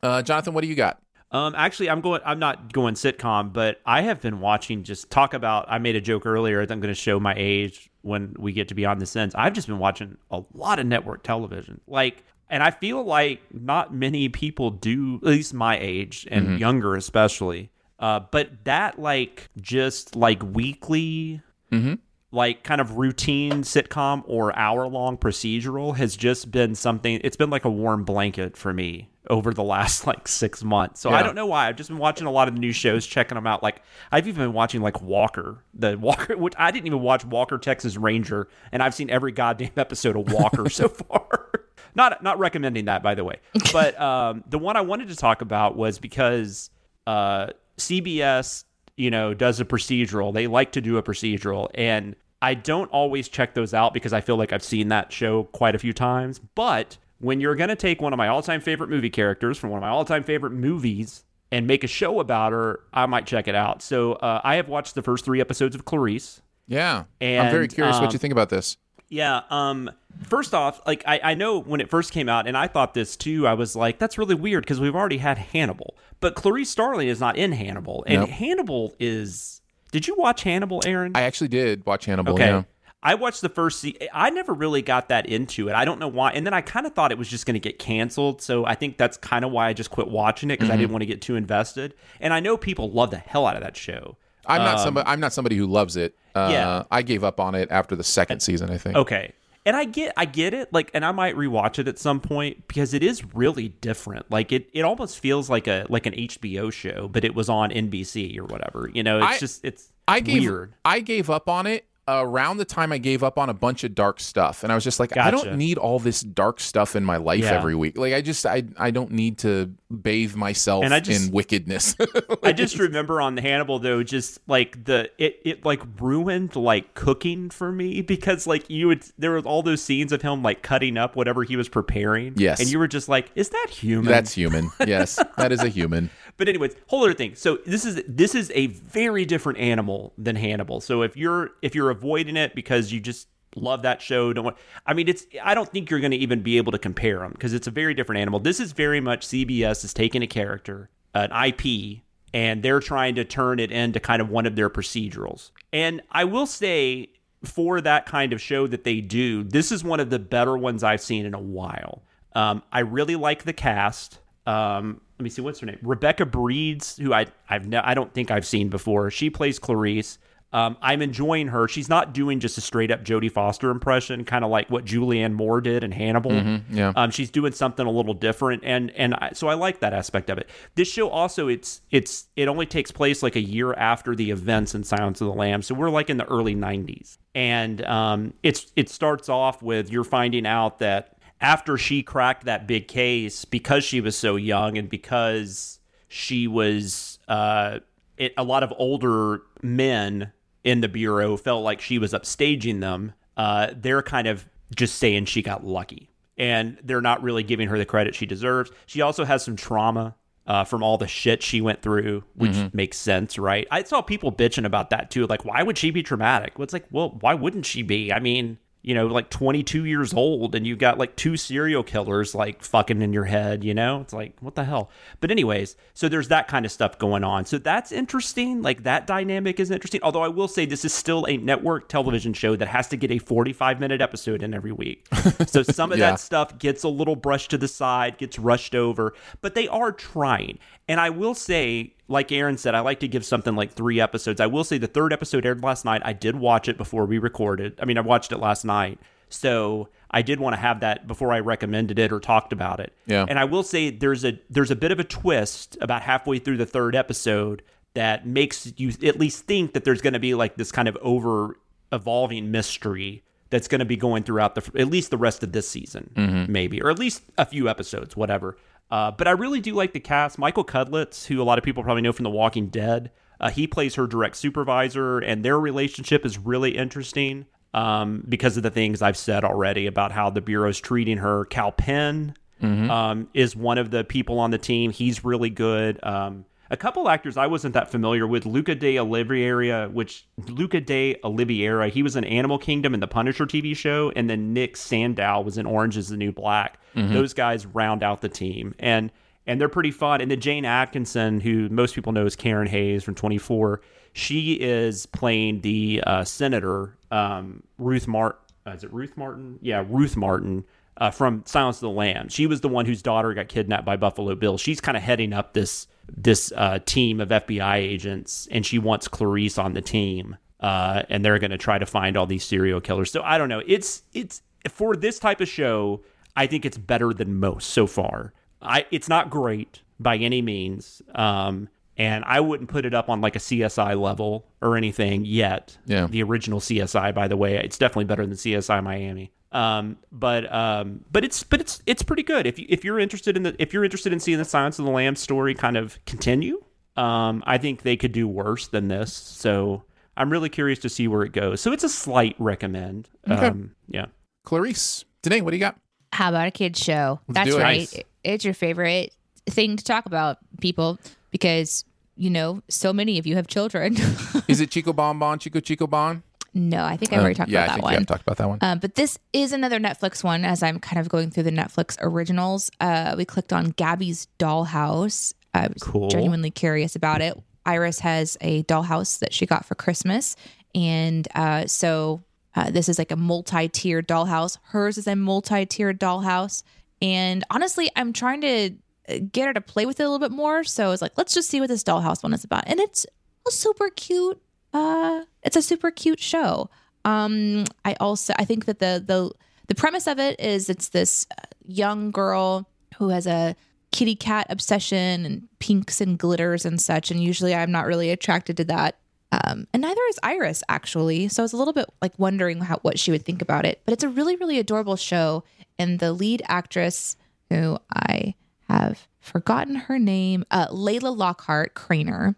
uh, Jonathan, what do you got? Um, actually, I'm going. I'm not going sitcom, but I have been watching. Just talk about. I made a joke earlier that I'm going to show my age when we get to Beyond the Sins. I've just been watching a lot of network television, like, and I feel like not many people do, at least my age and Mhm. younger especially. Uh, but that like just like weekly Mm-hmm. like kind of routine sitcom or hour long procedural has just been something it's been like a warm blanket for me over the last like six months. So i don't know why. I've just been watching a lot of the new shows checking them out. Like i've even been watching like walker the walker which i didn't even watch walker texas ranger and i've seen every goddamn episode of walker so far. Not not recommending that by the way. But um the one i wanted to talk about was because uh cbs you know does a procedural. They like to do a procedural and i don't always check those out because i feel like i've seen that show quite a few times. But when you're going to take one of my all-time favorite movie characters from one of my all-time favorite movies and make a show about her i might check it out so uh, i have watched the first three episodes of clarice Yeah, I'm very And, curious what um, you think about this. yeah. Um. First off, like I, I know when it first came out, and I thought this too. I was like, that's really weird because we've already had Hannibal, but Clarice Starling is not in Hannibal, and Nope. Hannibal is. Did you watch Hannibal, Aaron? I actually did watch Hannibal. okay. Yeah. I watched the first season. I never really got that into it. I don't know why. And then I kind of thought it was just going to get canceled. So I think that's kind of why I just quit watching it because I Mhm. didn't want to get too invested. And I know people love the hell out of that show. I'm not Um, somebody. I'm not somebody who loves it. Uh, Yeah. I gave up on it after the second season. I think. Okay. And I get I get it. Like and I might rewatch it at some point because it is really different. Like it it almost feels like a like an HBO show, but it was on NBC or whatever. You know, it's I- just it's I gave weird. I gave up on it around the time I gave up on a bunch of dark stuff, and I was just like, I don't need all this dark stuff in my life Yeah. every week. Like, I just I I don't need to bathe myself And I just- in wickedness. I just remember on the Hannibal though, just like the it it like ruined like cooking for me because like you would there were all those scenes of him like cutting up whatever he was preparing. Yes. And you were just like, is that human? That's human. Yes, that is a human. But anyways, whole other thing. So this is this is a very different animal than Hannibal. So if you're if you're avoiding it because you just love that show, don't want. I mean, it's. I don't think you're going to even be able to compare them because it's a very different animal. This is very much CBS is taking a character, an IP, and they're trying to turn it into kind of one of their procedurals. And I will say. For that kind of show that they do, this is one of the better ones I've seen in a while. Um, I really like the cast. Um, let me see what's her name. Rebecca Breeds, who I I've ne- I don't think I've seen before. She plays Clarice. Um, I'm enjoying her. She's not doing just a straight up Jodie Foster impression, kind of like what Julianne Moore did in Hannibal. Mhm, yeah. Um, she's doing something a little different, and and I, so I like that aspect of it. This show also it's it's it only takes place like a year after the events in Silence of the Lambs, so we're like in the early '90s, and um, it's it starts off with you're finding out that after she cracked that big case because she was so young and because she was uh, it, a lot of older men in the bureau felt like she was upstaging them. Uh, they're kind of just saying she got lucky, and they're not really giving her the credit she deserves. She also has some trauma uh, from all the shit she went through, which Mhm. makes sense, right? I saw people bitching about that too. Like, why would she be traumatic? Well, it's like, well, why wouldn't she be? I mean, you know, like 22 years old and you've got like two serial killers like fucking in your head, you know? It's like, what the hell? But, anyways, so there's that kind of stuff going on. So that's interesting. Like, that dynamic is interesting. Although I will say this is still a network television show that has to get a 45 minute episode in every week. So some of Yeah. that stuff gets a little brushed to the side, gets rushed over, but they are trying. And I will say, like Aaron said, I like to give something like three episodes. I will say the third episode aired last night. I did watch it before we recorded. I mean, I watched it last night. So I did want to have that before I recommended it or talked about it. Yeah. And I will say there's a there's a bit of a twist about halfway through the third episode that makes you at least think that there's going to be like this kind of over evolving mystery that's going to be going throughout the at least the rest of this season, Mhm. maybe, or at least a few episodes, whatever. Uh, but I really do like the cast. Michael Cudlitz, who a lot of people probably know from The Walking Dead, uh, he plays her direct supervisor, and their relationship is really interesting um, because of the things I've said already about how the bureau's treating her. Kal Penn Mhm. um, is one of the people on the team. He's really good. Um, a couple actors I wasn't that familiar with. Lucca De Oliveira, which Lucca De Oliveira, he was in Animal Kingdom and the Punisher TV show, and then Nick Sandow was in Orange Is the New Black. Mhm. Those guys round out the team, and and they're pretty fun. And then Jayne Atkinson, who most people know as Karen Hayes from 24, she is playing the uh, senator um, Ruth Mart. Uh, is it Ruth Martin? Yeah, Ruth Martin uh, from Silence of the Lambs. She was the one whose daughter got kidnapped by Buffalo Bill. She's kind of heading up this this uh, team of FBI agents, and she wants Clarice on the team. Uh, and they're going to try to find all these serial killers. So I don't know. It's it's for this type of show. I think it's better than most so far. I it's not great by any means. Um, and I wouldn't put it up on like a CSI level or anything yet. Yeah. The original CSI, by the way, it's definitely better than CSI Miami. Um, but um, but it's but it's it's pretty good. If you if you're interested in the if you're interested in seeing the Silence of the Lambs story kind of continue, um, I think they could do worse than this. So I'm really curious to see where it goes. So it's a slight recommend. Okay. Um, yeah. Clarice, Danae, what do you got? How about a kids show? Let's That's it. right. Nice. It's your favorite thing to talk about, people, because you know so many of you have children. Is it Chico Bon Bon, Chico Chico Bon? No, I think I've Uh, already talked about that one. yeah, about I that think one. you have talked about that one. Um, but this is another Netflix one. As I'm kind of going through the Netflix originals, uh, we clicked on Gabby's Dollhouse. I was Cool. genuinely curious about it. Iris has a dollhouse that she got for Christmas, and uh, so uh, this is like a multi-tiered dollhouse. Hers is a multi-tiered dollhouse, and honestly, I'm trying to uh, get her to play with it a little bit more. So I was like, let's just see what this dollhouse one is about, and it's a super cute. Uh, it's a super cute show. Um, I also I think that the the the premise of it is it's this uh, young girl who has a kitty cat obsession and pinks and glitters and such. And usually I'm not really attracted to that. Um, and neither is Iris actually. So I was a little bit like wondering how what she would think about it. But it's a really really adorable show. And the lead actress who I have forgotten her name, uh, Laila Lockhart Kraner,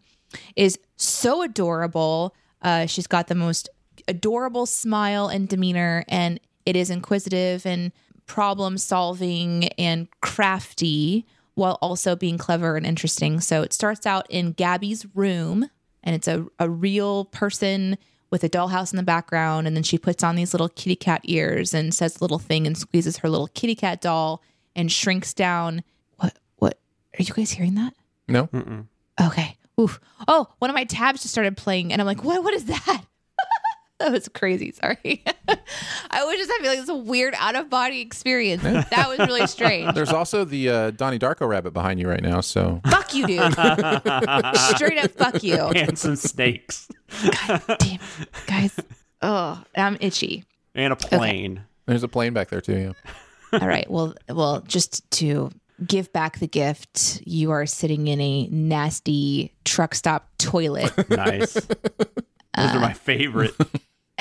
is so adorable. Uh, she's got the most adorable smile and demeanor, and it is inquisitive and problem solving and crafty while also being clever and interesting. So it starts out in Gabby's room, and it's a, a real person with a dollhouse in the background. And then she puts on these little kitty cat ears and says a little thing and squeezes her little kitty cat doll and shrinks down. What? What? Are you guys hearing that? No. Okay. Oof. Oh, one of my tabs just started playing, and I'm like, what? What is that? that was crazy. Sorry. I was just having like this weird out of body experience. That was really strange. There's also the uh, Donnie Darko rabbit behind you right now. So fuck you, dude. Straight up, fuck you. And some snakes. God damn, Guys, oh, I'm itchy. And a plane. There's a plane back there too. Yeah. All right. Well, well, just to give back the gift, you are sitting in a nasty truck stop toilet. Nice. Those are my favorite.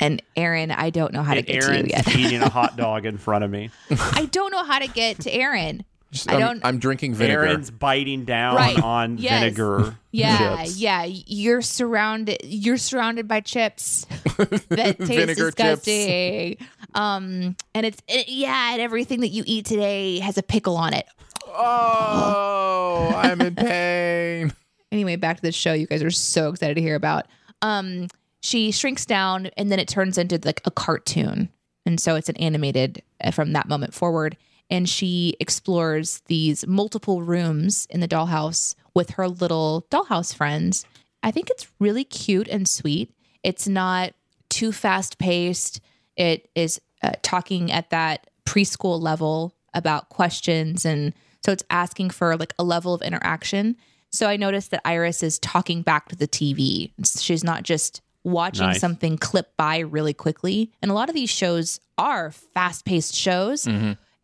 And Aaron, I don't know how to get Aaron's to you yet. eating a hot dog in front of me. I don't know how to get to Aaron. I I'm, don't. I'm drinking vinegar. Aaron's biting down Right. on Yes. vinegar. Yeah, chips. yeah. You're surrounded. You're surrounded by chips that taste Vinegar chips. disgusting. Um, and it's it, yeah, and everything that you eat today has a pickle on it. Oh, I'm in pain. Anyway, back to the show. You guys are so excited to hear about. Um, she shrinks down, and then it turns into like a cartoon, and so it's an animated uh, from that moment forward. And she explores these multiple rooms in the dollhouse with her little dollhouse friends. I think it's really cute and sweet. It's not too fast paced. It is uh, talking at that preschool level about questions and so it's asking for like a level of interaction So I noticed that Iris is talking back to the TV. She's not just watching Nice. something clip by really quickly. And a lot of these shows are fast paced shows.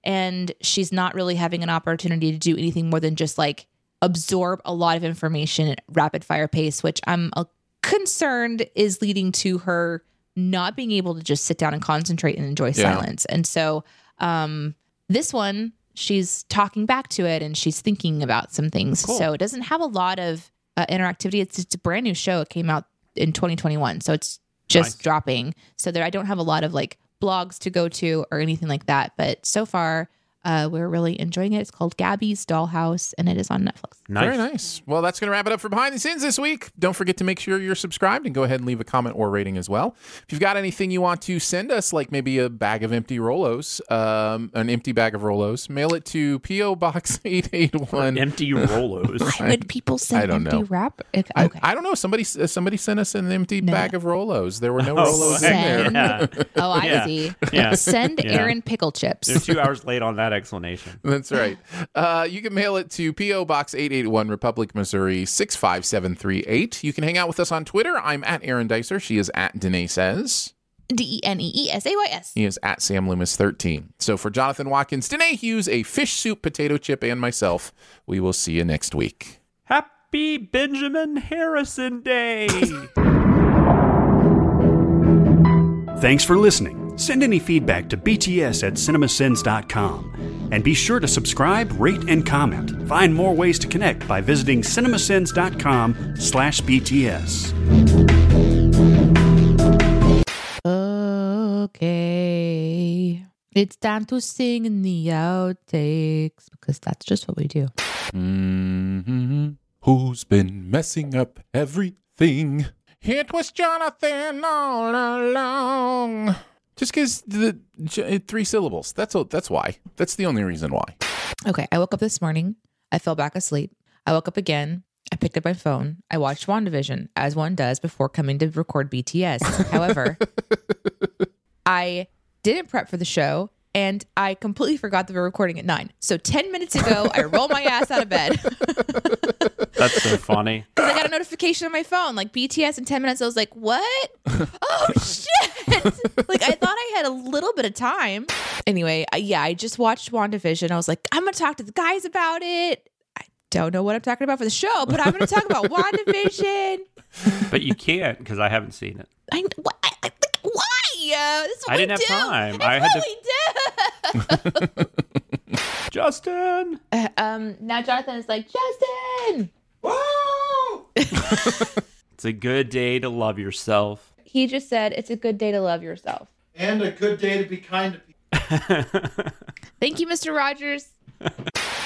And she's not really having an opportunity to do anything more than just like absorb a lot of information at rapid fire pace, which I'm uh, concerned is leading to her not being able to just sit down and concentrate and enjoy Yeah. silence. And so um, this one, she's talking back to it and she's thinking about some things. So it doesn't have a lot of uh, interactivity. It's just a brand new show. It came out in 2021, so it's just Nice. dropping. So there, I don't have a lot of like blogs to go to or anything like that. But so far, uh, we're really enjoying it. It's called Gabby's Dollhouse, and it is on Netflix. Nice. Very nice. Well, that's going to wrap it up for Behind the Scenes this week. Don't forget to make sure you're subscribed and go ahead and leave a comment or rating as well. If you've got anything you want to send us, like maybe a bag of empty Rolos, um, an empty bag of Rolos, mail it to P.O. Box 881. Empty Rolos. Why would people send I don't empty know. wrap? Okay. I, I don't know. Somebody uh, somebody sent us an empty bag of Rolos. There were no Oh, Rolos in there. Yeah. oh, I Yeah. see. Yeah. Send Yeah. Aaron pickle chips. They're two hours late on that explanation. That's right. Uh, you can mail it to P.O. Box 881, Republic, Missouri 65738. You can hang out with us on Twitter. I'm at Aaron Dicer. She is at Danae Says. D E N E E S A Y S. He is at Sam Loomis 13. So for Jonathan Watkins, Danae Hughes, a fish soup, potato chip, and myself, we will see you next week. Happy Benjamin Harrison Day. Thanks for listening. Send any feedback to bts at cinemasins.com. And be sure to subscribe, rate, and comment. Find more ways to connect by visiting cinemasins.com slash bts. Okay. It's time to sing in the outtakes because that's just what we do. hmm Who's been messing up everything? It was Jonathan all along. Just because the j- eh, three syllables. That's all, that's why. That's the only reason why. Okay. I woke up this morning. I fell back asleep. I woke up again. I picked up my phone. I watched WandaVision, as one does before coming to record BTS. However, I didn't prep for the show and I completely forgot that we were recording at nine. So 10 minutes ago, I rolled my ass out of bed. That's so funny. Because I got a notification on my phone, like BTS in 10 minutes. I was like, what? oh, shit. like, I thought I had a little bit of time. Anyway, I, yeah, I just watched WandaVision. I was like, I'm going to talk to the guys about it. I don't know what I'm talking about for the show, but I'm going to talk about WandaVision. But you can't because I haven't seen it. I, I, I, why? Uh, this is what I didn't we have do. time. I, I had to- really do. Justin. Uh, um, now Jonathan is like, Justin. It's a good day to love yourself. He just said it's a good day to love yourself. And a good day to be kind to people. Thank you, Mr. Rogers.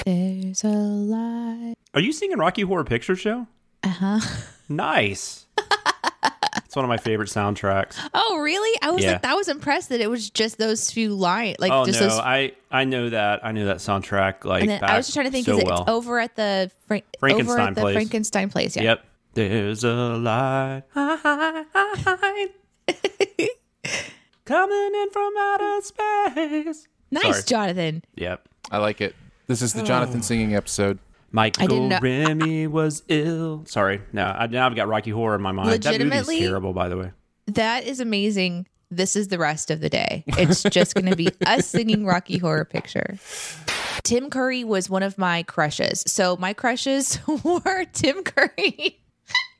There's a lie. Are you singing Rocky Horror Picture Show? Uh huh. Nice. It's one of my favorite soundtracks. Oh, really? I was Yeah. like, that was impressed that it was just those few lines, like oh just no, those. I I know that. I knew that soundtrack like and then I was just trying to think, so is it well. it's over at the Frank, over Frankenstein at the place. Frankenstein place? Yeah. Yep. There's a light coming in from outer space. Nice, Sorry. Jonathan. Yep. I like it. This is the Jonathan oh. singing episode. Michael Rennie was ill. Sorry, no, I, now I've got Rocky Horror in my mind. That movie's terrible, by the way. That is amazing. This is the rest of the day. It's just going to be us singing Rocky Horror Picture. Tim Curry was one of my crushes. So my crushes were Tim Curry.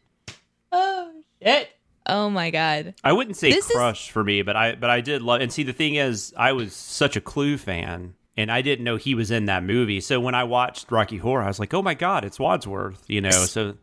oh shit. Oh my god. I wouldn't say This is- crush for me, but I but I did love. And see, the thing is, I was such a Clue fan, and I didn't know he was in that movie. So when I watched Rocky Horror, I was like, oh my god, it's Wadsworth. You know, so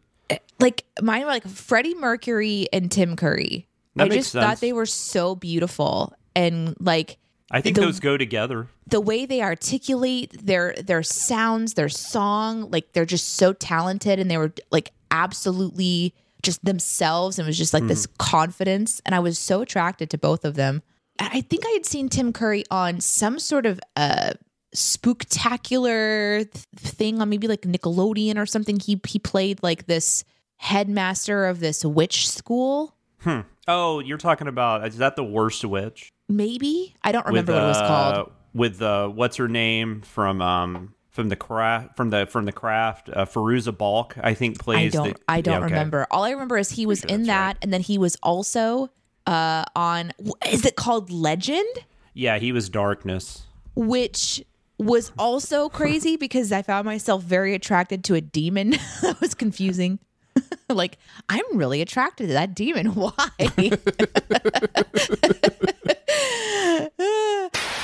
Like mine were like Freddie Mercury and Tim Curry. That I just thought they were so beautiful and like I think the- those go together. the way they articulate their their sounds, their song, like they're just so talented and they were like absolutely just themselves and it was just like this mm-hmm. confidence and I was so attracted to both of them. I think I had seen Tim Curry on some sort of uh spooktacular thing on maybe like Nickelodeon or something. He he played like this headmaster of this witch school. Hmm. Oh, you're talking about is that the worst witch? Maybe I don't remember With, what it was uh, called. With uh, what's her name from um, from the craft from the from the craft. Uh, Fairuza Balk, I think, plays. I don't. the, I don't yeah, okay. remember. All I remember is he was in that, and then he was also uh, on. Is it called Legend? Yeah, he was Darkness. Which was also crazy because I found myself very attracted to a demon. that was confusing. like I'm really attracted to that demon. Why?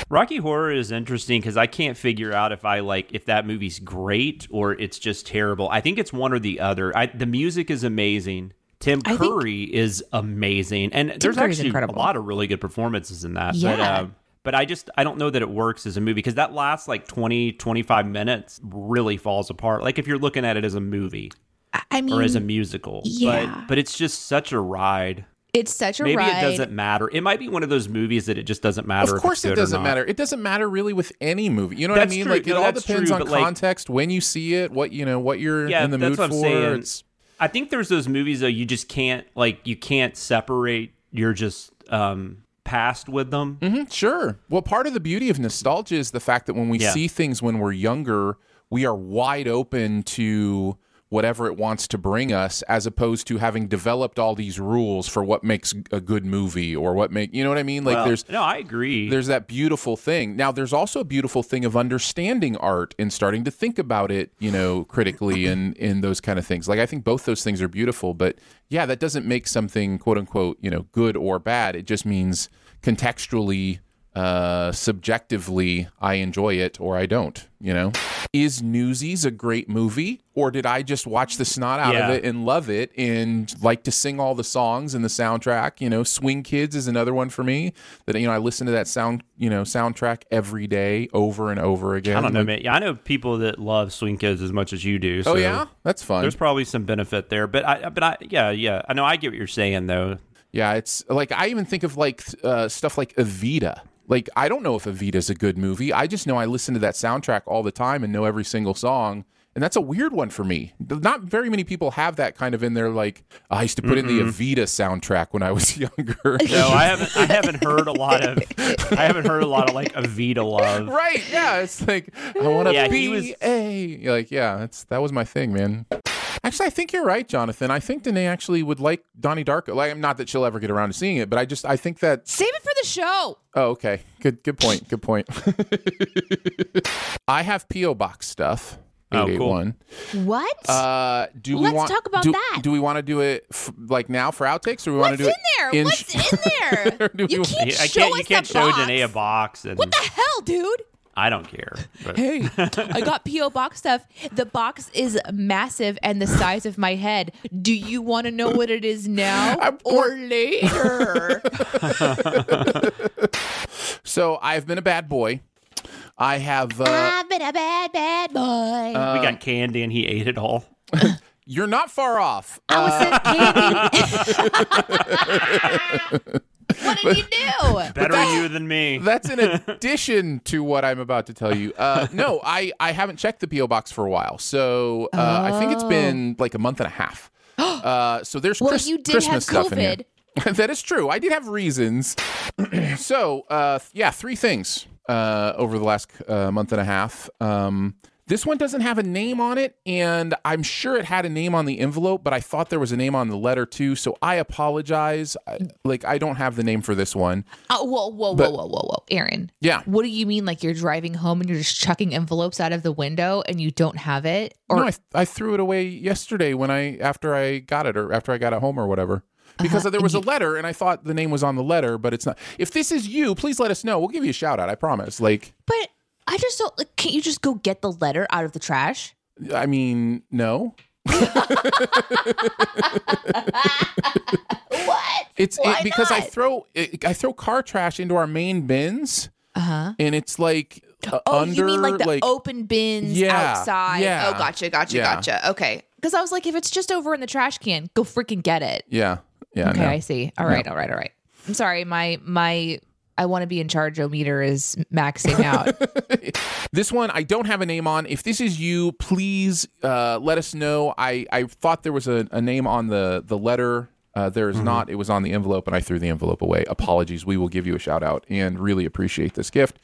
Rocky Horror is interesting because I can't figure out if I like if that movie's great or it's just terrible. I think it's one or the other. I, the music is amazing. Tim I think- Curry is amazing, and there's Curry's actually incredible. a lot of really good performances in that. But, Yeah. um, but I just I don't know that it works as a movie because that last like 20 25 minutes really falls apart. Like if you're looking at it as a movie I mean, or as a musical, yeah. but but it's just such a ride. it's such a Maybe ride. it doesn't matter. It might be one of those movies that it just doesn't matter. Of if course, it's it good or doesn't matter. It doesn't matter really with any movie. You know That's what I mean? true. Like it No, all depends true, on but, like- context, when you see it, what you know, what you're Yeah, in the that's mood what I'm for. saying. It's I think there's those movies though you just can't like you can't separate. You're just um past with them. Mm-hmm, sure. Well, part of the beauty of nostalgia is the fact that when we Yeah. see things when we're younger, we are wide open to whatever it wants to bring us as opposed to having developed all these rules for what makes a good movie or what make you know what I mean like Well, there's no, I agree. there's that beautiful thing. Now, there's also a beautiful thing of understanding art and starting to think about it, you know, critically and in those kind of things. Like, I think both those things are beautiful, but yeah, that doesn't make something quote unquote, you know, good or bad. It just means contextually, uh, subjectively, I enjoy it or I don't, you know? Is Newsies a great movie or did I just watch the snot out Yeah. of it and love it and like to sing all the songs and the soundtrack? You know, Swing Kids is another one for me that, you know, I listen to that sound, you know, soundtrack every day over and over again. I don't know, Like- man. Yeah, I know people that love Swing Kids as much as you do. Oh, so yeah? That's fun. There's probably some benefit there, but I, but I, yeah, yeah. I know. I get what you're saying though. Yeah, it's like I even think of like uh, stuff like Evita. Like I don't know if Evita's a good movie. I just know I listen to that soundtrack all the time and know every single song. And that's a weird one for me. Not very many people have that kind of in their like. I used to put in the Evita soundtrack when I was younger. No, I haven't. I haven't heard a lot of. I haven't heard a lot of like Avita love. right? Yeah, it's like I want to Yeah, be he was- a like yeah. That's that was my thing, man. Actually, I think you're right, Jonathan. I think Danae actually would like Donnie Darko. Like, not that she'll ever get around to seeing it, but I just I think that Save it for the show. Oh, okay. Good good point. Good point. I have PO box stuff. Oh, cool. 881. What? Uh, do we Let's want talk about do, that. Do we want to do it f- like now for outtakes, or we want to do it What's in it there? What's in there? You we- can't I show can't. us You can't the show box. Danae a box, and What the hell, dude? I don't care. But- Hey, I got PO box stuff. The box is massive and the size of my head. Do you want to know what it is now I'm- or later? So I've been a bad boy. I have. Uh, I've been a bad, bad boy. we got candy, and he ate it all. You're not far off. I was Uh, sent candy. what did you do? Better you than me. That's in addition to what I'm about to tell you. Uh, no, I, I haven't checked the PO box for a while, so uh, I think it's been like a month and a half. Uh, so there's Well, Chris- you did Christmas have stuff in here. that is true. I did have reasons. so uh, yeah, three things uh, over the last uh, month and a half. Um, this one doesn't have a name on it, and I'm sure it had a name on the envelope, but I thought there was a name on the letter too. So I apologize. I, like I don't have the name for this one. Oh, whoa, whoa, whoa, But- whoa, whoa, whoa, Aaron. Yeah. What do you mean? Like you're driving home and you're just chucking envelopes out of the window and you don't have it? Or no, I, I threw it away yesterday when I after I got it or after I got it home or whatever. Uh-huh. Because there was a letter and I thought the name was on the letter, but it's not. If this is you, please let us know. We'll give you a shout out. I promise. Like, but I just don't. Like, can't you just go get the letter out of the trash? I mean, no. What? It's it, because I throw it, I throw car trash into our main bins, Uh huh. and it's like uh, Oh, under you mean like the open bins Yeah, outside? yeah, Oh, gotcha, gotcha, yeah. gotcha. Okay. Because I was like, if it's just over in the trash can, go freaking get it. Yeah, yeah. okay, no. I see. All right, all right, all right. I'm sorry. My my I want to be in charge. O meter is maxing out. This one I don't have a name on. If this is you, please uh, let us know. I, I thought there was a, a name on the the letter Uh, there is not. It was on the envelope, and I threw the envelope away. Apologies. We will give you a shout out and really appreciate this gift.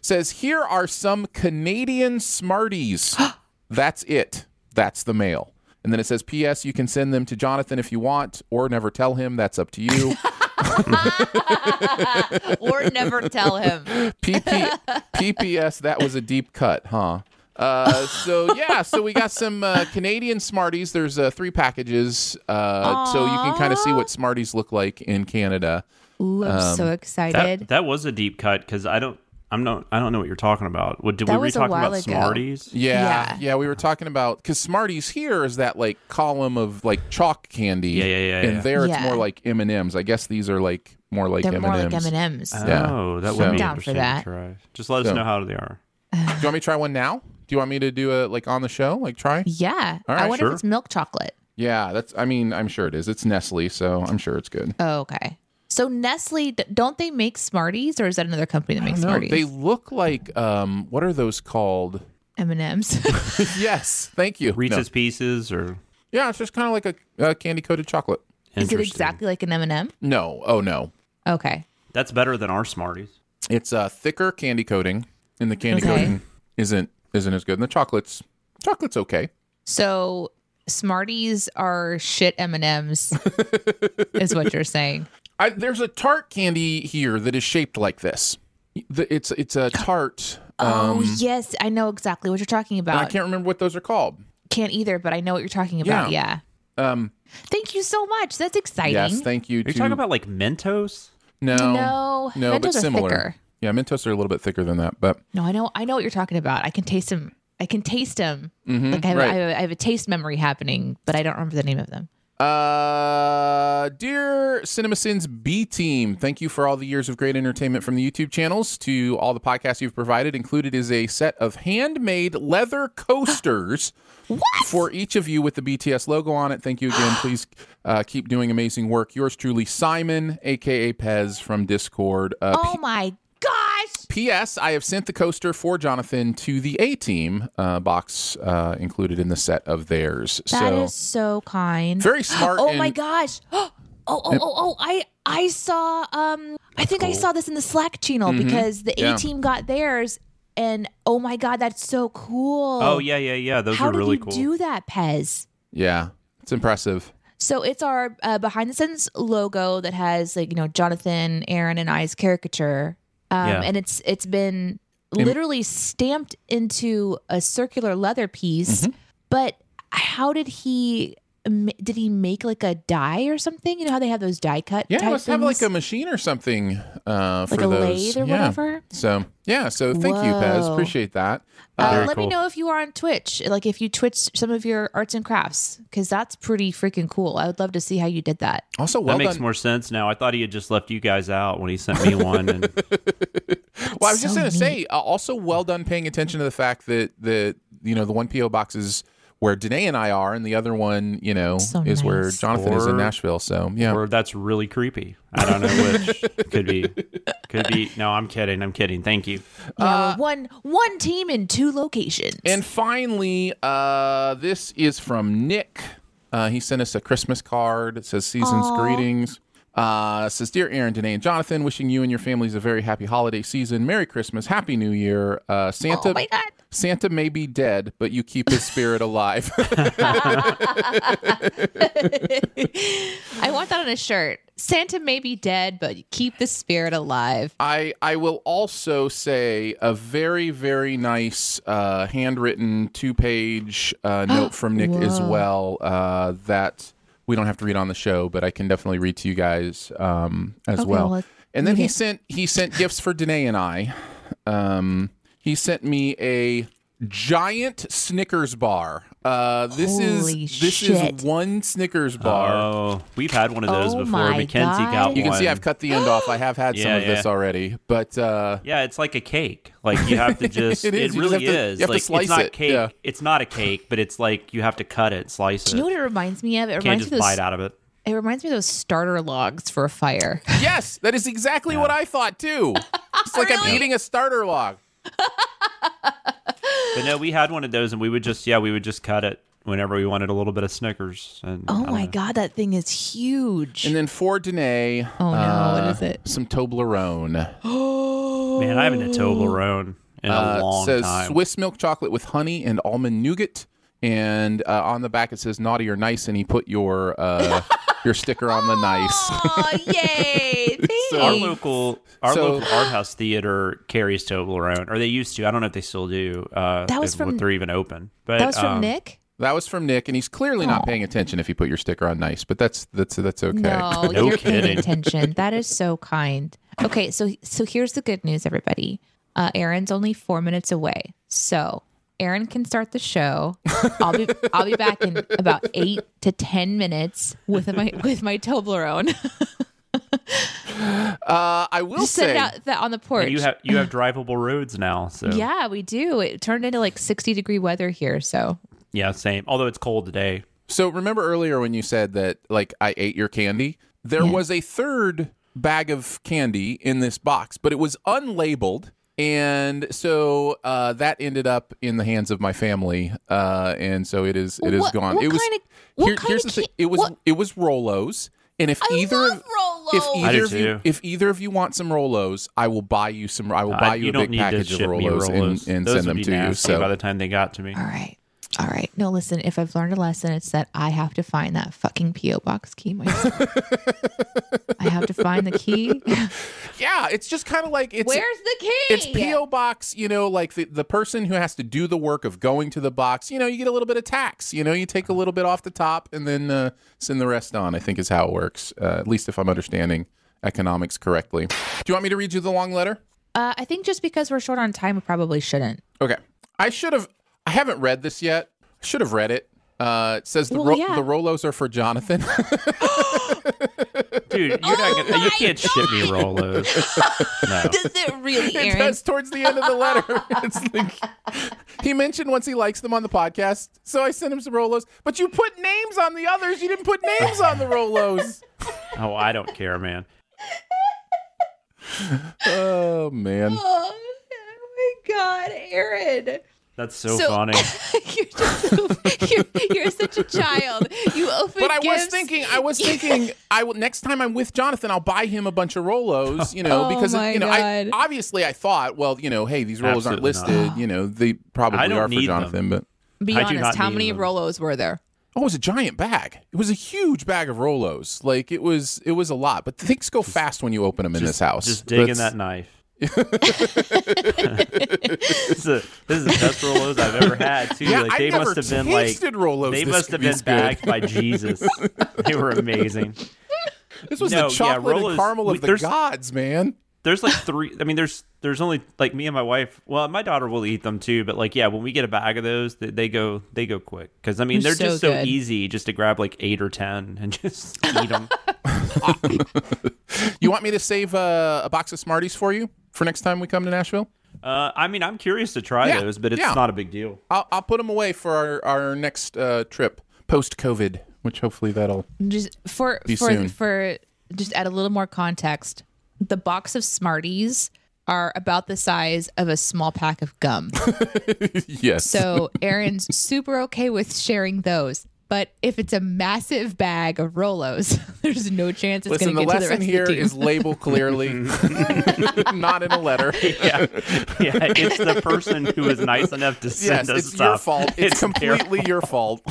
Says here are some Canadian Smarties. That's it. That's the mail. And then it says, P.S. You can send them to Jonathan if you want, or never tell him. That's up to you. or never tell him. PP, PPS, that was a deep cut, huh? Uh, so yeah, so we got some uh, Canadian Smarties. There's uh, three packages, uh, so you can kind of see what Smarties look like in Canada. Ooh, I'm Um, so excited. That, that was a deep cut because I don't. I'm not. I don't know what you're talking about. What did That we were talking about? ago. Smarties. Yeah, Yeah. yeah, we were talking about because Smarties here is that like column of like chalk candy. Yeah, yeah, yeah, And yeah. there it's Yeah. more like M and M's. I guess these are like more like They're M more and like M's. M&Ms. Oh, yeah. Oh, that So- would be Down for interesting that. to try. Just let us So- know how they are. Do you want me to try one now? Do you want me to do a like on the show? Like try? Yeah. All I wonder sure. if it's milk chocolate. Yeah, that's. I mean, I'm sure it is. It's Nestle, so I'm sure it's good. Oh, okay. So Nestle, don't they make Smarties, or is that another company that makes No, Smarties? they look like um. What are those called? M and M's. yes, thank you. No. Reese's Pieces or Yeah, it's just kind of like a, uh candy coated chocolate. Is it exactly like an M and M? No, oh no, Okay. That's better than our Smarties. it's a thicker candy coating, and the candy Okay. coating isn't isn't as good. And the chocolate's chocolate's okay. So Smarties are shit M and M's, is what you're saying. I, there's a tart candy here that is shaped like this. The, it's it's a tart. oh um, yes, I know exactly what you're talking about. I can't remember what those are called. Can't either, but I know what you're talking about. Yeah. Yeah. Um, Thank you so much. That's exciting. yes, thank you. Are you to, talking about like Mentos? no, No, no, but Mentos are similar. thicker. Yeah, Mentos are a little bit thicker than that, but No, I know. I know what you're talking about. I can taste them. I can taste them. Mhm, like I have, right. I, have, I have a taste memory happening, but I don't remember the name of them. Uh, dear CinemaSins B team, thank you for all the years of great entertainment from the YouTube channels to all the podcasts you've provided. Included is a set of handmade leather coasters for each of you with the BTS logo on it. Thank you again. Please uh, keep doing amazing work. Yours truly, Simon, aka Pez from Discord. Uh, oh my gosh! P.S. I have sent the coaster for Jonathan to the A Team uh, box uh, included in the set of theirs. That so is so kind. Very smart Oh my gosh. Oh, oh, oh, oh! I I saw. Um, I think I saw this in the Slack channel Mhm. because the A team got theirs, and oh my god, that's so cool. Oh, yeah, yeah, yeah. Those How are really did you do that, Pez? yeah, it's impressive. So it's our uh, behind the scenes logo that has like you know Jonathan, Aaron, and I's caricature, um, Yeah. and it's it's been literally stamped into a circular leather piece. Mm-hmm. But how did he? Ma- Did he make like a die or something? You know how they have those die cut. Yeah, type must have like a machine or something uh, for Like a those. lathe or Yeah. whatever? So yeah, so thank you, Pez. Appreciate that. Uh, Very let me know if you are on Twitch, like if you Twitch some of your arts and crafts, because that's pretty freaking cool. I would love to see how you did that. Also, well that makes done. more sense now. I thought he had just left you guys out when he sent me one. And Well, I was just going to neat. say, uh, also well done paying attention to the fact that the you know the one PO box is where Danae and I are, and the other one, you know, So is where nice. Jonathan is in Nashville. So yeah, or that's really creepy. I don't know which. could be. Could be. No, I'm kidding. I'm kidding. Thank you. Yeah, we're one one team in two locations. Uh, And finally, uh, this is from Nick. Uh, he sent us a Christmas card. It says "Season's Aw. greetings." Uh, says, "Dear Aaron, Danae, and Jonathan, wishing you and your families a very happy holiday season. Merry Christmas, Happy New Year. Uh, Santa, oh my god! Santa may be dead, but you keep his spirit alive." I want that on a shirt. Santa may be dead, but keep the spirit alive. I I will also say a very very nice uh, handwritten two page uh, note from Nick as well uh, that we don't have to read on the show, but I can definitely read to you guys um, as Okay, well. well, and then he sent he sent gifts for Danae and I. Um, he sent me a giant Snickers bar. Uh, this Holy is this shit. is one Snickers bar. Oh, we've had one of those Oh before. my Mackenzie God. got you can see I've cut the end off. I have had some Yeah, of this yeah. already, but uh, Yeah, it's like a cake. Like you have to just. It it, is. You just really have to- is. you have to like slice it's not it. cake. Yeah. It's not a cake, but it's like you have to cut it, slice Do it. you know what it reminds me of? It Can't reminds just me of those, bite out of it. It reminds me of those starter logs for a fire. Yes, that is exactly what I thought too. It's like I'm eating a starter log. But no, we had one of those, and we would just yeah, we would just cut it whenever we wanted a little bit of Snickers. And Oh my know. god, that thing is huge. And then for Danae, Oh, no, uh, what is it? Some Toblerone. Oh man, I haven't had Toblerone in a Uh, long says time. Swiss milk chocolate with honey and almond nougat. And uh, on the back it says naughty or nice, and he put your uh, your sticker on the nice. Oh, yay! So- our local our So- local art house theater carries Toblerone, or they used to. I don't know if they still do. Uh, That was if from- they're even open. But that was from um, Nick. That was from Nick, and he's clearly not paying attention if you put your sticker on nice, but that's that's that's okay. No, No you're paying kidding. attention. That is so kind. Okay, so so here's the good news, everybody. Uh, Aaron's only four minutes away, so Aaron can start the show. I'll be I'll be back in about eight to ten minutes with my with my Toblerone. Uh, I will Just set say, out that on the porch. and you have you have drivable roads now. So yeah, we do. It turned into like sixty degree weather here, so yeah, same. Although it's cold today. so remember earlier when you said that like I ate your candy? There Yeah. was a third bag of candy in this box, but it was unlabeled. And so uh, that ended up in the hands of my family, uh, and so it is it is What- gone. what it was kind of- what kind here's of the thing. ca- It was what- it was Rolos, and if I either love of, Rolos. if I either do of you too. if either of you want some Rolos, I will buy you some. I will Uh, buy you, a don't big need to package of ship me Rolos, Rolos. and, and Those send would them be to you. nasty So by the time they got to me. all right. All right. No, listen, if I've learned a lesson, it's that I have to find that fucking P.O. box key myself. I have to find the key. yeah, it's just kind of like it's Where's the key? it's PO box, you know, like the, the person who has to do the work of going to the box, you know, you get a little bit of tax, you know, you take a little bit off the top and then uh, send the rest on, I think is how it works, uh, at least if I'm understanding economics correctly. Do you want me to read you the long letter? Uh, I think just because we're short on time, we probably shouldn't. Okay. I should have, I haven't read this yet. I should have read it. Uh, it says the, Well, ro- yeah. the Rolos are for Jonathan. Dude, you're not gonna, you can't ship me Rolos. No. Does it really, it Aaron? does towards the end of the letter. It's like, he mentioned once he likes them on the podcast, so I sent him some Rolos. But you put names on the others. You didn't put names on the Rolos. Oh, I don't care, man. Oh man. Oh, my God, Aaron. That's so, So- funny. you're, just, you're, you're such a child. You open But I was thinking, I was thinking, I will next time I'm with Jonathan, I'll buy him a bunch of Rolos. You know, Oh, because my you know, I, obviously I thought, well, you know, hey, these Rolos aren't listed. not. You know, they probably I don't are for need them. Jonathan, but. Be I honest, how many them. Rolos were there? Oh, it was a giant bag. It was a huge bag of Rolos. Like it was, it was a lot. But things go fast when you open them in this house. Just digging That's- that knife. this, is a, this is the best Rolos I've ever had too. Yeah, like I've they never must have been like Rolos they must have been this good. bagged by Jesus. they were amazing. This was No, the yeah, chocolate Rolos- and caramel we- of the there's- gods, man. There's like three. I mean, there's there's only like me and my wife. Well, my daughter will eat them too. But like, yeah, when we get a bag of those, they, they go they go quick because I mean They're they're so just so good. easy just to grab like eight or ten and just eat them. You want me to save uh, a box of Smarties for you for next time we come to Nashville? Uh, I mean, I'm curious to try Yeah, those, but it's yeah. not a big deal. I'll, I'll put them away for our, our next uh, trip post COVID, which hopefully that'll. Just for Be for soon. for just add a little more context. The box of Smarties are about the size of a small pack of gum. yes. So Aaron's super okay with sharing those. But if it's a massive bag of Rolos, there's no chance it's going to get to the lesson rest here of the team. is label clearly, not in a letter. yeah, yeah. It's the person who is nice enough to send Yes, us it's stuff. your fault. It's, their completely your fault.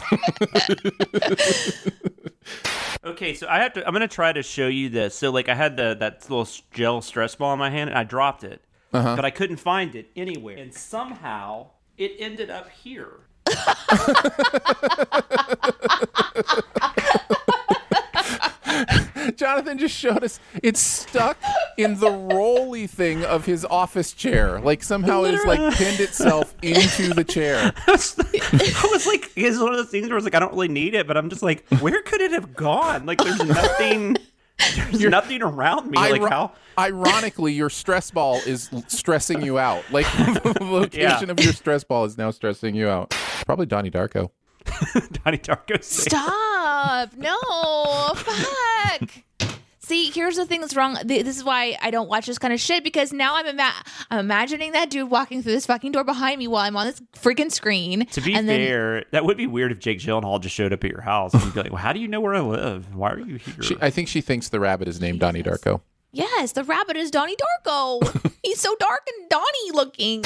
Okay, so I have to. I'm gonna try to show you this. So, like, I had the that little gel stress ball in my hand, and I dropped it, Uh-huh. but I couldn't find it anywhere, and somehow it ended up here. Jonathan just showed us it's stuck in the rolly thing of his office chair. Like somehow it's like pinned itself into the chair. I was like, it's one of those things where I was like, I don't really need it, but I'm just like, where could it have gone? Like, there's nothing. There's nothing around me. Like how? Ironically, your stress ball is stressing you out. Like the location Yeah. of your stress ball is now stressing you out. Probably Donnie Darko. Donnie Darko. Stop! No, fuck! See, here's the thing that's wrong. This is why I don't watch this kind of shit because now I'm ima- I'm imagining that dude walking through this fucking door behind me while I'm on this freaking screen. To be and then- fair, that would be weird if Jake Gyllenhaal just showed up at your house and you'd be like, well, how do you know where I live? Why are you here? She, I think she thinks the rabbit is named Donnie Darko. yes, the rabbit is Donnie Darko. He's so dark and Donnie looking.